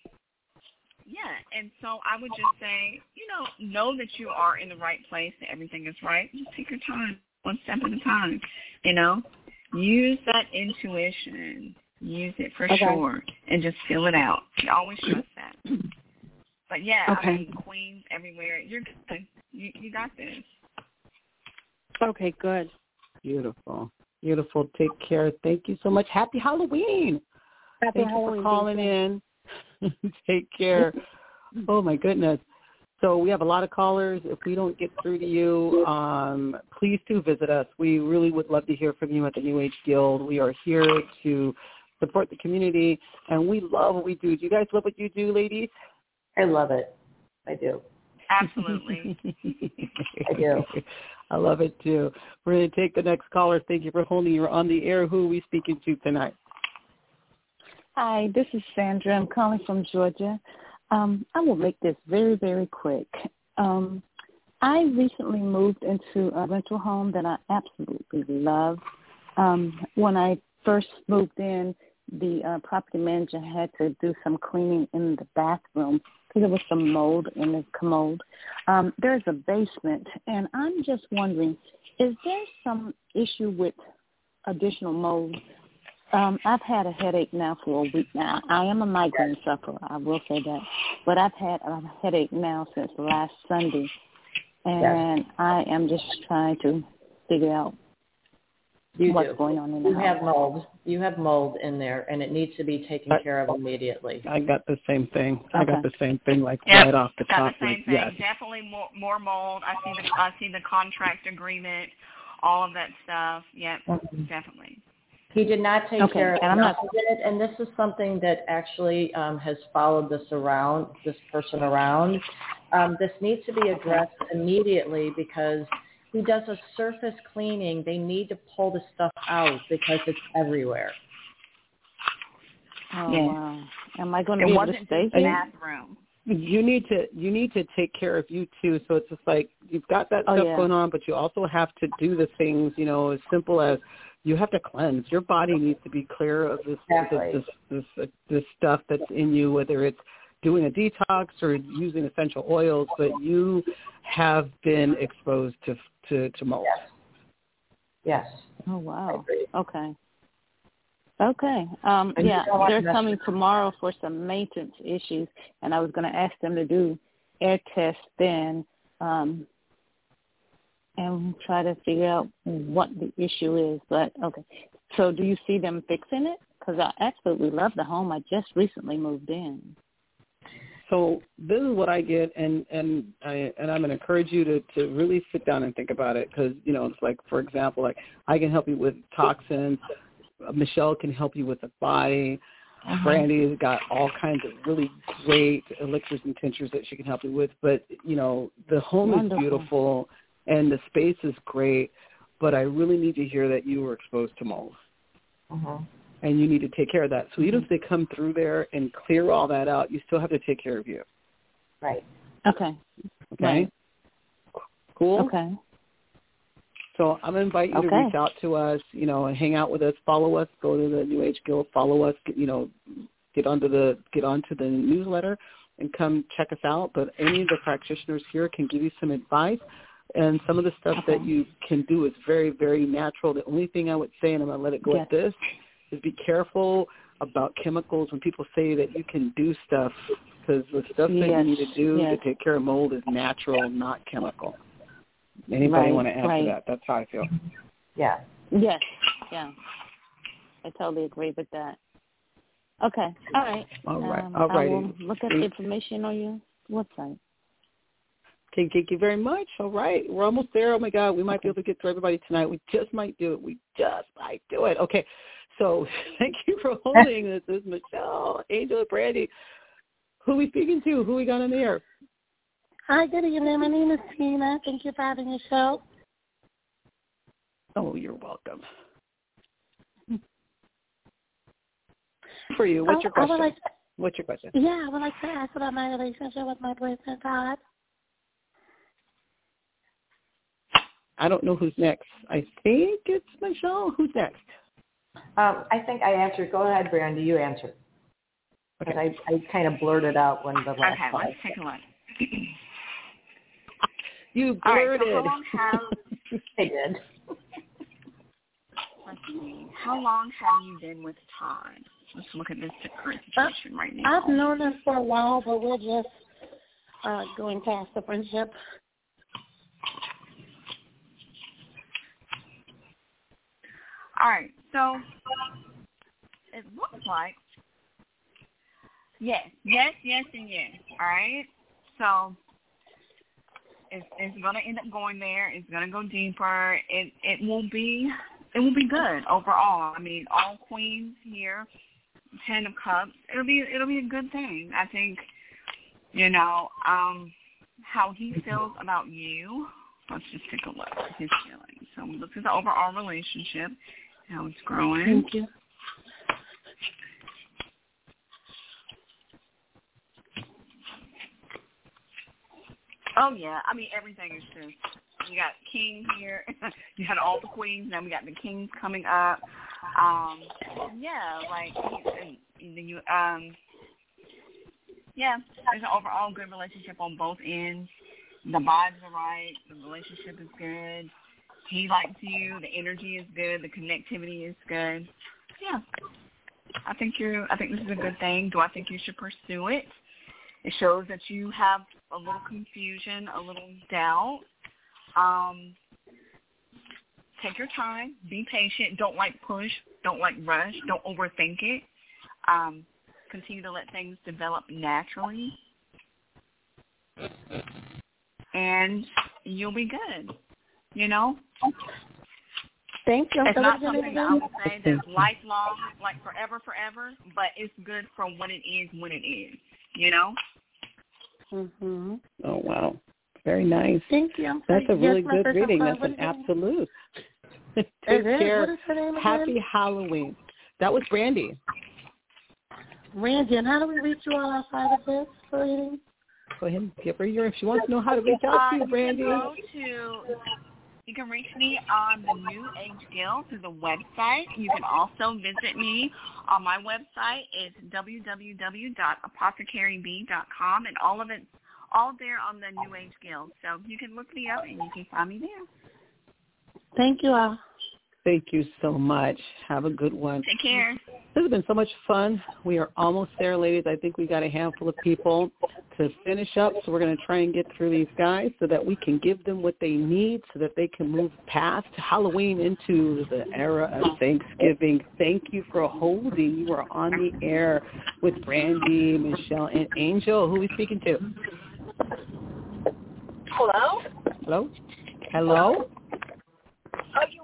Speaker 4: yeah, and so I would just say, you know, know that you are in the right place, that everything is right. Just take your time, one step at a time, you know? Use that intuition. Use it for
Speaker 13: Okay.
Speaker 4: sure, and just feel it out. You always trust that. But yeah, I mean, Queens everywhere. You're good. You you got this.
Speaker 13: Okay, good.
Speaker 2: Beautiful. Beautiful. Take care. Thank you so much. Happy Halloween.
Speaker 13: Happy
Speaker 2: Thank
Speaker 13: Halloween.
Speaker 2: you for calling in. [laughs] Take care. [laughs] Oh my goodness. So we have a lot of callers. If we don't get through to you, um, please do visit us. We really would love to hear from you at the New Age Guild. We are here to support the community, and we love what we do. Do you guys love what you do, ladies?
Speaker 3: I love it. I do.
Speaker 4: Absolutely. [laughs]
Speaker 3: I do.
Speaker 2: I love it too. We're going to take the next caller. Thank you for holding. You're on the air. Who are we speaking to tonight?
Speaker 14: Hi, this is Sandra. I'm calling from Georgia. Um, I will make this very, very quick. Um, I recently moved into a rental home that I absolutely love. Um, when I first moved in, the uh, property manager had to do some cleaning in the bathroom because there was some mold in the commode. Um, there's a basement, and I'm just wondering, is there some issue with additional mold um, I've had a headache now for a week now. I am a migraine sufferer, I will say that. But I've had a headache now since last Sunday. And I am just trying to figure out
Speaker 3: You
Speaker 14: what's
Speaker 3: do.
Speaker 14: going on in the
Speaker 3: You
Speaker 14: house.
Speaker 3: have mold. You have mold in there, and it needs to be taken
Speaker 2: I-
Speaker 3: care of immediately.
Speaker 2: I got the same thing. I got the same thing, like
Speaker 4: Yep,
Speaker 2: right off the
Speaker 4: got
Speaker 2: top.
Speaker 4: the same
Speaker 2: like,
Speaker 4: thing.
Speaker 2: yes.
Speaker 4: Definitely more more mold. I see the I see the contract agreement, all of that stuff. Yep,
Speaker 3: Mhm.
Speaker 4: definitely.
Speaker 3: He did not take
Speaker 14: Okay,
Speaker 3: care of
Speaker 14: and I'm not-
Speaker 3: it, and this is something that actually um, has followed this around, this person around. Um, this needs to be addressed immediately because he does a surface cleaning. They need to pull the stuff out because it's everywhere.
Speaker 14: Oh,
Speaker 2: Yeah.
Speaker 14: wow. Am I going to
Speaker 4: It
Speaker 14: be able to stay
Speaker 4: just the
Speaker 14: here?
Speaker 4: bathroom.
Speaker 2: You need to you need to take care of you too. So it's just like you've got that
Speaker 14: Oh,
Speaker 2: stuff
Speaker 14: yeah.
Speaker 2: going on, but you also have to do the things. You know, as simple as you have to cleanse. Your body needs to be clear of this
Speaker 3: Exactly.
Speaker 2: this, this this this stuff that's in you, whether it's doing a detox or using essential oils. But you have been exposed to to, to mold.
Speaker 3: Yes.
Speaker 14: Oh, wow. Okay. Okay. Um,
Speaker 3: And
Speaker 14: yeah, they're coming tomorrow for some maintenance issues, and I was going to ask them to do air tests then um, and try to figure out what the issue is. But okay. So do you see them fixing it? Because I absolutely love the home. I just recently moved in.
Speaker 2: So this is what I get, and and I and I'm gonna encourage you to to really sit down and think about it because you know it's like for example, like I can help you with toxins, Michelle can help you with the body. Brandy has got all kinds of really great elixirs and tinctures that she can help you with. But you know the home
Speaker 14: Wonderful.
Speaker 2: is beautiful and the space is great, but I really need to hear that you were exposed to mold
Speaker 3: Mhm.
Speaker 2: And you need to take care of that. So even mm-hmm. if they come through there and clear all that out, you still have to take care of you.
Speaker 3: Right.
Speaker 14: Okay.
Speaker 2: Okay.
Speaker 14: Right.
Speaker 2: Cool.
Speaker 14: Okay.
Speaker 2: So I'm gonna invite you to reach out to us, you know, and hang out with us. Follow us. Go to the New Age Guild. Follow us. Get, you know, get onto the get onto the newsletter and come check us out. But any of the practitioners here can give you some advice. And some of the stuff that you can do is very, very natural. The only thing I would say, and I'm gonna let it go
Speaker 14: Yes.
Speaker 2: at this, is be careful about chemicals when people say that you can do stuff because the stuff that
Speaker 14: Yes,
Speaker 2: you need to do
Speaker 14: yes.
Speaker 2: to take care of mold is natural, not chemical. Anybody
Speaker 14: Right,
Speaker 2: want to answer
Speaker 14: right.
Speaker 2: that? That's how I feel.
Speaker 3: Yeah.
Speaker 14: Yes. Yeah. I totally agree with that. Okay. All right.
Speaker 2: All right.
Speaker 14: Um,
Speaker 2: All
Speaker 14: I
Speaker 2: righty.
Speaker 14: will look at the information on your website.
Speaker 2: Okay, thank you very much. All right, we're almost there. Oh my God, we might be able to get through everybody tonight. We just might do it. We just might do it. Okay, so [laughs] thank you for [laughs] holding. this is Michelle, Angel, and Brandy. Who are we speaking to? Who we got on the air?
Speaker 10: Hi, good evening. My name is Tina. Thank you for having your show.
Speaker 2: Oh, you're welcome. For you, what's oh, your
Speaker 10: Oh, I
Speaker 2: question?
Speaker 10: like
Speaker 2: What's your question?
Speaker 10: Yeah, I would like to ask about my relationship with my boyfriend Todd.
Speaker 2: I don't know who's next. I think it's Michelle. Who's next?
Speaker 3: Um, I think I answered. Go ahead, Brandy. You answer. Because I, I kind of blurted out when the last
Speaker 4: Okay,
Speaker 3: call.
Speaker 4: let's take a look. [clears throat]
Speaker 2: You
Speaker 4: All right, so
Speaker 2: blurted.
Speaker 4: how long have [laughs]
Speaker 3: I did.
Speaker 4: let's see, how long have you been with Todd? Let's look at this current situation right now.
Speaker 10: I've known him for a while, but we're just uh going past the friendship.
Speaker 4: All right, so it looks like yes, yes, yes, and yes. All right, so it's it's gonna end up going there. It's gonna go deeper. It it will be it will be good overall. I mean, all queens here, ten of cups. It'll be it'll be a good thing. I think you know um how he feels about you. Let's just take a look at his feelings. So look at the overall relationship, how it's growing.
Speaker 10: Thank you.
Speaker 4: Oh yeah, I mean everything is just you got king here, [laughs] you had all the queens, now we got the kings coming up. Um, yeah, like and then you um, yeah, there's an overall good relationship on both ends. The vibes are right, the relationship is good. He likes you, the energy is good, the connectivity is good. Yeah, I think you're. I think this is a good thing. Do I think you should pursue it? It shows that you have a little confusion, a little doubt. Um, take your time. Be patient. Don't like push. Don't like rush. Don't overthink it. Um, continue to let things develop naturally, and you'll be good. You know.
Speaker 10: Thank you.
Speaker 4: It's
Speaker 10: So
Speaker 4: not
Speaker 10: what's
Speaker 4: something that I
Speaker 10: again?
Speaker 4: would say that's lifelong, like forever, forever, but it's good for what it is when it is. You know.
Speaker 10: Mm-hmm.
Speaker 2: Oh wow, very nice.
Speaker 10: Thank you.
Speaker 2: That's a really
Speaker 10: yes,
Speaker 2: good reading. That's an
Speaker 10: is your name?
Speaker 2: absolute. [laughs] Take
Speaker 10: It is.
Speaker 2: care.
Speaker 10: What is her name again?
Speaker 2: Happy Halloween. That was Brandy.
Speaker 10: Randy, and how do we reach you all outside of this reading?
Speaker 2: Go ahead and give her your. If she wants to know how to reach out
Speaker 4: Uh,
Speaker 2: to you,
Speaker 4: you
Speaker 2: Brandy.
Speaker 4: can go to. You can reach me on the New Age Guild through the website. You can also visit me on my website. It's www.apothecarybee.com, and all of it's all there on the New Age Guild. So you can look me up and you can find me there.
Speaker 10: Thank you all.
Speaker 2: Thank you so much. Have a good one.
Speaker 4: Take care.
Speaker 2: This has been so much fun. We are almost there, ladies. I think we got a handful of people to finish up, so we're going to try and get through these guys so that we can give them what they need so that they can move past Halloween into the era of Thanksgiving. Thank you for holding. You are on the air with Brandy, Michelle, and Angel. Who are we speaking to?
Speaker 15: Hello?
Speaker 2: Hello? Hello?
Speaker 15: Oh, you read for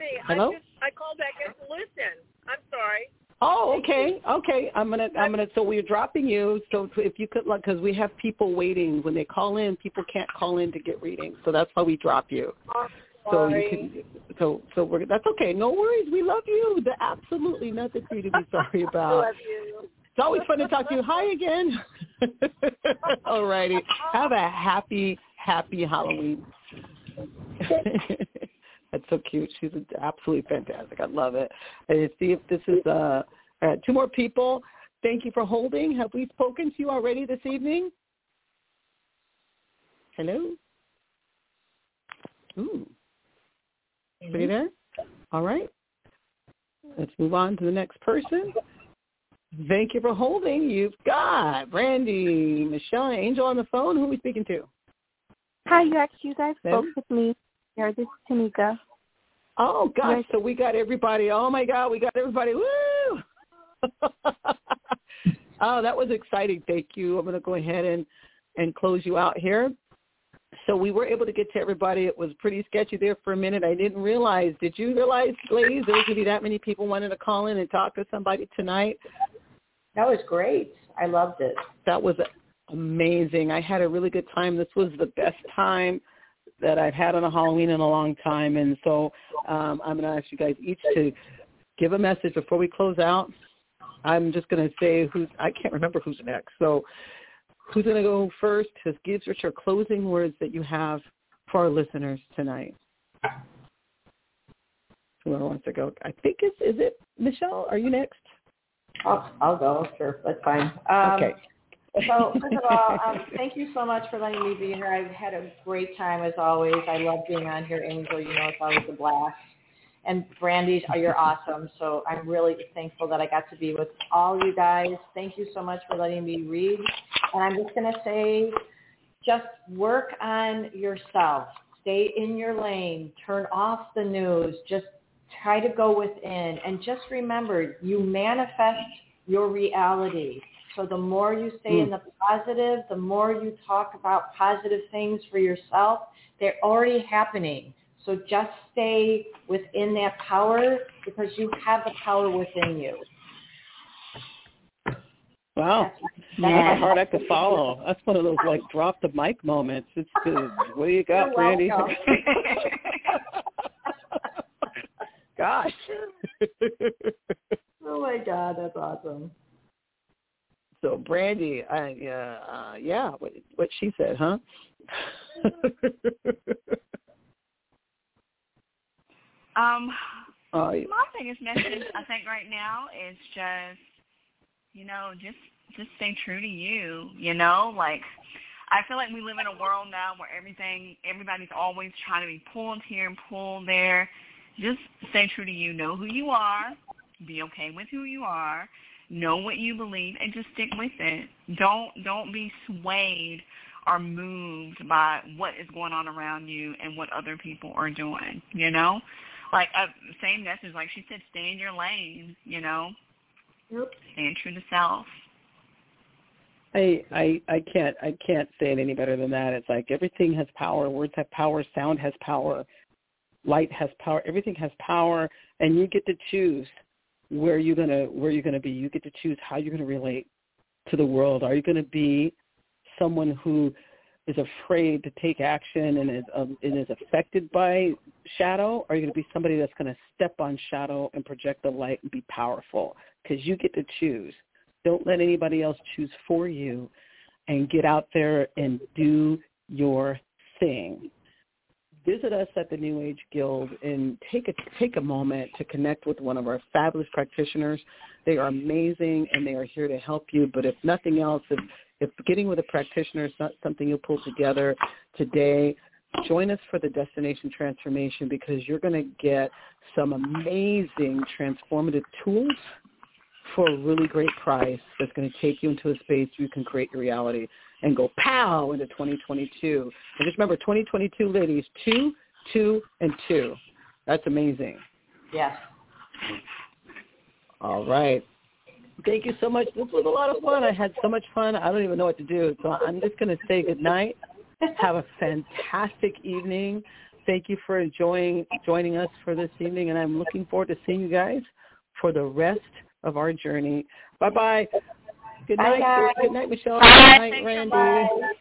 Speaker 15: me.
Speaker 2: Hello?
Speaker 15: I just I called back in to listen. I'm sorry.
Speaker 2: Oh, okay, okay. I'm gonna, I'm gonna. So we're dropping you. So if you could, like, because we have people waiting when they call in, people can't call in to get readings, so that's why we drop you. So you can, so so we're that's okay. No worries. We love you. The absolutely nothing for you to be [laughs] sorry
Speaker 15: I
Speaker 2: about.
Speaker 15: love you.
Speaker 2: It's always fun to talk to you. Hi again. [laughs] All righty. Have a happy, happy Halloween. [laughs] That's so cute. She's absolutely fantastic. I love it. And see if this is uh, uh two more people. Thank you for holding. Have we spoken to you already this evening? Hello. Ooh. Are you there? All right. Let's move on to the next person. Thank you for holding. You've got Brandy, Michelle, and Angel on the phone. Who are we speaking to?
Speaker 5: Hi, you actually you guys
Speaker 2: Ma'am?
Speaker 5: spoke with me. Here, this is Tanika.
Speaker 2: Oh gosh,
Speaker 5: Yes.
Speaker 2: so we got everybody. Oh my God, we got everybody. Woo! [laughs] oh, that was exciting. Thank you. I'm going to go ahead and and close you out here. So we were able to get to everybody. It was pretty sketchy there for a minute. I didn't realize. Did you realize, ladies, there was going to be that many people wanting to call in and talk to somebody tonight?
Speaker 3: That was great. I loved it.
Speaker 2: That was amazing. I had a really good time. This was the best time that I've had on a Halloween in a long time. And so um, I'm going to ask you guys each to give a message before we close out. I'm just going to say who's, I can't remember who's next. So who's going to go first? Just give us your closing words that you have for our listeners tonight. Whoever wants to go. I think it's is it Michelle? Are you next?
Speaker 3: I'll, I'll go. Sure, that's fine. Um,
Speaker 2: okay.
Speaker 3: So [laughs] first of all, um, thank you so much for letting me be here. I've had a great time as always. I love being on here, Angel. You know it's always a blast. And Brandy, you're awesome. So I'm really thankful that I got to be with all you guys. Thank you so much for letting me read. And I'm just going to say, just work on yourself. Stay in your lane. Turn off the news. Just try to go within. And just remember, you manifest your reality. So the more you stay in
Speaker 2: Mm.
Speaker 3: the positive, the more you talk about positive things for yourself, they're already happening. So just stay within that power because you have the power within you.
Speaker 2: Wow.
Speaker 3: That's
Speaker 2: That's hard act to follow. That's one of those like drop the mic moments. It's good. What do you got, Brandy? [laughs] Gosh. [laughs]
Speaker 3: Oh my God, that's awesome.
Speaker 2: So Brandy, I uh, uh yeah, what what she said, huh? [laughs]
Speaker 4: Um,
Speaker 2: yeah.
Speaker 4: my biggest message I think right now is just, you know, just just stay true to you. You know, like I feel like we live in a world now where everything, everybody's always trying to be pulled here and pulled there. Just stay true to you. Know who you are. Be okay with who you are. Know what you believe, and just stick with it. Don't don't be swayed or moved by what is going on around you and what other people are doing. You know, like uh, same message, like she said, stay in your lane. You know,
Speaker 3: Yep.
Speaker 4: staying true to self.
Speaker 2: I I I can't I can't say it any better than that. It's like everything has power. Words have power. Sound has power. Light has power. Everything has power, and you get to choose where you're gonna where you're gonna be. You get to choose how you're gonna relate to the world. Are you gonna be someone who is afraid to take action and is um, and is affected by shadow? Are you to be somebody that's to step on shadow and project the light and be powerful? Because you get to choose. Don't let anybody else choose for you, and get out there and do your thing. Visit us at the New Age Guild and take a take a moment to connect with one of our fabulous practitioners. They are amazing and they are here to help you. But if nothing else, if if getting with a practitioner is not something you'll pull together today, join us for the destination transformation because you're going to get some amazing transformative tools for a really great price that's going to take you into a space where you can create your reality and go pow into 2022. And just remember, 2022, ladies, two, two, and two. That's amazing.
Speaker 3: Yes.
Speaker 2: All right. Thank you so much. This was a lot of fun. I had so much fun. I don't even know what to do. So I'm just going to say good night. Have a fantastic evening. Thank you for enjoying joining us for this evening, and I'm looking forward to seeing you guys for the rest of our journey. Bye bye. Good
Speaker 3: Bye,
Speaker 2: night.
Speaker 3: guys.
Speaker 2: Good night, Michelle.
Speaker 3: Bye.
Speaker 2: Good night, Randy.
Speaker 3: bye.